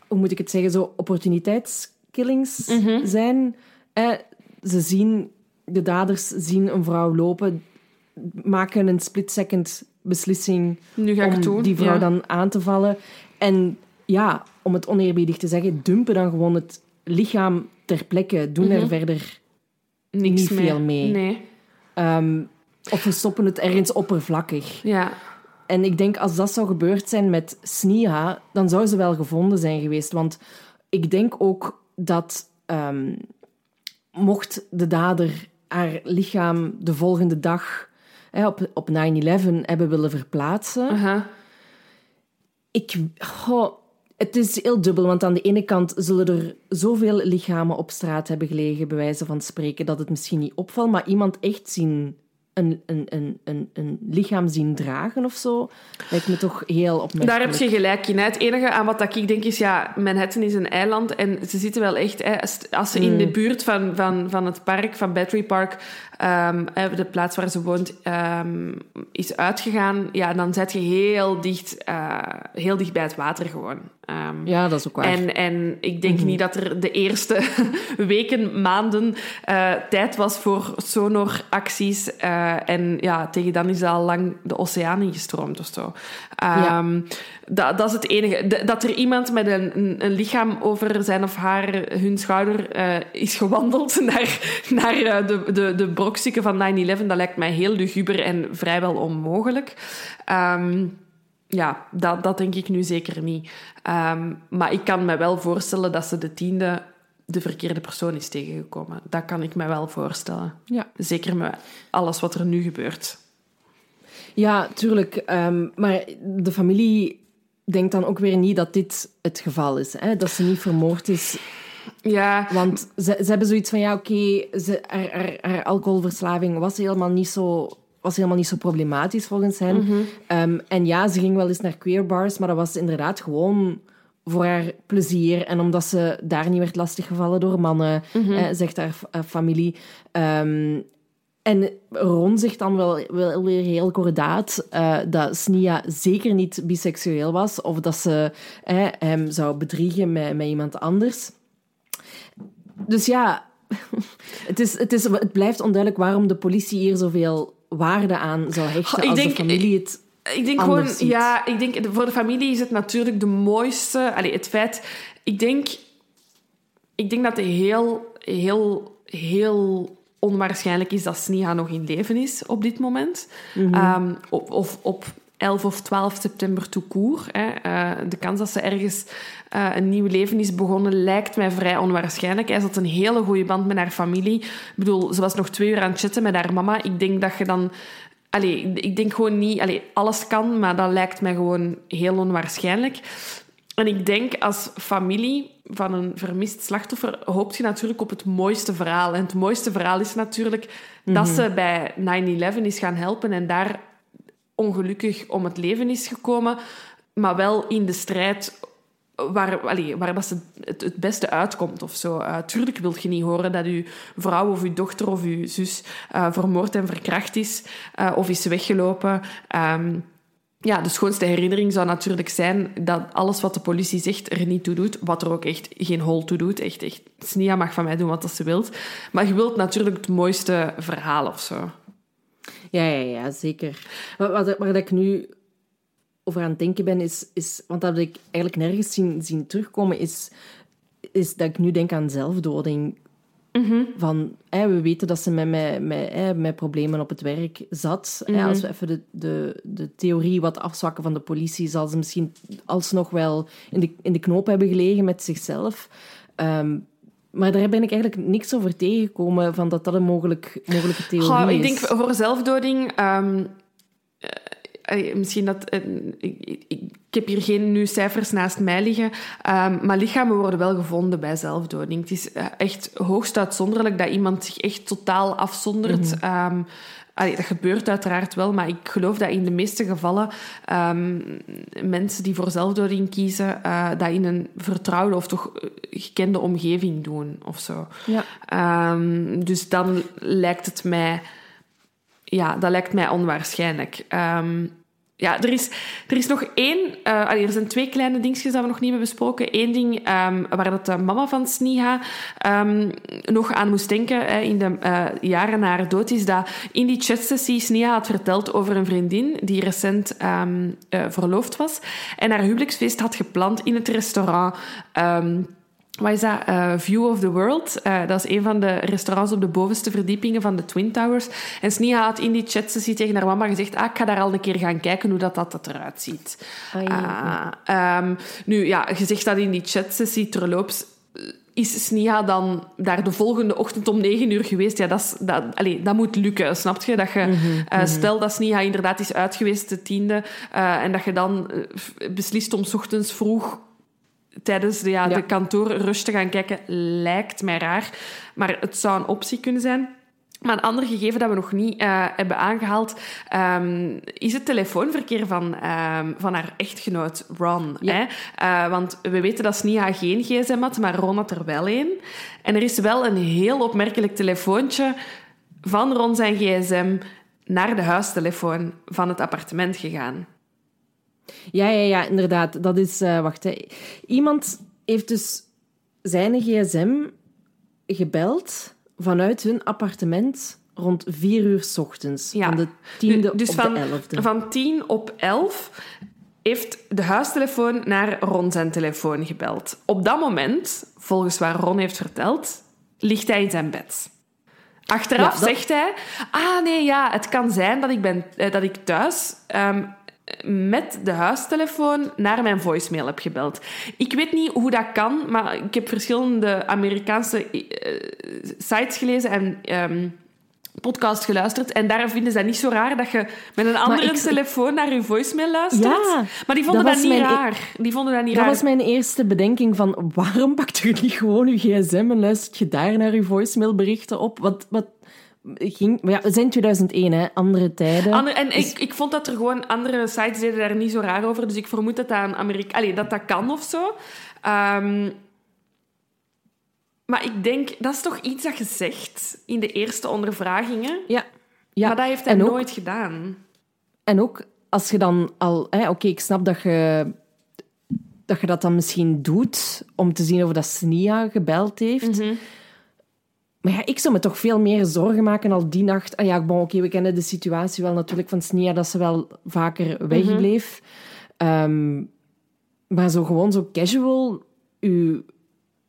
Speaker 3: hoe moet ik het zeggen, zo opportuniteitskillings zijn. Eh, ze zien, de daders zien een vrouw lopen, maken een split-second beslissing
Speaker 1: Nu ga ik
Speaker 3: om
Speaker 1: het doen.
Speaker 3: die vrouw
Speaker 1: ja.
Speaker 3: dan aan te vallen. En ja, om het oneerbiedig te zeggen, dumpen dan gewoon het lichaam ter plekke. Doen er verder
Speaker 1: Niks
Speaker 3: niet veel mee.
Speaker 1: Nee.
Speaker 3: Ehm, of we stoppen het ergens oppervlakkig.
Speaker 1: Ja.
Speaker 3: En ik denk, als dat zou gebeurd zijn met Sneha, dan zou ze wel gevonden zijn geweest. Want ik denk ook dat ehm, mocht de dader haar lichaam de volgende dag hè, op, op 9-11 hebben willen verplaatsen,
Speaker 1: Aha.
Speaker 3: ik, goh, het is heel dubbel, want aan de ene kant zullen er zoveel lichamen op straat hebben gelegen, bij wijze van spreken, dat het misschien niet opvalt, maar iemand echt zien, een, een, een, een, een lichaam zien dragen of zo, lijkt me toch heel opmerkelijk.
Speaker 1: Daar heb je gelijk in. hè. Het enige aan wat ik denk is, ja, Manhattan is een eiland en ze zitten wel echt... Hè, als- ze in de buurt van, van, van het park, van Battery Park, ehm, de plaats waar ze woont, ehm, is uitgegaan, ja, dan zit je heel dicht, eh, heel dicht bij het water gewoon. Ehm,
Speaker 3: Ja, dat is ook waar.
Speaker 1: en, en ik denk niet dat er de eerste weken, maanden eh, tijd was voor sonoracties. Eh en ja, tegen dan is dat al lang de oceaan ingestroomd of zo. Ehm, dat, dat is het enige. De- dat er iemand met een, een, een lichaam over zijn of haar, hun schouder, eh, is gewandeld naar, naar eh, de, de, de brokstukken van 9-11, dat lijkt mij heel luguber en vrijwel onmogelijk. Ehm, ja, dat, dat denk ik nu zeker niet. Ehm, maar ik kan me wel voorstellen dat ze de tiende de verkeerde persoon is tegengekomen. Dat kan ik me wel voorstellen.
Speaker 3: Ja.
Speaker 1: Zeker met alles wat er nu gebeurt.
Speaker 3: Ja, tuurlijk. ehm, maar de familie denkt dan ook weer niet dat dit het geval is. Hè? Dat ze niet vermoord is.
Speaker 1: Ja,
Speaker 3: Want ze, ze hebben zoiets van, ja, oké, ze- haar, haar, haar alcoholverslaving was helemaal niet zo... Was helemaal niet zo problematisch volgens hen. Ehm, en ja, ze ging wel eens naar queer bars, maar dat was inderdaad gewoon voor haar plezier. En omdat ze daar niet werd lastiggevallen door mannen, eh, zegt haar eh, familie. Ehm, en Ron zegt dan wel, wel weer heel kordaat eh, dat Snia zeker niet biseksueel was of dat ze eh, hem zou bedriegen met, met iemand anders. Dus ja, het, is, het, is, het blijft onduidelijk waarom de politie hier zoveel waarde aan zou hechten
Speaker 1: ik
Speaker 3: als
Speaker 1: denk-
Speaker 3: de familie het...
Speaker 1: ik denk gewoon...
Speaker 3: ziet.
Speaker 1: Ja, ik denk voor de familie is het natuurlijk de mooiste... Allee, het feit... Ik denk... Ik denk dat het heel, heel, heel onwaarschijnlijk is dat Sneha nog in leven is op dit moment. Ehm, of, of op 11 of 12 september court. Hè. Eh, de kans dat ze ergens eh, een nieuw leven is begonnen lijkt mij vrij onwaarschijnlijk. Hij had een hele goede band met haar familie. Ik bedoel, ze was nog twee uur aan het chatten met haar mama. Ik denk dat je dan... Allee, ik denk gewoon niet... Allee, alles kan, maar dat lijkt mij gewoon heel onwaarschijnlijk. En ik denk als familie van een vermist slachtoffer hoopt je natuurlijk op het mooiste verhaal. En het mooiste verhaal is natuurlijk dat ze bij 9-11 is gaan helpen en daar ongelukkig om het leven is gekomen, maar wel in de strijd waar, waar dat ze het, het beste uitkomt of zo. Uh, tuurlijk wil je niet horen dat uw vrouw of uw dochter of uw zus uh, vermoord en verkracht is uh, of is weggelopen. Um, ja, de schoonste herinnering zou natuurlijk zijn dat alles wat de politie zegt er niet toe doet, wat er ook echt geen hol toe doet. Echt, echt. Snia mag van mij doen wat ze wilt. Maar je wilt natuurlijk het mooiste verhaal of zo.
Speaker 3: Ja, ja, ja, zeker. Wat, wat, ik nu over aan het denken ben, is... is want dat heb ik eigenlijk nergens zien, zien terugkomen, is, is dat ik nu denk aan zelfdoding. Mm -hmm. Van, hè, we weten dat ze met, met, met, hè, met problemen op het werk zat. Mm -hmm. hè, als we even de, de, de theorie wat afzwakken van de politie, zal ze misschien alsnog wel in de, in de knoop hebben gelegen met zichzelf. Um, maar daar ben ik eigenlijk niks over tegengekomen van dat dat een mogelijk, mogelijke theorie is.
Speaker 1: Ik denk voor zelfdoding... Um, uh, misschien dat... Uh, ik, heb hier geen nu cijfers naast mij liggen, um, maar lichamen worden wel gevonden bij zelfdoding. Het is uh, echt hoogst uitzonderlijk dat iemand zich echt totaal afzondert... Mm -hmm. um, Allee, dat gebeurt uiteraard wel, maar ik geloof dat in de meeste gevallen um, mensen die voor zelfdoding kiezen, uh, dat in een vertrouwde of toch gekende omgeving doen of zo.
Speaker 3: Ja.
Speaker 1: Um, dus dan lijkt het mij, ja, dat lijkt mij onwaarschijnlijk. Um, ja, er is, er is nog één... Allee, er zijn twee kleine dingetjes dat we nog niet hebben besproken. Eén ding um, waar dat de mama van Sniha um, nog aan moest denken hè, in de uh, jaren na haar dood, is dat in die chatsessie Sniha had verteld over een vriendin die recent um, uh, verloofd was en haar huwelijksfeest had gepland in het restaurant... Wat is dat? Uh, View of the World. Uh, dat is een van de restaurants op de bovenste verdiepingen van de Twin Towers. En Snia had in die chatsessie tegen haar mama gezegd ah, ik ga daar al een keer gaan kijken hoe dat, dat, dat eruit ziet.
Speaker 3: Oh, ja.
Speaker 1: uh, um, nu, ja, je zegt dat in die chatsessie terloops is Snia dan daar de volgende ochtend om negen uur geweest? Ja, dat, is, dat, allez, dat moet lukken, snap je? Dat je uh, stel dat Snia inderdaad is uitgeweest de tiende uh, en dat je dan uh, beslist om 's ochtends vroeg tijdens de, ja, ja. de kantoorrush te gaan kijken, lijkt mij raar. Maar het zou een optie kunnen zijn. Maar een ander gegeven dat we nog niet uh, hebben aangehaald, um, is het telefoonverkeer van, um, van haar echtgenoot Ron.
Speaker 3: Ja.
Speaker 1: Hè? Uh, want we weten dat Snia geen gsm had, maar Ron had er wel een. En er is wel een heel opmerkelijk telefoontje van Ron zijn gsm naar de huistelefoon van het appartement gegaan.
Speaker 3: Ja, ja, ja, inderdaad. Dat is... eh, wacht, hè. Iemand heeft dus zijn gsm gebeld vanuit hun appartement rond vier uur s ochtends.
Speaker 1: Ja.
Speaker 3: Van de tiende
Speaker 1: dus
Speaker 3: op
Speaker 1: van,
Speaker 3: de elfde.
Speaker 1: van 10 op 11 heeft de huistelefoon naar Ron zijn telefoon gebeld. Op dat moment, volgens waar Ron heeft verteld, ligt hij in zijn bed. Achteraf
Speaker 3: Ja, dat-
Speaker 1: zegt hij... Ah, nee, ja, het kan zijn dat ik, ben, eh, dat ik thuis ehm, met de huistelefoon naar mijn voicemail heb gebeld. Ik weet niet hoe dat kan, maar ik heb verschillende Amerikaanse eh, sites gelezen en... ehm podcast geluisterd. En daar vinden ze dat niet zo raar dat je met een andere
Speaker 3: ik-
Speaker 1: telefoon naar je voicemail luistert.
Speaker 3: Ja,
Speaker 1: maar die vonden
Speaker 3: dat
Speaker 1: niet
Speaker 3: mijn-
Speaker 1: raar. Die vonden dat niet
Speaker 3: Dat
Speaker 1: raar.
Speaker 3: was mijn eerste bedenking van waarom pakt je niet gewoon je gsm en luistert je daar naar je voicemailberichten op? Wat, wat ging... Maar ja, we zijn in 2001, hè. Andere tijden.
Speaker 1: Ander- en ik, ik vond dat er gewoon andere sites deden daar niet zo raar over. Dus ik vermoed dat dat, een Amerika Allee, dat, dat kan of zo. Ehm, maar ik denk, dat is toch iets dat je zegt in de eerste ondervragingen.
Speaker 3: Ja. ja.
Speaker 1: Maar dat heeft hij
Speaker 3: en ook,
Speaker 1: nooit gedaan.
Speaker 3: En ook als je dan al... Oké, ik snap dat je, dat je dat dan misschien doet om te zien of dat Snia gebeld heeft.
Speaker 1: Mhm.
Speaker 3: Maar ja, ik zou me toch veel meer zorgen maken al die nacht. Ah ja, bon, oké, we kennen de situatie wel natuurlijk van Snia, dat ze wel vaker wegbleef. Ehm, maar zo gewoon zo casual uw,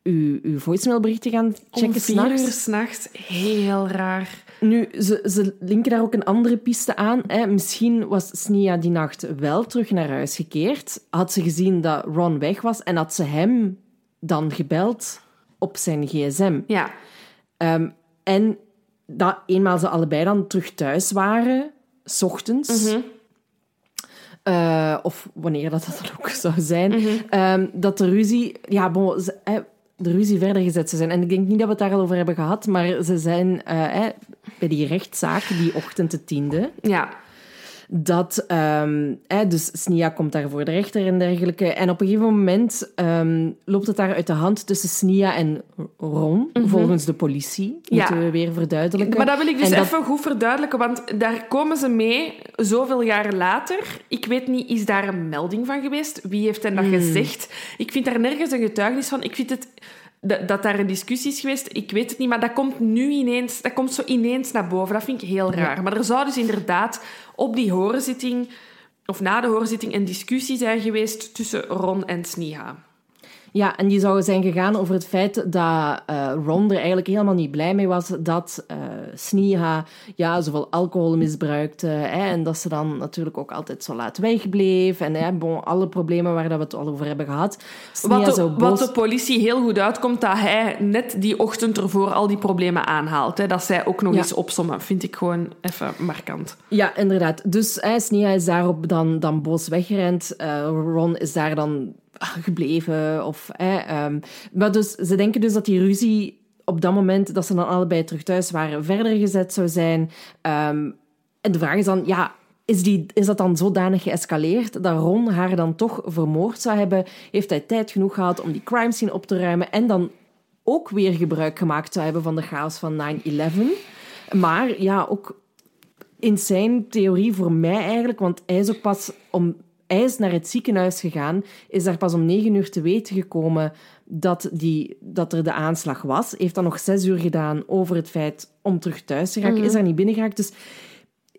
Speaker 3: uw, uw voicemailberichten gaan
Speaker 1: Om
Speaker 3: checken
Speaker 1: vier uur
Speaker 3: s'nachts,
Speaker 1: heel raar.
Speaker 3: Nu, ze, ze linken daar ook een andere piste aan. Hè. Misschien was Snia die nacht wel terug naar huis gekeerd. Had ze gezien dat Ron weg was en had ze hem dan gebeld op zijn gsm.
Speaker 1: Ja.
Speaker 3: Ehm, en dat eenmaal ze allebei dan terug thuis waren, s ochtends, eh, of wanneer dat, dat dan ook zou zijn, ehm, dat de ruzie, ja, bon, ze- eh, de ruzie verder gezet zou zijn. En ik denk niet dat we het daar al over hebben gehad, maar ze zijn eh, bij die rechtszaak, die ochtend de tiende,
Speaker 1: Ja.
Speaker 3: Dat ehm, eh, dus Snia komt daar voor de rechter en dergelijke. En op een gegeven moment ehm, loopt het daar uit de hand tussen Snia en Ron, volgens de politie.
Speaker 1: Ja.
Speaker 3: Moeten we weer verduidelijken.
Speaker 1: Maar dat wil ik dus
Speaker 3: dat-
Speaker 1: even goed verduidelijken, want daar komen ze mee zoveel jaren later. Ik weet niet, is daar een melding van geweest? Wie heeft hen dat
Speaker 3: Hmm.
Speaker 1: gezegd? Ik vind daar nergens een getuigenis van. Ik vind het... Dat, dat daar een discussie is geweest, ik weet het niet, maar dat komt nu ineens, dat komt zo ineens naar boven. Dat vind ik heel raar. Maar er zou dus inderdaad op die hoorzitting, of na de hoorzitting, een discussie zijn geweest tussen Ron en Sniha.
Speaker 3: Ja, en die zou zijn gegaan over het feit dat eh, Ron er eigenlijk helemaal niet blij mee was dat Sneha ja, zoveel alcohol misbruikte. Hè, en dat ze dan natuurlijk ook altijd zo laat wegbleef. En hè, bon, alle problemen waar dat we het al over hebben gehad. Sneha
Speaker 1: Wat de,
Speaker 3: boos...
Speaker 1: wat de politie heel goed uitkomt, dat hij net die ochtend ervoor al die problemen aanhaalt. Hè. Dat zij ook nog
Speaker 3: Ja.
Speaker 1: eens opsommen, vind ik gewoon even markant.
Speaker 3: Ja, inderdaad. Dus hè, Sneha is daarop dan, dan boos weggerend. Eh, Ron is daar dan gebleven. Of, ehm, maar dus, ze denken dus dat die ruzie op dat moment, dat ze dan allebei terug thuis waren, verder gezet zou zijn. Ehm, en de vraag is dan, ja, is, die, is dat dan zodanig geëscaleerd dat Ron haar dan toch vermoord zou hebben? Heeft hij tijd genoeg gehad om die crime scene op te ruimen en dan ook weer gebruik gemaakt zou hebben van de chaos van 9-11? Maar ja, ook insane theorie voor mij eigenlijk, want hij is ook pas om... Hij is naar het ziekenhuis gegaan, is daar pas om negen uur te weten gekomen dat, die, dat er de aanslag was. Heeft dan nog zes uur gedaan over het feit om terug thuis te raken. Is daar niet binnengeraakt. Dus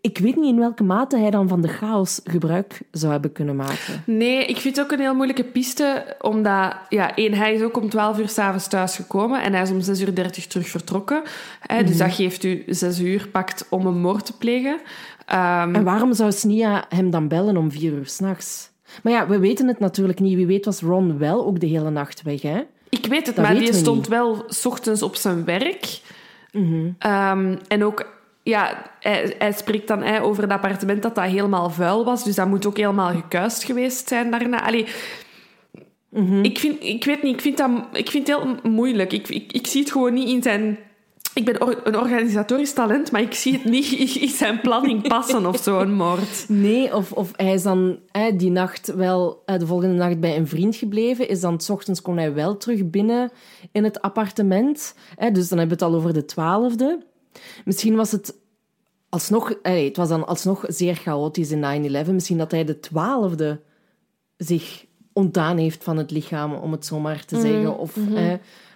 Speaker 3: ik weet niet in welke mate hij dan van de chaos gebruik zou hebben kunnen maken.
Speaker 1: Nee, ik vind het ook een heel moeilijke piste, omdat... Ja, één, hij is ook om 12 uur s'avonds thuisgekomen en hij is om 6 uur 30 terug vertrokken. Hè, Dus dat geeft u 6 uur pakt om een moord te plegen. Ehm,
Speaker 3: En waarom zou Snia hem dan bellen om vier uur s'nachts? Maar ja, we weten het natuurlijk niet. Wie weet was Ron wel ook de hele nacht weg, hè?
Speaker 1: Ik weet het,
Speaker 3: Dat
Speaker 1: maar die
Speaker 3: we
Speaker 1: stond
Speaker 3: niet.
Speaker 1: wel s ochtends op zijn werk.
Speaker 3: Mhm.
Speaker 1: Ehm, en ook, ja, hij, hij spreekt dan hè, over het appartement dat dat helemaal vuil was. Dus dat moet ook helemaal gekuist geweest zijn daarna. Allee,
Speaker 3: Mhm.
Speaker 1: ik, vind, ik weet niet, ik vind, dat, ik vind het heel moeilijk. Ik, ik, ik zie het gewoon niet in zijn... Ik ben or- een organisatorisch talent, maar ik zie het niet in zijn planning passen of zo, een moord.
Speaker 3: Nee, of, of hij is dan hè, die nacht wel, eh, de volgende nacht bij een vriend gebleven. Is dan, s ochtends kon hij wel terug binnen in het appartement. Hè, dus dan hebben we het al over de twaalfde. Misschien was het alsnog, eh, het was dan alsnog zeer chaotisch in 9-11. Misschien dat hij de twaalfde zich ontdaan heeft van het lichaam, om het zo maar te
Speaker 1: Mhm,
Speaker 3: zeggen. Of,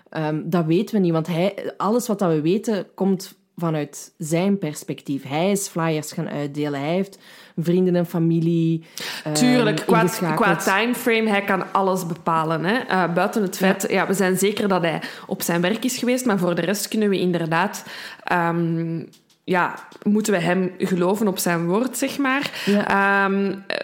Speaker 3: ehm, dat weten we niet, want hij, alles wat dat we weten komt vanuit zijn perspectief. Hij is flyers gaan uitdelen. Hij heeft vrienden en familie. ehm,
Speaker 1: Tuurlijk, qua, qua timeframe, hij kan alles bepalen. Hè? Eh, buiten het feit, ja. we zijn zeker dat hij op zijn werk is geweest, maar voor de rest kunnen we inderdaad... ehm, ja, moeten we hem geloven op zijn woord, zeg maar.
Speaker 3: Ja.
Speaker 1: Ehm, eh,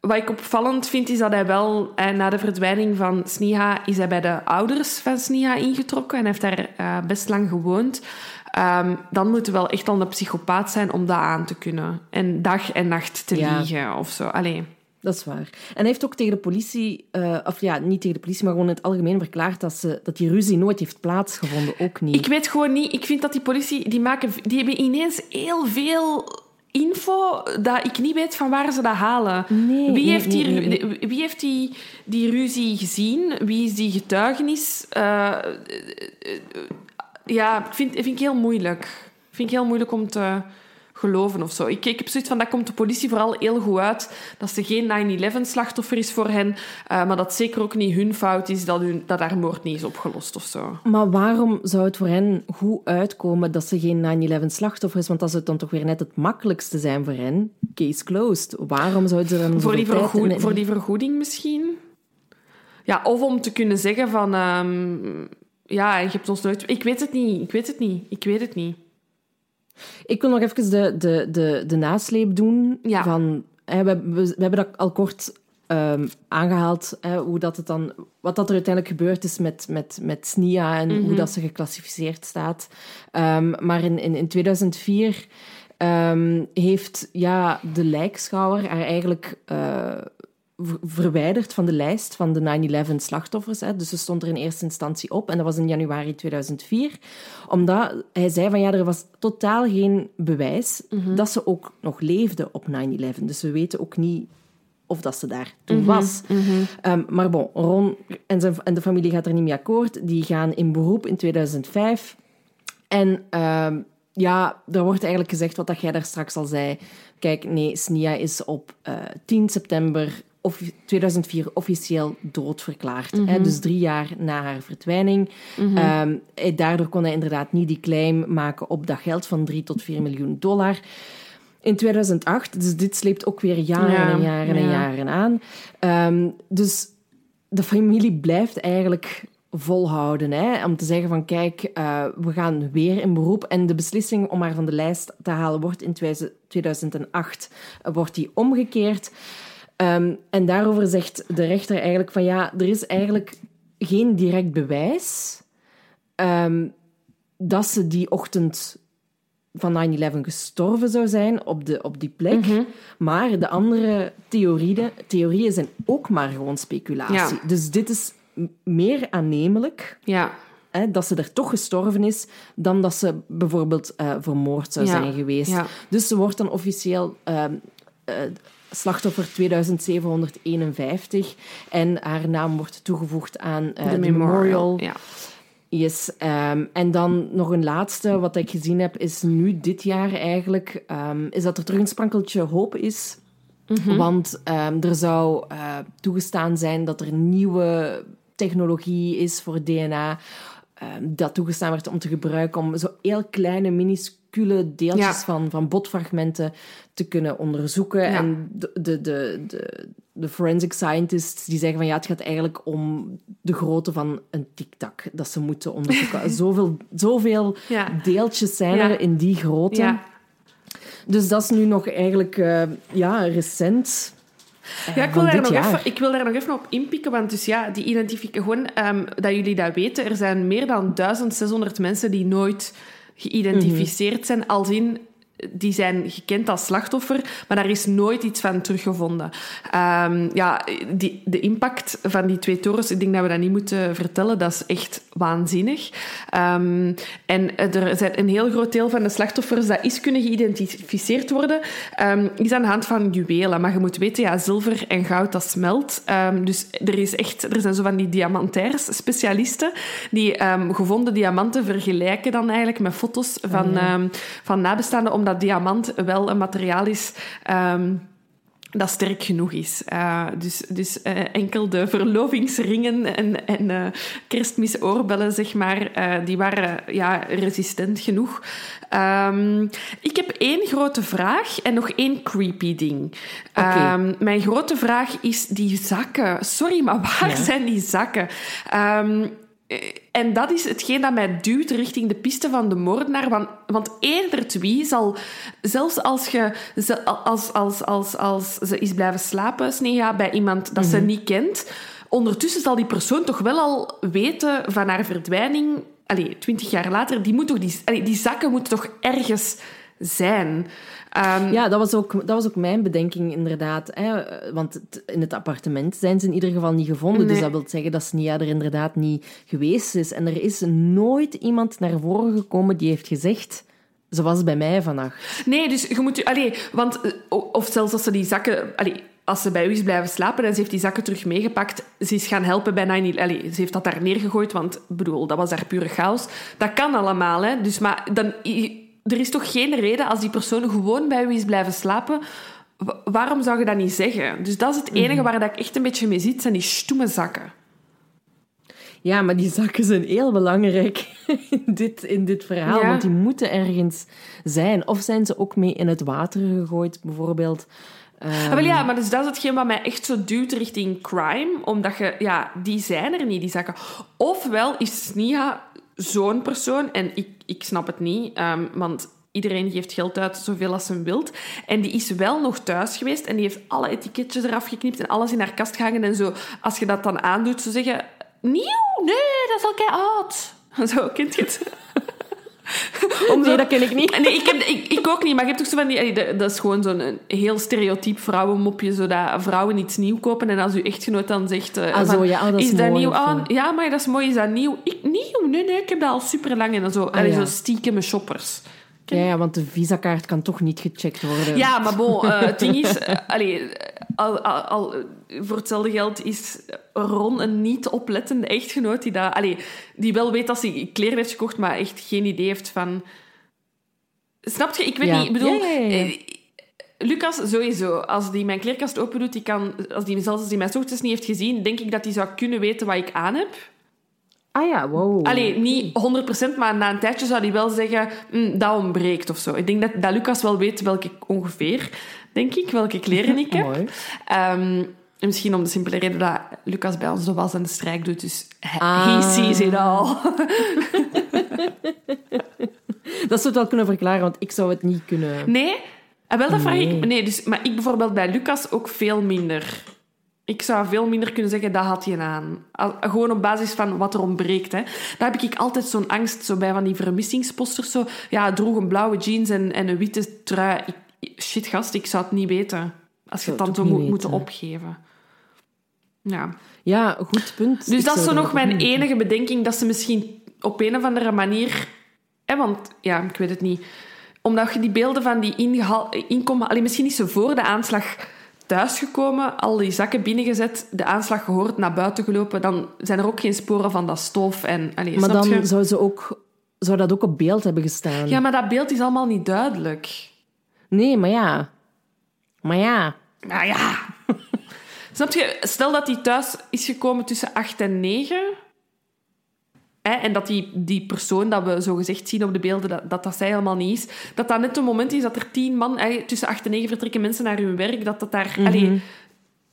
Speaker 1: wat ik opvallend vind, is dat hij wel... eh, na de verdwijning van Sniha is hij bij de ouders van Sniha ingetrokken. En heeft daar eh, best lang gewoond. Ehm, dan moet hij wel echt al een psychopaat zijn om dat aan te kunnen. En dag en nacht te
Speaker 3: Ja.
Speaker 1: liegen of zo. Allee.
Speaker 3: Dat is waar. En hij heeft ook tegen de politie, eh, of ja, niet tegen de politie, maar gewoon in het algemeen verklaard dat, ze, dat die ruzie nooit heeft plaatsgevonden. Ook niet.
Speaker 1: Ik weet gewoon niet... Ik vind dat die politie... Die, maken, die hebben ineens heel veel info dat ik niet weet van waar ze dat halen.
Speaker 3: Nee,
Speaker 1: wie, heeft die,
Speaker 3: nee, nee, nee.
Speaker 1: wie heeft die, die ruzie gezien? Wie is die getuigenis? Eh, ja, ik vind, vind ik heel moeilijk. Vind ik heel moeilijk om te geloven of zo. Ik, ik heb zoiets van, dat komt de politie vooral heel goed uit. Dat ze geen 9-11-slachtoffer is voor hen. eh, maar dat zeker ook niet hun fout is dat, hun, dat haar moord niet is opgelost of zo.
Speaker 3: Maar waarom zou het voor hen goed uitkomen dat ze geen 9-11 slachtoffer is? Want dat zou dan toch weer net het makkelijkste zijn voor hen. Case closed. Waarom zouden ze dan
Speaker 1: Voor die, vergoed- voor die vergoeding misschien? Ja, of om te kunnen zeggen van... ehm, ja, je hebt ons nooit... Ik weet het niet, ik weet het niet, ik weet het niet.
Speaker 3: Ik wil nog even de, de, de, de nasleep doen.
Speaker 1: Ja.
Speaker 3: Van, hè, we, we, we hebben dat al kort ehm, aangehaald, hè, hoe dat het dan, wat dat er uiteindelijk gebeurd is met, met, met SNIA en hoe dat ze geclassificeerd staat. Ehm, maar in, in, in 2004 ehm, heeft ja, de lijkschouwer haar eigenlijk... eh, verwijderd van de lijst van de 9-11 slachtoffers. Hè. Dus ze stond er in eerste instantie op en dat was in januari 2004. Omdat hij zei van ja, er was totaal geen bewijs dat ze ook nog leefde op 9-11. Dus we weten ook niet of dat ze daar toen was. Ehm, maar bon, Ron en, zijn, en de familie gaat er niet mee akkoord. Die gaan in beroep in 2005. En ehm, ja, er wordt eigenlijk gezegd wat dat jij daar straks al zei. Kijk, nee, Snia is op eh, 10 september of 2004 officieel doodverklaard. hè, dus drie jaar na haar verdwijning. Ehm, eh, daardoor kon hij inderdaad niet die claim maken op dat geld van 3 tot 4 miljoen dollar. In 2008, dus dit sleept ook weer jaren
Speaker 1: Ja,
Speaker 3: en jaren en
Speaker 1: ja.
Speaker 3: jaren aan. Ehm, dus de familie blijft eigenlijk volhouden. Hè? Om te zeggen van, kijk, eh, we gaan weer in beroep. En de beslissing om haar van de lijst te halen wordt in 2008 eh, wordt die omgekeerd. Ehm, en daarover zegt de rechter eigenlijk van, ja, er is eigenlijk geen direct bewijs ehm, dat ze die ochtend van 9-11 gestorven zou zijn op, de, op die plek. Maar de andere theorieën, theorieën zijn ook maar gewoon speculatie.
Speaker 1: Ja.
Speaker 3: Dus dit is meer aannemelijk
Speaker 1: Ja,
Speaker 3: hè, dat ze er toch gestorven is dan dat ze bijvoorbeeld eh, vermoord zou
Speaker 1: Ja.
Speaker 3: zijn geweest. Dus ze wordt dan officieel ehm, eh, slachtoffer 2751 en haar naam wordt toegevoegd aan eh,
Speaker 1: de memorial. Ja.
Speaker 3: Yes. ehm, en dan nog een laatste, wat ik gezien heb, is nu dit jaar eigenlijk, ehm, is dat er terug een sprankeltje hoop is. Want ehm, er zou eh, toegestaan zijn dat er nieuwe technologie is voor DNA, dat toegestaan werd om te gebruiken om zo heel kleine, minuscule deeltjes
Speaker 1: Ja.
Speaker 3: van, van botfragmenten te kunnen onderzoeken.
Speaker 1: Ja.
Speaker 3: En de, de, de, de, de forensic scientists die zeggen van ja, het gaat eigenlijk om de grootte van een tic-tac dat ze moeten onderzoeken. zoveel, zoveel
Speaker 1: Ja.
Speaker 3: deeltjes zijn er in die grootte.
Speaker 1: Ja.
Speaker 3: Dus dat is nu nog eigenlijk eh, ja, recent. eh,
Speaker 1: Ja, ik wil,
Speaker 3: van
Speaker 1: daar nog
Speaker 3: jaar.
Speaker 1: even, ik wil daar nog even op inpikken, want dus ja, die identificatie, gewoon ehm, dat jullie dat weten, er zijn meer dan 1600 mensen die nooit geïdentificeerd zijn, als in die zijn gekend als slachtoffer, maar daar is nooit iets van teruggevonden. Ehm, ja, die, de impact van die twee torens, ik denk dat we dat niet moeten vertellen, dat is echt waanzinnig. Ehm, en er zijn een heel groot deel van de slachtoffers dat is kunnen geïdentificeerd worden, ehm, is aan de hand van juwelen. Maar je moet weten, ja, zilver en goud, dat smelt. Dus er, is echt, er zijn zo van die diamantairs, specialisten, die gevonden diamanten vergelijken dan eigenlijk met foto's van, ehm, van nabestaanden, omdat diamant wel een materiaal is... ehm, dat sterk genoeg is. Uh, dus dus uh, enkel de verlovingsringen en, en uh, kerstmisoorbellen, zeg maar, die waren ja, resistent genoeg. Um, ik heb één grote vraag en nog één creepy ding. Okay. Um, mijn grote vraag is die zakken. Sorry, maar waar ja. zijn die zakken? Um, en dat is hetgeen dat mij duwt richting de piste van de moordenaar. Want, want eender wie zal, zelfs als, je, als, als, als, als ze is blijven slapen, Sneha, bij iemand dat ze
Speaker 3: Mhm.
Speaker 1: niet kent, ondertussen zal die persoon toch wel al weten van haar verdwijning. Allee, twintig jaar later, die, moet toch die, allee, die zakken moeten toch ergens zijn. Um,
Speaker 3: Ja, dat was ook, dat was ook mijn bedenking, inderdaad. Hè? Want in het appartement zijn ze in ieder geval niet gevonden. Dus dat wil zeggen dat Snia er inderdaad niet geweest is. En er is nooit iemand naar voren gekomen die heeft gezegd... Ze was bij mij vannacht.
Speaker 1: Nee, dus je moet... Allee, want, eh, of zelfs als ze die zakken... Allee, als ze bij u is blijven slapen en ze heeft die zakken terug meegepakt, ze is gaan helpen bij 9 Allee, ze heeft dat daar neergegooid, want bedoel, dat was daar pure chaos. Dat kan allemaal, hè. Dus, maar dan, er is toch geen reden als die persoon gewoon bij u is blijven slapen... wa- Waarom zou je dat niet zeggen? Dus dat is het enige waar dat ik echt een beetje mee zit, zijn die stoeme zakken.
Speaker 3: Ja, maar die zakken zijn heel belangrijk in dit, in dit verhaal.
Speaker 1: Ja.
Speaker 3: Want die moeten ergens zijn. Of zijn ze ook mee in het water gegooid, bijvoorbeeld. Ehm,
Speaker 1: wel ja, maar dus dat is hetgeen wat mij echt zo duwt richting crime. Omdat je, ja, die zijn er niet, die zakken. Ofwel is Snia zo'n persoon, en ik, ik snap het niet, ehm, want iedereen geeft geld uit zoveel als ze wilt. En die is wel nog thuis geweest en die heeft alle etiketjes eraf geknipt en alles in haar kast gehangen en zo. Als je dat dan aandoet, zo zeggen... Nieuw? Nee, dat is al kei oud. Zo, kent je het? Om
Speaker 3: Nee, dat ken ik niet.
Speaker 1: Nee, ik, heb, ik, ik ook niet, maar je hebt toch zo van die... allee, Dat is gewoon zo'n heel stereotyp vrouwenmopje, zodat vrouwen iets nieuw kopen en als uw echtgenoot dan zegt... eh,
Speaker 3: Ah,
Speaker 1: van,
Speaker 3: ja, oh, dat is
Speaker 1: is dat nieuw? Ah,
Speaker 3: zo.
Speaker 1: ja, maar dat is mooi. Is dat nieuw? Ik, nieuw? Nee, nee, ik heb dat al super lang. En dan zo, allee,
Speaker 3: ja.
Speaker 1: zo stiekeme shoppers.
Speaker 3: Ja, ja, want de visakaart kan toch niet gecheckt worden.
Speaker 1: Ja, maar bon, eh, het ding is... eh, allee, al, al, al, voor hetzelfde geld is Ron een niet oplettende echtgenoot die, dat, allee, die wel weet dat hij kleren heeft gekocht, maar echt geen idee heeft van... Snap je? Ik weet
Speaker 3: Ja.
Speaker 1: niet. Ik bedoel...
Speaker 3: Ja,
Speaker 1: eh, Lucas, sowieso. Als die mijn kleerkast open doet, die kan, als die, zelfs als hij mij 's ochtends niet heeft gezien, denk ik dat hij zou kunnen weten wat ik aan heb.
Speaker 3: Ah ja, wow.
Speaker 1: Allee, niet 100%, maar na een tijdje zou hij wel zeggen, "Hm, dat ontbreekt of zo. Ik denk dat, dat Lucas wel weet welke ongeveer, denk ik, welke kleren ik heb.
Speaker 3: Mooi.
Speaker 1: Ehm, en misschien om de simpele reden dat Lucas bij ons de was en de strijk doet, dus he,
Speaker 3: Ah.
Speaker 1: he sees it all.
Speaker 3: Dat zou het wel kunnen verklaren, want ik zou het niet kunnen...
Speaker 1: Nee? En wel, dat vraag
Speaker 3: Nee.
Speaker 1: ik... Nee, dus, maar ik bijvoorbeeld bij Lucas ook veel minder. Ik zou veel minder kunnen zeggen, dat had je aan. Gewoon op basis van wat er ontbreekt. Hè. Daar heb ik altijd zo'n angst zo bij van die vermissingsposters. Zo. Ja, droeg een blauwe jeans en, en een witte trui. Ik, shit, gast, ik zou het niet weten. Als je het dan zo moet moeten opgeven. Ja.
Speaker 3: Ja, goed punt.
Speaker 1: Dus
Speaker 3: Ik
Speaker 1: dat is zo nog mijn enige bedenking, dat ze misschien op een of andere manier... Hè, want, ja, ik weet het niet. Omdat je die beelden van die. Allee, misschien is ze voor de aanslag thuisgekomen, al die zakken binnengezet, de aanslag gehoord, naar buiten gelopen, dan zijn er ook geen sporen van dat stof. En, allee,
Speaker 3: Maar dan
Speaker 1: je?
Speaker 3: zou, ze ook, zou dat ook op beeld hebben gestaan.
Speaker 1: Ja, maar dat beeld is allemaal niet duidelijk.
Speaker 3: Nee, maar ja. Maar ja.
Speaker 1: Nou ja. Snap je? Stel dat hij thuis is gekomen tussen 8 en 9. En dat die, die persoon dat we zo gezegd zien op de beelden, dat, dat dat zij helemaal niet is. Dat dat net een moment is dat er tien man... Tussen 8 en 9 vertrekken mensen naar hun werk. Dat dat daar... allee,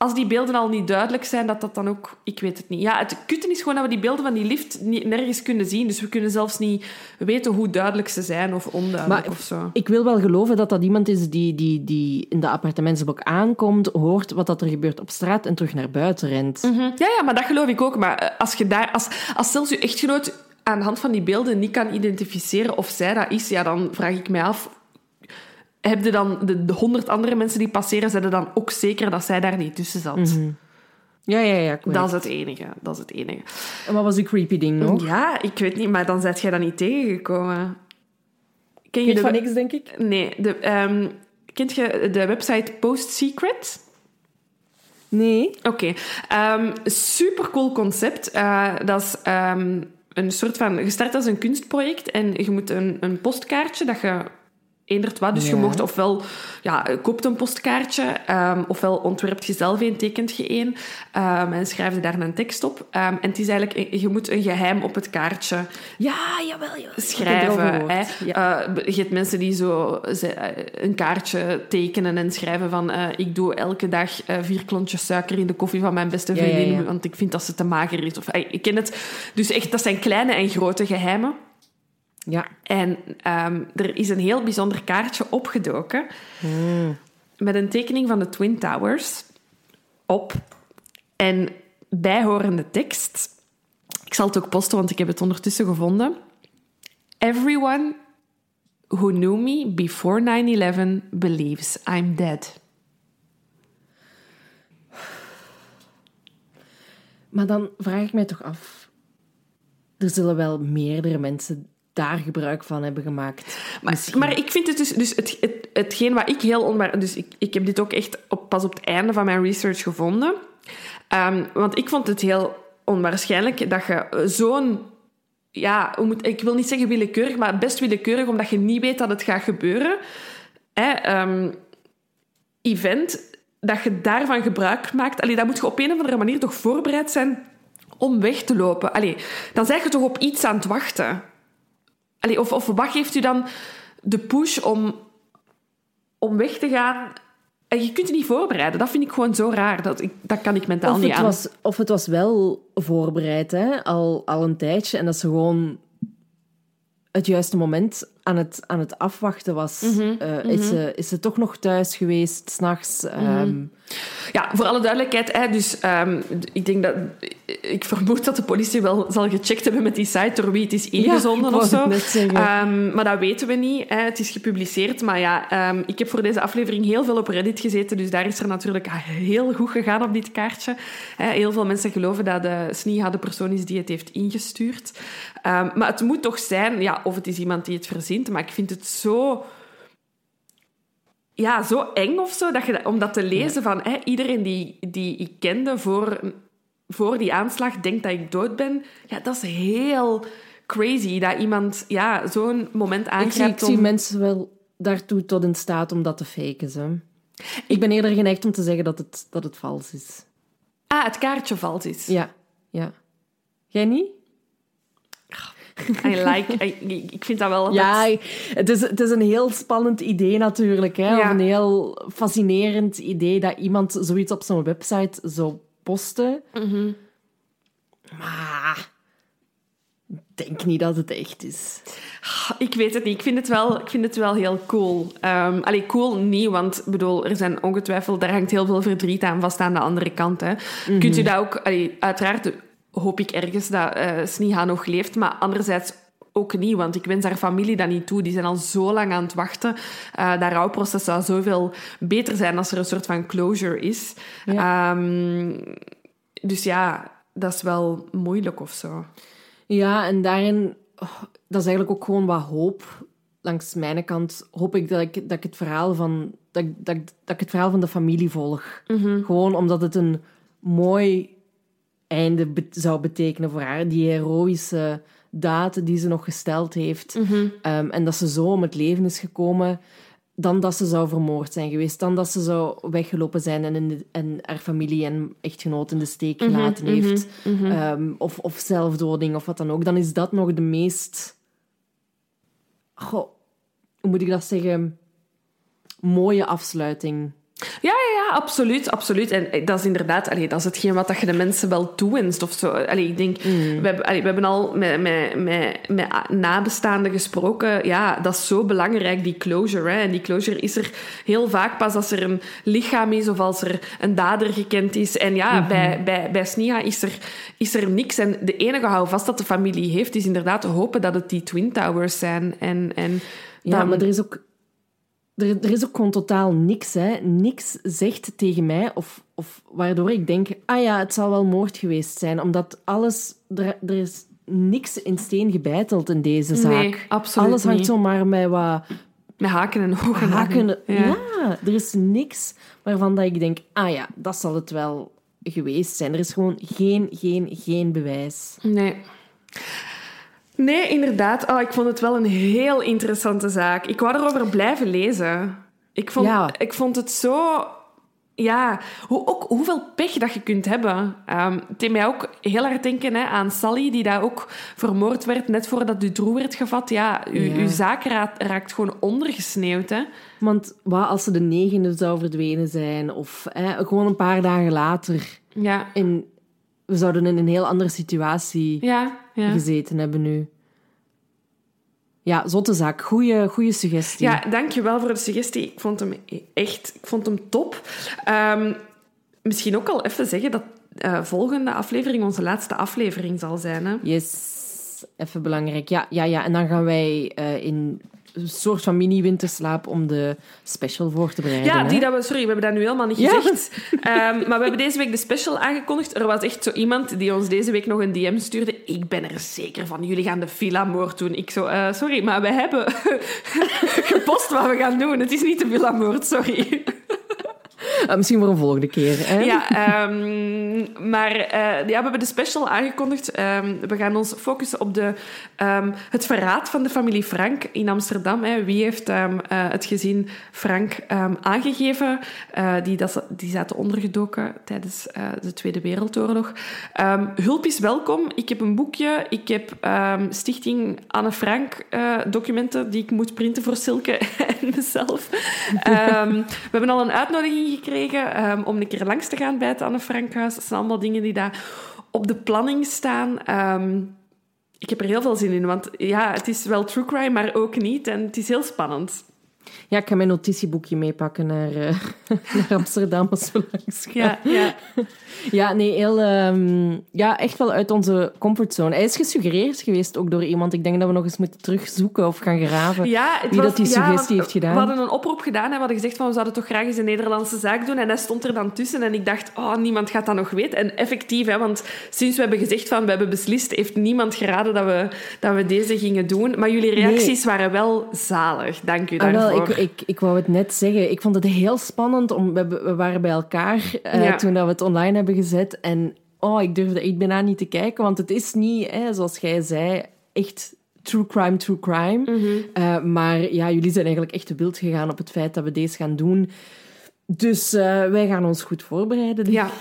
Speaker 1: als die beelden al niet duidelijk zijn, dat dat dan ook... Ik weet het niet. Ja, het kutten is gewoon dat we die beelden van die lift niet, nergens kunnen zien. Dus we kunnen zelfs niet weten hoe duidelijk ze zijn of onduidelijk
Speaker 3: Maar
Speaker 1: of zo.
Speaker 3: ik wil wel geloven dat dat iemand is die, die, die in de appartementsblok aankomt, hoort wat dat er gebeurt op straat en terug naar buiten rent.
Speaker 1: Mhm. Ja, ja, maar dat geloof ik ook. Maar eh, als, je daar, als, als zelfs je echtgenoot aan de hand van die beelden niet kan identificeren of zij dat is, ja, dan vraag ik mij af... Heb je dan de, de honderd andere mensen die passeren, zijn er dan ook zeker dat zij daar niet tussen zat?
Speaker 3: Ja, ja, ja. correct.
Speaker 1: Dat is het enige. Dat is het enige.
Speaker 3: En wat was die creepy ding nog?
Speaker 1: Ja, ik weet niet, maar dan zet jij dat niet tegengekomen. Ken je de...
Speaker 3: van niks, denk ik.
Speaker 1: Nee, de, ehm, kent je de website Post Secret?
Speaker 3: Nee.
Speaker 1: Oké, Ehm super cool concept. Eh, dat is ehm, een soort van gestart als een kunstproject en je moet een, een postkaartje dat je eendert wat. Dus je mocht ofwel ja, koopt een postkaartje, ehm, ofwel ontwerpt je zelf een, tekent je een ehm, en schrijf je daar een tekst op. Ehm, en het is eigenlijk, je moet een geheim op het kaartje
Speaker 3: Ja, jawel. jawel.
Speaker 1: Schrijven. Hè.
Speaker 3: Ja.
Speaker 1: Eh, je hebt mensen die zo eh, een kaartje tekenen en schrijven van eh, ik doe elke dag eh, vier klontjes suiker in de koffie van mijn beste vriendin,
Speaker 3: ja.
Speaker 1: want ik vind dat ze te mager is. Of, eh, ik ken het. Dus echt, dat zijn kleine en grote geheimen.
Speaker 3: Ja.
Speaker 1: En ehm, er is een heel bijzonder kaartje opgedoken met een tekening van de Twin Towers op en bijhorende tekst. Ik zal het ook posten, want ik heb het ondertussen gevonden. Everyone who knew me before 9-11 believes I'm dead.
Speaker 3: Maar dan vraag ik mij toch af... Er zullen wel meerdere mensen daar gebruik van hebben gemaakt.
Speaker 1: Maar, ik vind het dus, dus het, het, hetgeen wat ik heel onwaar... Dus ik, ik heb dit ook echt op, pas op het einde van mijn research gevonden. Ehm, want ik vond het heel onwaarschijnlijk dat je zo'n... Ja, moet, ik wil niet zeggen willekeurig, maar best willekeurig, omdat je niet weet dat het gaat gebeuren. Hè, ehm, event, dat je daarvan gebruik maakt. Allee, dat moet je op een of andere manier toch voorbereid zijn om weg te lopen. Allee, dan zeg je toch op iets aan het wachten. Allee, of, of wat geeft u dan de push om, om weg te gaan? En je kunt je niet voorbereiden. Dat vind ik gewoon zo raar. Dat, ik, dat kan ik mentaal
Speaker 3: Of
Speaker 1: niet aan.
Speaker 3: was, of het was wel voorbereid, hè? Al, al een tijdje. En dat ze gewoon het juiste moment aan het, aan het afwachten was.
Speaker 1: Mhm,
Speaker 3: Eh, is, ze, is ze toch nog thuis geweest, s'nachts?
Speaker 1: Mhm.
Speaker 3: nachts?
Speaker 1: Ja, voor alle duidelijkheid. Hè, dus, ehm, ik denk dat... Ik vermoed dat de politie wel zal gecheckt hebben met die site door wie het is ingezonden of zo. Ehm, maar dat weten we niet. Hè. Het is gepubliceerd. Maar ja, ehm, ik heb voor deze aflevering heel veel op Reddit gezeten. Dus daar is er natuurlijk heel goed gegaan op dit kaartje. Hè, heel veel mensen geloven dat de Sneha de persoon is die het heeft ingestuurd. Maar het moet toch zijn... Ja, of het is iemand die het verzint. Maar ik vind het zo ja, zo eng of zo, dat je, om dat te lezen van hè, iedereen die, die ik kende voor, voor die aanslag denkt dat ik dood ben. Ja, dat is heel crazy dat iemand ja, zo'n moment
Speaker 3: Ik zie, ik
Speaker 1: aangrijpt
Speaker 3: zie
Speaker 1: om...
Speaker 3: mensen wel daartoe tot in staat om dat te faken. Ze. Ik ben eerder geneigd om te zeggen dat het, dat het vals is.
Speaker 1: Ah, het kaartje valt is.
Speaker 3: Ja, ja. Jij niet?
Speaker 1: I like... I- ik vind dat wel...
Speaker 3: Ja,
Speaker 1: dat-
Speaker 3: het is, het is een heel spannend idee natuurlijk. Hè?
Speaker 1: Ja.
Speaker 3: Of een heel fascinerend idee dat iemand zoiets op zijn website zou posten.
Speaker 1: Mhm.
Speaker 3: Maar ik denk niet dat het echt is.
Speaker 1: Ik weet het niet. Ik vind het wel, ik vind het wel heel cool. Allee, cool niet, want bedoel, er zijn ongetwijfeld... Daar hangt heel veel verdriet aan vast aan de andere kant. Hè. Kunt u dat ook... Allee, uiteraard hoop ik ergens dat eh Sneha nog leeft, maar anderzijds ook niet, want ik wens haar familie dat niet toe. Die zijn al zo lang aan het wachten. Eh dat rouwproces zou zoveel beter zijn als er een soort van closure is. Ehm, dus ja, dat is wel moeilijk of zo.
Speaker 3: Ja, en daarin... oh, dat is eigenlijk ook gewoon wat hoop. Langs mijn kant hoop ik dat ik, dat ik het verhaal van... Dat, ik- dat, ik- dat ik het verhaal van de familie volg. Gewoon omdat het een mooi einde be- zou betekenen voor haar. Die heroïsche daad die ze nog gesteld heeft. Ehm, en dat ze zo om het leven is gekomen... Dan dat ze zou vermoord zijn geweest. Dan dat ze zou weggelopen zijn en, in de- en haar familie en echtgenoot in de steek gelaten heeft. Ehm, of, of zelfdoding of wat dan ook. Dan is dat nog de meest... Goh, hoe moet ik dat zeggen? Mooie afsluiting.
Speaker 1: Ja, ja, ja, absoluut, absoluut. En eh, dat is inderdaad, allee, dat is hetgeen wat dat je de mensen wel toewenst of zo. Allee, ik denk, we, hebben, allee, we hebben al met, met, met, met nabestaanden gesproken. Ja, dat is zo belangrijk, die closure. Hè. En die closure is er heel vaak pas als er een lichaam is of als er een dader gekend is. En ja, bij, bij, bij Snia is er, is er niks. En de enige houvast dat de familie heeft, is inderdaad te hopen dat het die Twin Towers zijn. En, en
Speaker 3: Ja,
Speaker 1: dan-
Speaker 3: maar er is ook... Er, er is ook gewoon totaal niks, hè. Niks zegt tegen mij, of, of waardoor ik denk... Ah ja, het zal wel moord geweest zijn. Omdat alles... Er, er is niks in steen gebeiteld in deze zaak.
Speaker 1: Nee, absoluut
Speaker 3: Alles hangt
Speaker 1: niet.
Speaker 3: zomaar met wat
Speaker 1: met haken en ogen.
Speaker 3: haken.
Speaker 1: Ja.
Speaker 3: Ja. er is niks waarvan dat ik denk... Ah ja, dat zal het wel geweest zijn. Er is gewoon geen, geen, geen bewijs.
Speaker 1: Nee. Nee, inderdaad. Oh, ik vond het wel een heel interessante zaak. Ik wou erover blijven lezen. Ik vond,
Speaker 3: Ja.
Speaker 1: ik vond het zo... Ja, hoe, ook hoeveel pech dat je kunt hebben. Ehm het deed mij ook heel hard denken hè, aan Sally, die daar ook vermoord werd net voordat Dutroux werd gevat. Ja,
Speaker 3: Ja.
Speaker 1: uw zaak raakt, raakt gewoon ondergesneeuwd. Hè.
Speaker 3: Want wat als ze de negende zou verdwenen zijn? Of hè, gewoon een paar dagen later.
Speaker 1: Ja,
Speaker 3: En we zouden in een heel andere situatie
Speaker 1: ja, ja.
Speaker 3: gezeten hebben nu. Ja, zotte zaak. Goeie, goeie suggestie.
Speaker 1: Ja, dankjewel voor de suggestie. Ik vond hem echt ik vond hem top. Ehm, misschien ook al even zeggen dat eh volgende aflevering onze laatste aflevering zal zijn. Hè?
Speaker 3: Yes, even belangrijk. Ja, ja, ja. En dan gaan wij eh, in een soort van mini-winterslaap om de special voor te bereiden.
Speaker 1: Ja,
Speaker 3: hè?
Speaker 1: die dat we, sorry, we hebben dat nu helemaal niet
Speaker 3: Ja.
Speaker 1: gezegd. Ehm, maar we hebben deze week de special aangekondigd. Er was echt zo iemand die ons deze week nog een DM stuurde. Ik ben er zeker van, jullie gaan de villa-moord doen. Ik zo, eh, sorry, maar wij hebben gepost wat we gaan doen. Het is niet de villa-moord, sorry.
Speaker 3: Eh, misschien voor een volgende keer. Hè?
Speaker 1: Ja, ehm, maar eh, ja, we hebben de special aangekondigd. Ehm, we gaan ons focussen op de, ehm, het verraad van de familie Frank in Amsterdam. Hè. Wie heeft eh, het gezin Frank aangegeven? Die, dat, die zaten ondergedoken tijdens de Tweede Wereldoorlog. Hulp is welkom. Ik heb een boekje. Ik heb Stichting Anne Frank documenten die ik moet printen voor Silke en mezelf. We hebben al een uitnodiging gekregen ehm, om een keer langs te gaan bij het Anne Frankhuis. Dat zijn allemaal dingen die daar op de planning staan. Ehm, ik heb er heel veel zin in, want ja, het is wel true crime, maar ook niet. En het is heel spannend.
Speaker 3: Ja, ik ga mijn notitieboekje meepakken naar, eh, naar Amsterdam als we langs gaan.
Speaker 1: Ja, ja.
Speaker 3: Ja, nee, heel, ehm, ja, echt wel uit onze comfortzone. Hij is gesuggereerd geweest ook door iemand. Ik denk dat we nog eens moeten terugzoeken of gaan graven.
Speaker 1: Ja,
Speaker 3: Wie
Speaker 1: was,
Speaker 3: dat die suggestie heeft gedaan.
Speaker 1: We hadden een oproep gedaan en we hadden gezegd van we zouden toch graag eens een Nederlandse zaak doen. En hij stond er dan tussen en ik dacht, oh, niemand gaat dat nog weten. En effectief, hè, want sinds we hebben gezegd van we hebben beslist, heeft niemand geraden dat we, dat we deze gingen doen. Maar jullie reacties waren wel zalig. Dank u
Speaker 3: Ah,
Speaker 1: daarvoor.
Speaker 3: Ik, ik, ik wou het net zeggen. Ik vond het heel spannend. Om, we, we waren bij elkaar eh,
Speaker 1: Ja.
Speaker 3: toen dat we het online hebben gezet. En oh, ik durfde echt bijna niet te kijken. Want het is niet, hè, zoals jij zei, echt true crime, true crime.
Speaker 1: Mhm.
Speaker 3: Eh, maar ja, jullie zijn eigenlijk echt te wild gegaan op het feit dat we deze gaan doen. Dus eh, wij gaan ons goed voorbereiden. denk
Speaker 1: Ja.
Speaker 3: ik.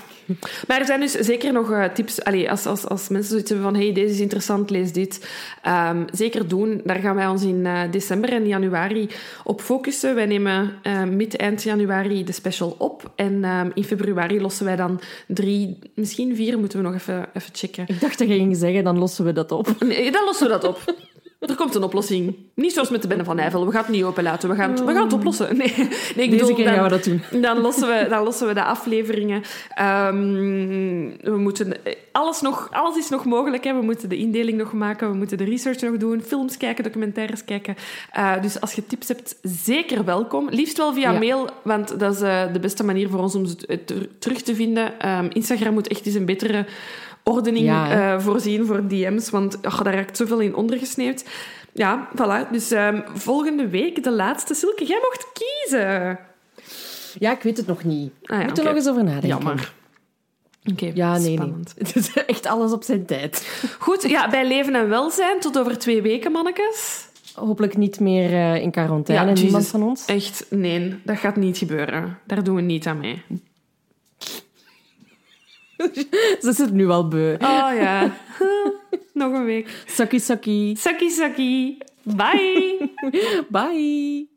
Speaker 1: Maar er zijn dus zeker nog eh, tips. Allee, als, als, als mensen zoiets hebben van hey, deze is interessant, lees dit. Ehm, zeker doen. Daar gaan wij ons in eh, december en januari op focussen. Wij nemen mid-eind januari de special op. En ehm, in februari lossen wij dan drie, misschien vier, moeten we nog even, even checken.
Speaker 3: Ik dacht dat je ging zeggen, dan lossen we dat op.
Speaker 1: Nee, dan lossen we dat op. Er komt een oplossing. Niet zoals met de Bende van Nijvel. We gaan het niet openlaten. We gaan het, we gaan het oplossen. Nee, nee ik
Speaker 3: Deze
Speaker 1: bedoel,
Speaker 3: keer
Speaker 1: dan-
Speaker 3: gaan we dat doen.
Speaker 1: dan lossen we, dan lossen we de afleveringen. Ehm, we moeten, alles, nog, alles is nog mogelijk. Hè. We moeten de indeling nog maken. We moeten de research nog doen. Films kijken, documentaires kijken. Eh, dus als je tips hebt, zeker welkom. Liefst wel via
Speaker 3: Ja.
Speaker 1: mail, want dat is eh, de beste manier voor ons om ze terug te vinden. Ehm, Instagram moet echt eens een betere ordening
Speaker 3: Ja,
Speaker 1: eh, voorzien voor DM's, want daar raakt zoveel in ondergesneeuwd. Ja, voilà. Dus ehm, volgende week de laatste. Silke, jij mocht kiezen.
Speaker 3: Ja, ik weet het nog niet.
Speaker 1: Ah ja,
Speaker 3: Moet er nog eens over nadenken.
Speaker 1: Jammer. Oké,
Speaker 3: Ja, nee, nee. Het is echt alles op zijn tijd.
Speaker 1: Goed, ja, bij leven en welzijn. Tot over twee weken, mannekes.
Speaker 3: Hopelijk niet meer eh, in quarantaine,
Speaker 1: Ja,
Speaker 3: niemand van ons.
Speaker 1: Echt, nee, dat gaat niet gebeuren. Daar doen we niet aan mee.
Speaker 3: Ze zit nu al beu.
Speaker 1: Oh ja. Nog een week.
Speaker 3: Saki saki.
Speaker 1: Saki saki. Bye.
Speaker 3: Bye.